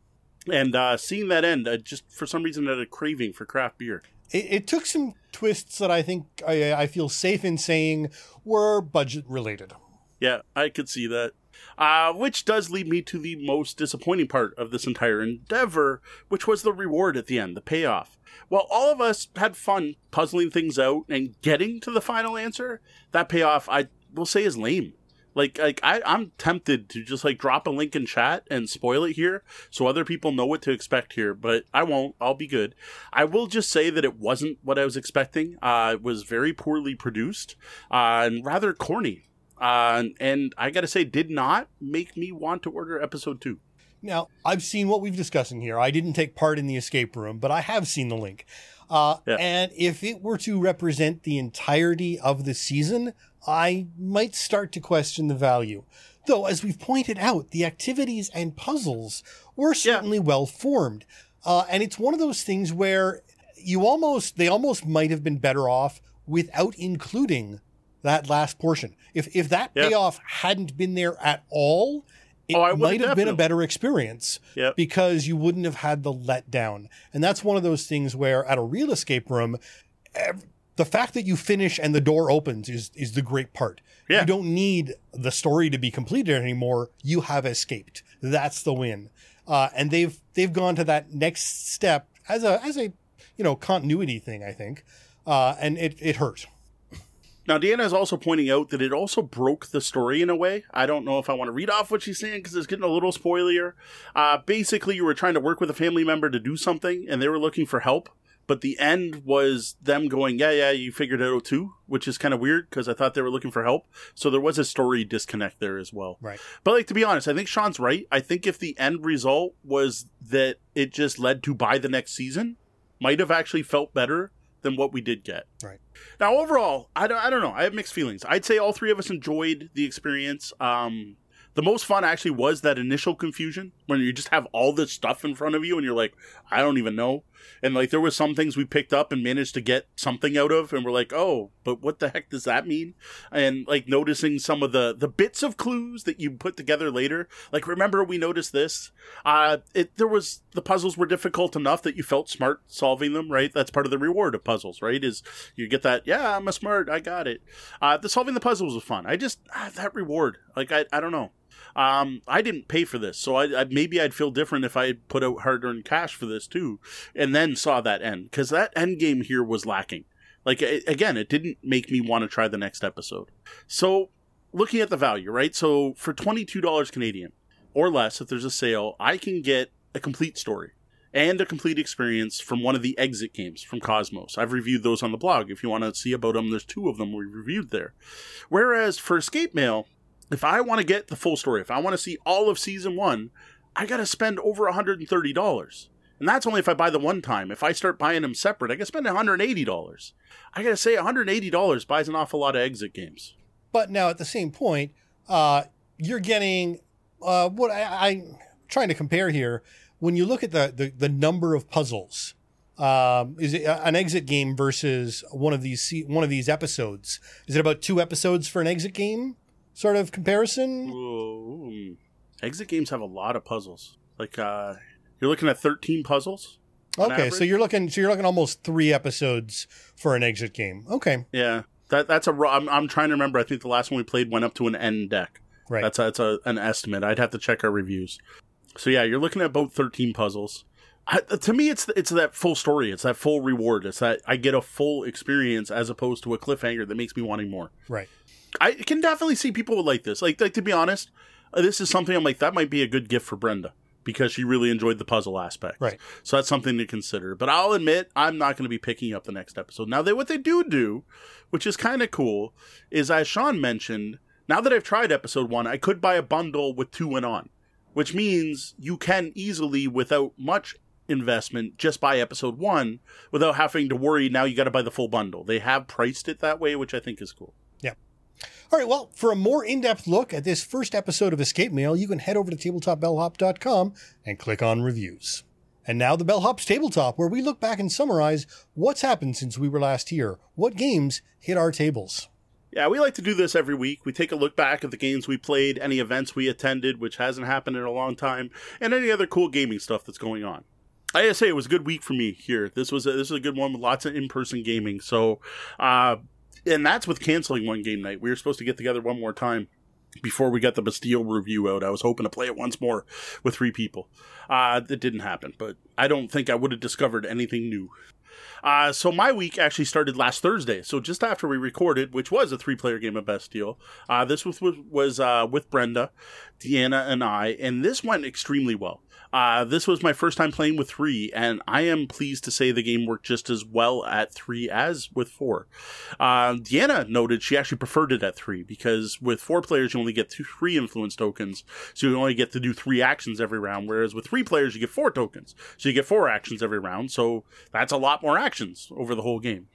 Speaker 2: And uh, seeing that end, uh, just for some reason, had a craving for craft beer.
Speaker 1: It, it took some twists that I think I, I feel safe in saying were budget related.
Speaker 2: Yeah, I could see that. Uh, which does lead me to the most disappointing part of this entire endeavor, which was the reward at the end, the payoff. While all of us had fun puzzling things out and getting to the final answer, that payoff I will say is lame. Like, like I, I'm tempted to just like drop a link in chat and spoil it here so other people know what to expect here, but I won't. I'll be good. I will just say that it wasn't what I was expecting. Uh, it was very poorly produced uh, and rather corny. Uh, and I gotta say, did not make me want to order episode two.
Speaker 1: Now, I've seen what we've discussing here. I didn't take part in the escape room, but I have seen the link. Uh, yeah. And if it were to represent the entirety of the season, I might start to question the value. Though, as we've pointed out, the activities and puzzles were certainly well formed. Uh, and it's one of those things where you almost, they almost might have been better off without including that last portion. If, if that
Speaker 2: Yeah.
Speaker 1: payoff hadn't been there at all, it
Speaker 2: Oh,
Speaker 1: might have been a better experience
Speaker 2: Yep.
Speaker 1: because you wouldn't have had the letdown. And that's one of those things where at a real escape room, ev- the fact that you finish and the door opens is is the great part.
Speaker 2: Yeah.
Speaker 1: You don't need the story to be completed anymore. You have escaped. That's the win. Uh, and they've they've gone to that next step as a as a you know continuity thing. I think, uh, and it it hurt.
Speaker 2: Now, Deanna is also pointing out that it also broke the story in a way. I don't know if I want to read off what she's saying because it's getting a little spoilier. Uh, basically, you were trying to work with a family member to do something, and they were looking for help. But the end was them going, "Yeah, yeah, you figured it out too," which is kind of weird because I thought they were looking for help. So there was a story disconnect there as well.
Speaker 1: Right.
Speaker 2: But like to be honest, I think Sean's right. I think if the end result was that it just led to buy the next season, might have actually felt better than what we did get.
Speaker 1: Right.
Speaker 2: Now, overall, I don't, I don't know. I have mixed feelings. I'd say all three of us enjoyed the experience. Um, the most fun actually was that initial confusion when you just have all this stuff in front of you and you're like, I don't even know. And like there were some things we picked up and managed to get something out of, and we're like, oh, but what the heck does that mean? And like noticing some of the the bits of clues that you put together later. Like remember we noticed this. Uh, it there was the puzzles were difficult enough that you felt smart solving them. Right, that's part of the reward of puzzles. Right, is you get that. Yeah, I'm a smart. I got it. Uh, the solving the puzzles was fun. I just ah, that reward. Like I I don't know. Um, I didn't pay for this, so I, I maybe I'd feel different if I had put out hard earned cash for this too, and then saw that end because that end game here was lacking. Like a- again, it didn't make me want to try the next episode. So looking at the value, right? So for twenty two dollars Canadian or less, if there's a sale, I can get a complete story and a complete experience from one of the exit games from Kosmos. I've reviewed those on the blog. If you want to see about them, there's two of them we reviewed there. Whereas for Escape Mail, if I want to get the full story, if I want to see all of season one, I got to spend over $130. And that's only if I buy the one time. If I start buying them separate, I got to spend $180. I got to say, $180 buys an awful lot of exit games.
Speaker 1: But now at the same point, uh, you're getting uh, what I, I'm trying to compare here. When you look at the the, the number of puzzles, um, is it an exit game versus one of these one of these episodes? Is it about two episodes for an exit game sort of comparison?
Speaker 2: Ooh. Exit games have a lot of puzzles. Like, uh, you're looking at 13 puzzles?
Speaker 1: Okay, so you're looking so you're looking almost three episodes for an exit game. Okay,
Speaker 2: Yeah. That, that's a. I'm, I'm trying to remember. I think the last one we played went up to an end deck.
Speaker 1: right.
Speaker 2: That's a, that's a, an estimate. I'd have to check our reviews. So yeah, you're looking at about 13 puzzles. I, to me, it's it's that full story. It's that full reward. It's that I get a full experience as opposed to a cliffhanger that makes me wanting more.
Speaker 1: right.
Speaker 2: I can definitely see people would like this. Like, like to be honest, uh, this is something I'm like that might be a good gift for Brenda because she really enjoyed the puzzle aspect.
Speaker 1: Right.
Speaker 2: So that's something to consider. But I'll admit I'm not going to be picking up the next episode. Now, they what they do do, which is kind of cool, is as Sean mentioned. Now that I've tried episode one, I could buy a bundle with two and on, which means you can easily, without much investment, just buy episode one without having to worry. Now you got to buy the full bundle. They have priced it that way, which I think is cool.
Speaker 1: All right, well, for a more in depth look at this first episode of Escape Mail, you can head over to tabletopbellhop.com and click on reviews. And now the Bellhop's Tabletop, where we look back and summarize what's happened since we were last here, what games hit our tables.
Speaker 2: Yeah, we like to do this every week. We take a look back at the games we played, any events we attended, which hasn't happened in a long time, and any other cool gaming stuff that's going on. I gotta say, it was a good week for me here. This was a, this was a good one with lots of in person gaming. So, uh, and that's with canceling one game night. We were supposed to get together one more time before we got the Bastille review out. I was hoping to play it once more with three people. Uh, that didn't happen, but I don't think I would have discovered anything new. Uh, so my week actually started last Thursday. So just after we recorded, which was a three-player game of Bastille, uh, this was was, uh, with Brenda, Deanna, and I, and this went extremely well. Uh, this was my first time playing with three, and I am pleased to say the game worked just as well at three as with four. Uh, Deanna noted she actually preferred it at three because with four players you only get two, three influence tokens, so you only get to do three actions every round. Whereas with three players you get four tokens, so you get four actions every round. So that's a lot more actions over the whole game.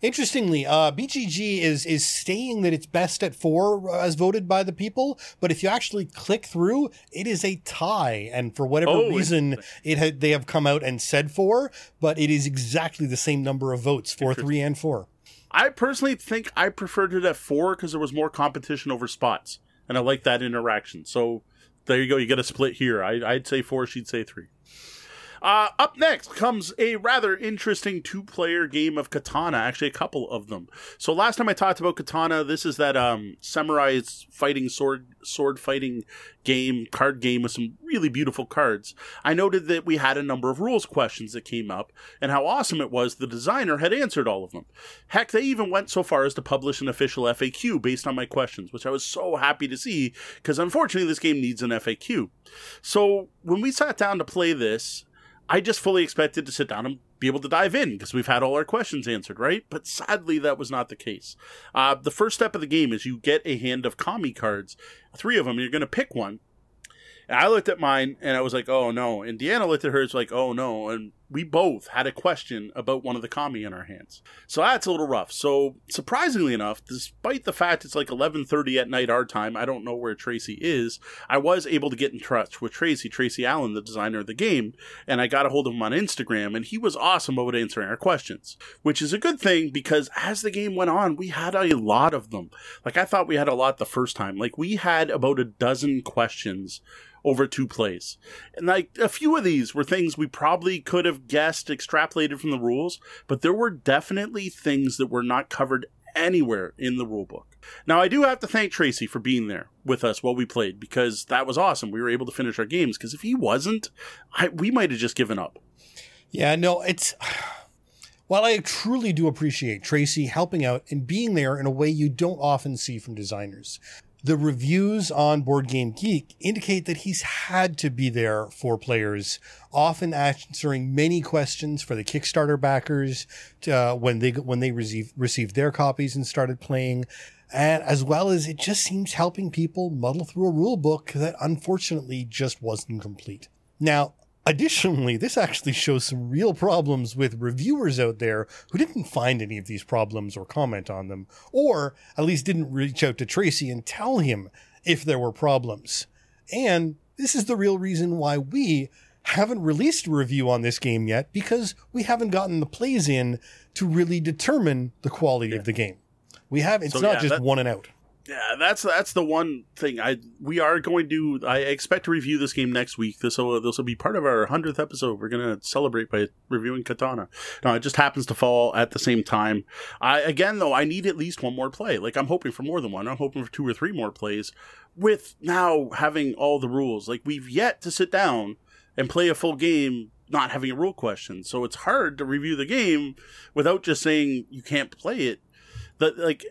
Speaker 1: Interestingly, uh, BGG is is saying that it's best at four as voted by the people, but if you actually click through, it is a tie, and for whatever
Speaker 2: Oh,
Speaker 1: reason, it had they have come out and said four, but it is exactly the same number of votes for three and four.
Speaker 2: I personally think I preferred it at four because there was more competition over spots, and I like that interaction. So there you go. You get a split here. I, I'd say four. She'd say three. Uh, up next comes a rather interesting two-player game of Katana. Actually, a couple of them. So last time I talked about Katana, this is that um, samurai fighting sword sword fighting game card game with some really beautiful cards. I noted that we had a number of rules questions that came up, and how awesome it was the designer had answered all of them. Heck, they even went so far as to publish an official FAQ based on my questions, which I was so happy to see because unfortunately this game needs an FAQ. So when we sat down to play this, I just fully expected to sit down and be able to dive in because we've had all our questions answered, right? But sadly, that was not the case. Uh, the first step of the game is you get a hand of kami cards, three of them, you're going to pick one. And I looked at mine and I was like, oh no. And Deanna looked at hers like, oh no. And we both had a question about one of the kami in our hands. So that's a little rough. So surprisingly enough, despite the fact it's like 11:30 at night our time, I don't know where Tracy is. I was able to get in touch with Tracy, Tracy Allen, the designer of the game, and I got a hold of him on Instagram and he was awesome about answering our questions, which is a good thing because as the game went on, we had a lot of them. Like I thought we had a lot the first time. Like we had about a dozen questions over two plays. And like a few of these were things we probably could have guessed, extrapolated from the rules, but there were definitely things that were not covered anywhere in the rulebook. Now I do have to thank Tracy for being there with us while we played because that was awesome. We were able to finish our games because if he wasn't, I, we might have just given up.
Speaker 1: Yeah, no, it's. While I truly do appreciate Tracy helping out and being there in a way you don't often see from designers, the reviews on Board Game Geek indicate that he's had to be there for players, often answering many questions for the Kickstarter backers to, uh, when they when they receive received their copies and started playing, and as well as it just seems helping people muddle through a rule book that unfortunately just wasn't complete. Now, Additionally, this actually shows some real problems with reviewers out there who didn't find any of these problems or comment on them, or at least didn't reach out to Tracy and tell him if there were problems. And this is the real reason why we haven't released a review on this game yet, because we haven't gotten the plays in to really determine the quality of the game. We have it's
Speaker 2: So,
Speaker 1: not
Speaker 2: yeah,
Speaker 1: just
Speaker 2: that-
Speaker 1: one and out.
Speaker 2: Yeah, that's that's the one thing I we are going to. I expect to review this game next week. This will this will be part of our hundredth episode. We're gonna celebrate by reviewing Katana. Now it just happens to fall at the same time. I again though I need at least one more play. Like I'm hoping for more than one. I'm hoping for two or three more plays. With now having all the rules, like we've yet to sit down and play a full game not having a rule question. So it's hard to review the game without just saying you can't play it. That like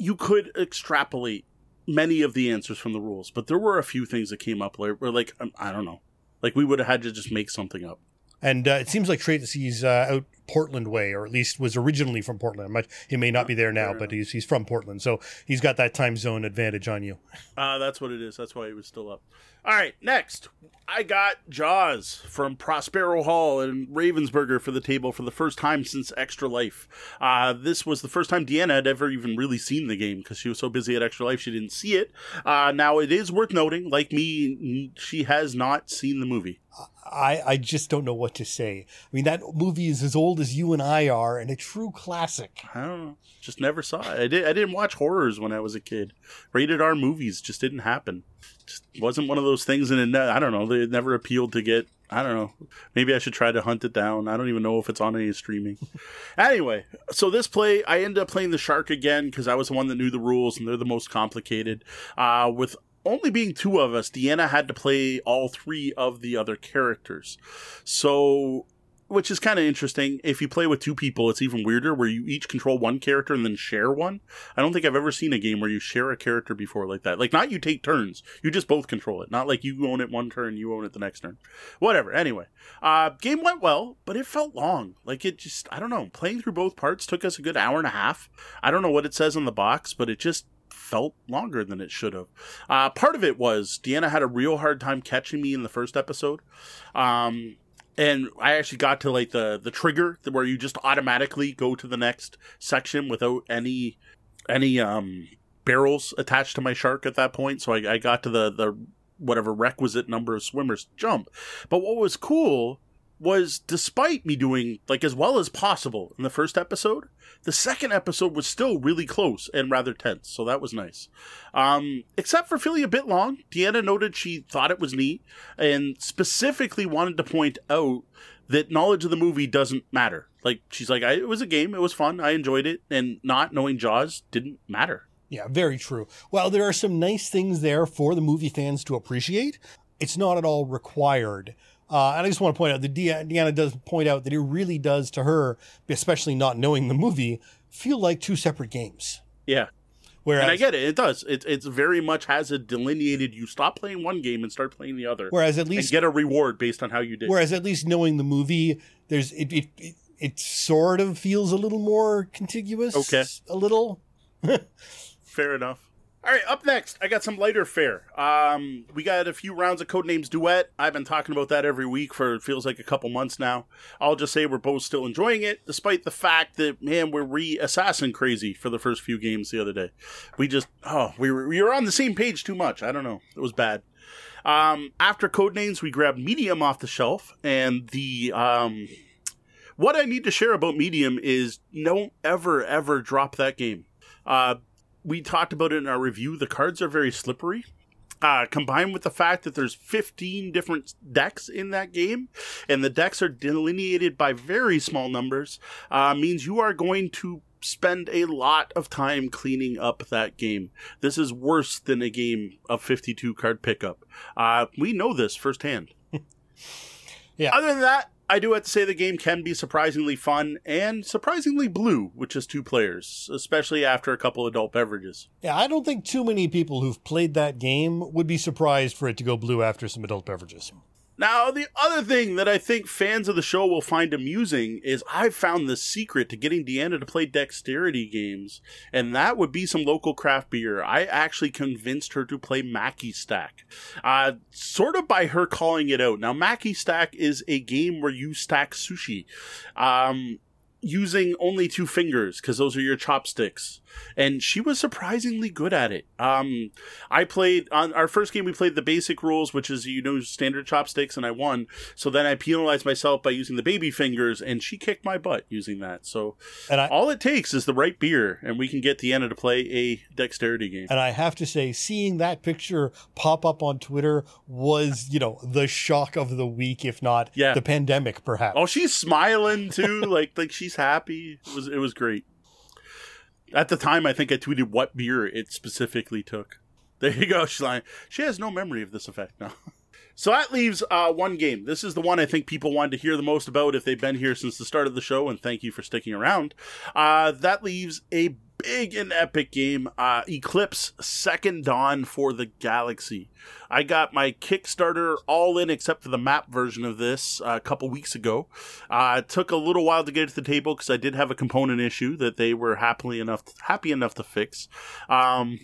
Speaker 2: you could extrapolate many of the answers from the rules, but there were a few things that came up where, where like um, I don't know, like we would have had to just make something up.
Speaker 1: And uh, it seems like Tracy's uh, out Portland way, or at least was originally from Portland. Much- He may not be there now, but he's he's from Portland, so he's got that time zone advantage on you.
Speaker 2: Uh, that's what it is. That's why he was still up. All right, next I got Jaws from Prospero Hall and Ravensburger for the table for the first time since Extra Life. Uh, this was the first time Deanna had ever even really seen the game because she was so busy at Extra Life she didn't see it. Uh, now it is worth noting, like me, she has not seen the movie.
Speaker 1: I, I just don't know what to say. I mean, that movie is as old as you and I are, and a true classic.
Speaker 2: I don't know. Just never saw it. I did. I didn't watch horrors when I was a kid. Rated R movies just didn't happen. Just wasn't one of those things. And it, I don't know. They never appealed to get. I don't know. Maybe I should try to hunt it down. I don't even know if it's on any streaming. anyway, so this play, I ended up playing the shark again because I was the one that knew the rules and they're the most complicated. Uh, with only being two of us, Deanna had to play all three of the other characters. So which is kind of interesting. If you play with two people, it's even weirder, where you each control one character and then share one. I don't think I've ever seen a game where you share a character before like that. Like, not you take turns, you just both control it. Not like you own it one turn, you own it the next turn. Whatever. Anyway, uh, game went well, but it felt long. Like it just, I don't know. Playing through both parts took us a good hour and a half. I don't know what it says on the box, but it just felt longer than it should have. Uh, part of it was Deanna had a real hard time catching me in the first episode. Um, and I actually got to like the the trigger where you just automatically go to the next section without any any um barrels attached to my shark at that point. So I, I got to the the whatever requisite number of swimmers jump. But what was cool was despite me doing like as well as possible in the first episode, the second episode was still really close and rather tense. So that was nice. Um, except for feeling a bit long, Deanna noted she thought it was neat and specifically wanted to point out that knowledge of the movie doesn't matter. Like she's like, it was a game, it was fun, I enjoyed it, and not knowing Jaws didn't matter.
Speaker 1: Yeah, very true. Well, there are some nice things there for the movie fans to appreciate. It's not at all required. Uh, and I just want to point out that Deanna does point out that it really does to her, especially not knowing the movie, feel like two separate games.
Speaker 2: Yeah.
Speaker 1: Whereas,
Speaker 2: and I get it; it does. It it's very much has a delineated. You stop playing one game and start playing the other.
Speaker 1: Whereas at least
Speaker 2: and get a reward based on how you did.
Speaker 1: Whereas at least knowing the movie, there's it it, it, it sort of feels a little more contiguous.
Speaker 2: Okay.
Speaker 1: A little.
Speaker 2: Fair enough. All right, up next, I got some lighter fare. Um, we got a few rounds of Codenames Duet. I've been talking about that every week for feels like a couple months now. I'll just say we're both still enjoying it, despite the fact that man, we're re-assassin crazy for the first few games the other day. We just oh, we were we were on the same page too much. I don't know, it was bad. Um, after Codenames, we grabbed Medium off the shelf, and the um, what I need to share about Medium is don't ever ever drop that game. Uh, we talked about it in our review. The cards are very slippery. Uh, combined with the fact that there's 15 different decks in that game, and the decks are delineated by very small numbers, uh, means you are going to spend a lot of time cleaning up that game. This is worse than a game of 52 card pickup. Uh, we know this firsthand.
Speaker 1: Yeah.
Speaker 2: Other than that, I do have to say the game can be surprisingly fun and surprisingly blue, which is two players, especially after a couple adult beverages.
Speaker 1: Yeah, I don't think too many people who've played that game would be surprised for it to go blue after some adult beverages.
Speaker 2: Now, the other thing that I think fans of the show will find amusing is I've found the secret to getting Deanna to play dexterity games, and that would be some local craft beer. I actually convinced her to play Maki Stack, uh, sort of by her calling it out. Now, Maki Stack is a game where you stack sushi. Um, using only two fingers because those are your chopsticks and she was surprisingly good at it um i played on our first game we played the basic rules which is you know standard chopsticks and i won so then i penalized myself by using the baby fingers and she kicked my butt using that so
Speaker 1: And I
Speaker 2: all it takes is the right beer and we can get Deanna to play a dexterity game
Speaker 1: and I have to say, seeing that picture pop up on Twitter was, you know, the shock of the week, if not
Speaker 2: Yeah.
Speaker 1: the pandemic, perhaps.
Speaker 2: Oh, she's smiling too, like like she's happy. It was it was great. At the time, I think I tweeted what beer it specifically took. There you go. Lying. She has no memory of this effect now. So that leaves uh, one game. This is the one I think people wanted to hear the most about if they've been here since the start of the show, and thank you for sticking around. Uh, that leaves a big and epic game uh, Eclipse Second Dawn for the Galaxy. I got my Kickstarter all in except for the map version of this uh, a couple weeks ago. Uh, it took a little while to get it to the table because I did have a component issue that they were happily enough happy enough to fix. Um,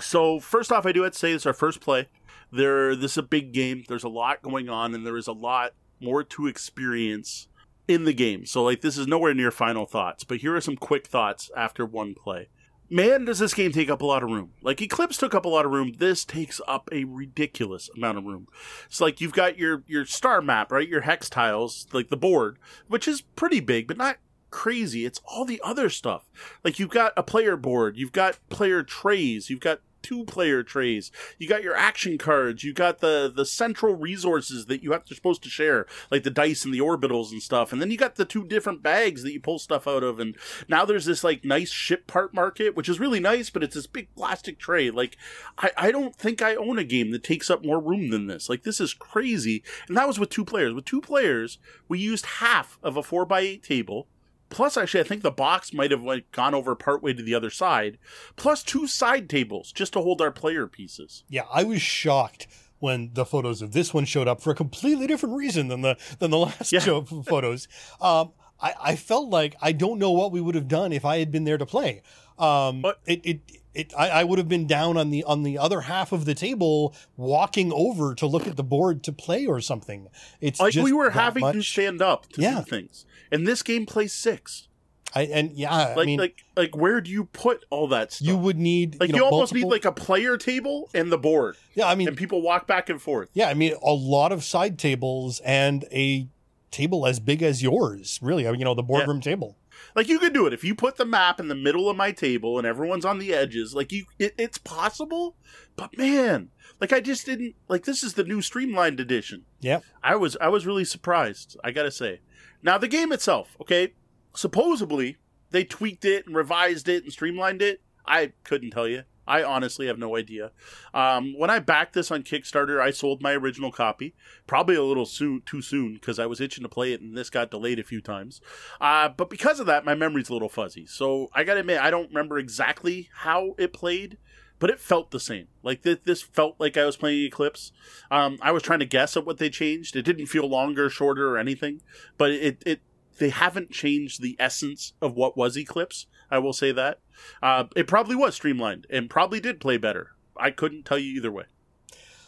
Speaker 2: so first off, I do have to say this is our first play. There, this is a big game. There's a lot going on, and there is a lot more to experience in the game. So like this is nowhere near final thoughts, but here are some quick thoughts after one play. Man, does this game take up a lot of room. Like Eclipse took up a lot of room. This takes up a ridiculous amount of room. It's like you've got your your star map, right? Your hex tiles, like the board, which is pretty big, but not crazy. It's all the other stuff. Like you've got a player board, you've got player trays, you've got two player trays. You got your action cards. You got the the central resources that you have to supposed to share, like the dice and the orbitals and stuff. And then you got the two different bags that you pull stuff out of. And now there's this like nice ship part market, which is really nice, but it's this big plastic tray. Like I, I don't think I own a game that takes up more room than this. Like this is crazy. And that was with two players. With two players, we used half of a four by eight table Plus, actually, I think the box might have like gone over partway to the other side. Plus, two side tables just to hold our player pieces.
Speaker 1: Yeah, I was shocked when the photos of this one showed up for a completely different reason than the than the last
Speaker 2: Yeah.
Speaker 1: show photos. Um, I, I felt like I don't know what we would have done if I had been there to play. Um,
Speaker 2: But-
Speaker 1: it, it, it, I, I would have been down on the on the other half of the table, walking over to look at the board to play or something. It's
Speaker 2: Like we were having to stand up to
Speaker 1: Yeah.
Speaker 2: do things. And this game plays six.
Speaker 1: I, and yeah,
Speaker 2: Like
Speaker 1: I mean,
Speaker 2: like like where do you put all that stuff?
Speaker 1: you would need
Speaker 2: like you,
Speaker 1: you,
Speaker 2: almost
Speaker 1: multiple-
Speaker 2: need like a player table and the board.
Speaker 1: yeah. I mean,
Speaker 2: And people walk back and forth.
Speaker 1: yeah. I mean, a lot of side tables and a table as big as yours. Really, I mean, you know, the boardroom table.
Speaker 2: Like you could do it if you put the map in the middle of my table and everyone's on the edges. Like you, it, it's possible. But man, like I just didn't like. This is the new streamlined edition.
Speaker 1: Yeah,
Speaker 2: I was I was really surprised. I gotta say. Now the game itself, okay, supposedly they tweaked it and revised it and streamlined it. I couldn't tell you. I honestly have no idea. Um, when I backed this on Kickstarter, I sold my original copy, probably a little soon, too soon, because I was itching to play it, and this got delayed a few times. Uh, but because of that, my memory's a little fuzzy. So I gotta admit, I don't remember exactly how it played, but it felt the same. Like th- this felt like I was playing Eclipse. Um, I was trying to guess at what they changed. It didn't feel longer, shorter, or anything, but it it they haven't changed the essence of what was Eclipse. I will say that. Uh, it probably was streamlined and probably did play better. I couldn't tell you either way.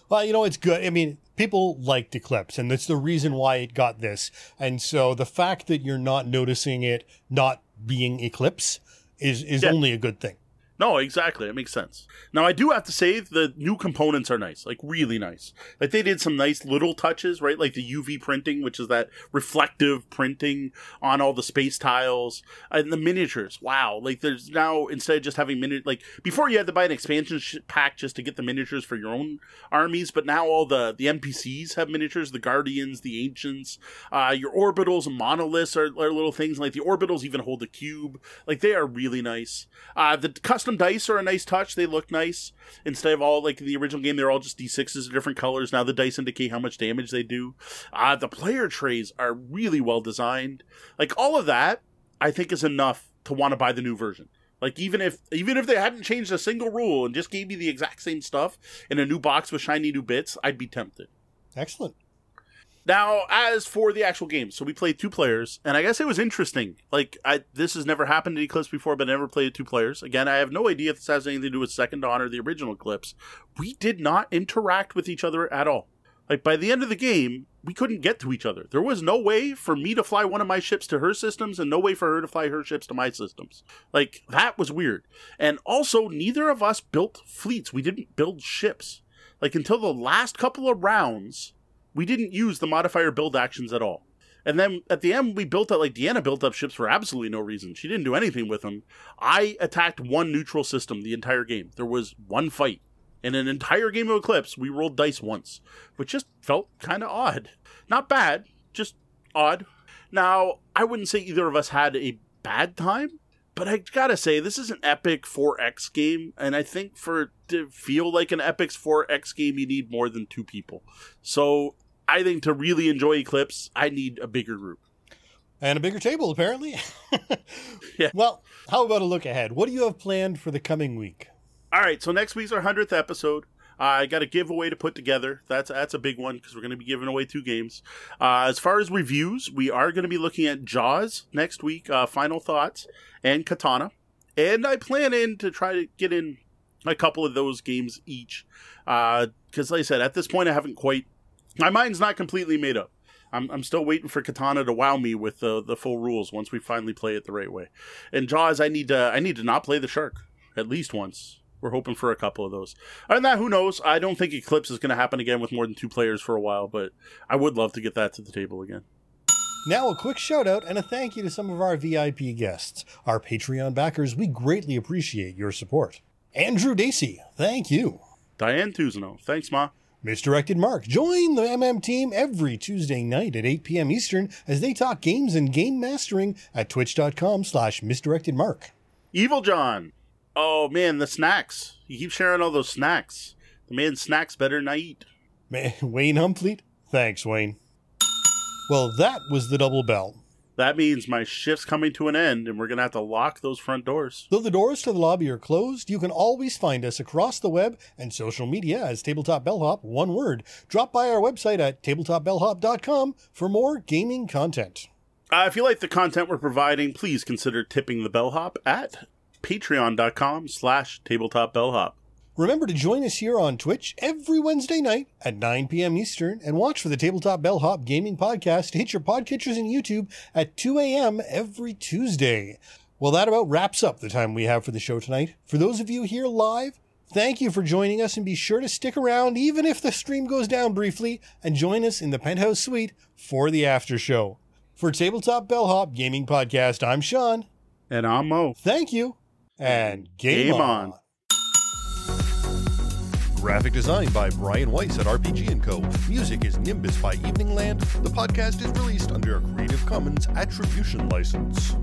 Speaker 1: Well, you know, it's good. I mean, people liked Eclipse, and that's the reason why it got this. And so the fact that you're not noticing it not being Eclipse is is
Speaker 2: Yeah.
Speaker 1: only a good thing.
Speaker 2: No, exactly. It makes sense. Now, I do have to say the new components are nice, like really nice. Like they did some nice little touches, right? Like the UV printing, which is that reflective printing on all the space tiles and the miniatures. Wow! Like there's now instead of just having mini like before you had to buy an expansion sh- pack just to get the miniatures for your own armies, but now all the the NPCs have miniatures. The guardians, the ancients, uh, your orbitals and monoliths are, are little things. Like the orbitals even hold a cube. Like they are really nice. Uh, the custom dice are a nice touch. They look nice instead of all like the original game. They're all just d6s of different colors. Now the dice indicate how much damage they do. Uh, the player trays are really well designed. Like all of that, I think is enough to want to buy the new version. Like even if even if they hadn't changed a single rule and just gave me the exact same stuff in a new box with shiny new bits, I'd be tempted.
Speaker 1: Excellent.
Speaker 2: Now, as for the actual game, so we played two players, and I guess it was interesting. Like, I this has never happened in Eclipse before, but I never played two players. Again, I have no idea if this has anything to do with Second Dawn or the original Eclipse. We did not interact with each other at all. Like by the end of the game, we couldn't get to each other. There was no way for me to fly one of my ships to her systems, and no way for her to fly her ships to my systems. Like that was weird. And also, neither of us built fleets. We didn't build ships. Like until the last couple of rounds, we didn't use the modifier build actions at all. And then at the end, we built up, like Deanna built up ships for absolutely no reason. She didn't do anything with them. I attacked one neutral system the entire game. There was one fight. In an entire game of Eclipse, we rolled dice once, which just felt kind of odd. Not bad, just odd. Now, I wouldn't say either of us had a bad time, but I gotta say, this is an epic 4X game, and I think for to feel like an epic 4X game, you need more than two people. So I think to really enjoy Eclipse, I need a bigger group.
Speaker 1: And a bigger table, apparently.
Speaker 2: Yeah.
Speaker 1: Well, how about a look ahead? What do you have planned for the coming week?
Speaker 2: All right, so next week's our hundredth episode. Uh, I got a giveaway to put together. That's that's a big one because we're going to be giving away two games. Uh, as far as reviews, we are going to be looking at Jaws next week. Uh, Final thoughts and Katana, and I plan in to try to get in a couple of those games each. Because, like I said, at this point, I haven't quite. My mind's not completely made up. I'm, I'm still waiting for Katana to wow me with the the full rules once we finally play it the right way. And Jaws, I need to I need to not play the shark at least once. We're hoping for a couple of those. Than that, who knows? I don't think Eclipse is going to happen again with more than two players for a while, but I would love to get that to the table again.
Speaker 1: Now, a quick shout out and a thank you to some of our VIP guests, our Patreon backers. We greatly appreciate your support. Andrew Dacey, thank you.
Speaker 2: Diane Tuzano, thanks, Ma.
Speaker 1: Misdirected Mark, join the MM team every Tuesday night at 8 p.m. Eastern as they talk games and game mastering at twitch.com slash misdirectedmark.
Speaker 2: Evil John. Oh man, the snacks. You keep sharing all those snacks. The man snacks better than I eat.
Speaker 1: Ma- Wayne Humfleet, thanks, Wayne. Well, that was the double bell.
Speaker 2: That means my shift's coming to an end, and we're gonna have to lock those front doors.
Speaker 1: Though the doors to the lobby are closed, you can always find us across the web and social media as Tabletop Bellhop, one word. Drop by our website at tabletopbellhop.com for more gaming content.
Speaker 2: Uh, if you like the content we're providing, please consider tipping the bellhop at patreon.com slash tabletopbellhop.
Speaker 1: Remember to join us here on Twitch every Wednesday night at 9 p.m. Eastern and watch for the Tabletop Bellhop Gaming Podcast to hit your podcatchers and YouTube at 2 a.m. every Tuesday. Well, that about wraps up the time we have for the show tonight. For those of you here live, thank you for joining us and be sure to stick around even if the stream goes down briefly and join us in the penthouse suite for the after show. For Tabletop Bellhop Gaming Podcast, I'm Sean.
Speaker 2: And I'm Mo.
Speaker 1: Thank you. And game,
Speaker 2: Game
Speaker 1: on.
Speaker 2: on.
Speaker 1: Graphic design by Brian Weiss at RPG & Co. Music is Nimbus by Eveningland. The podcast is released under a Creative Commons Attribution License.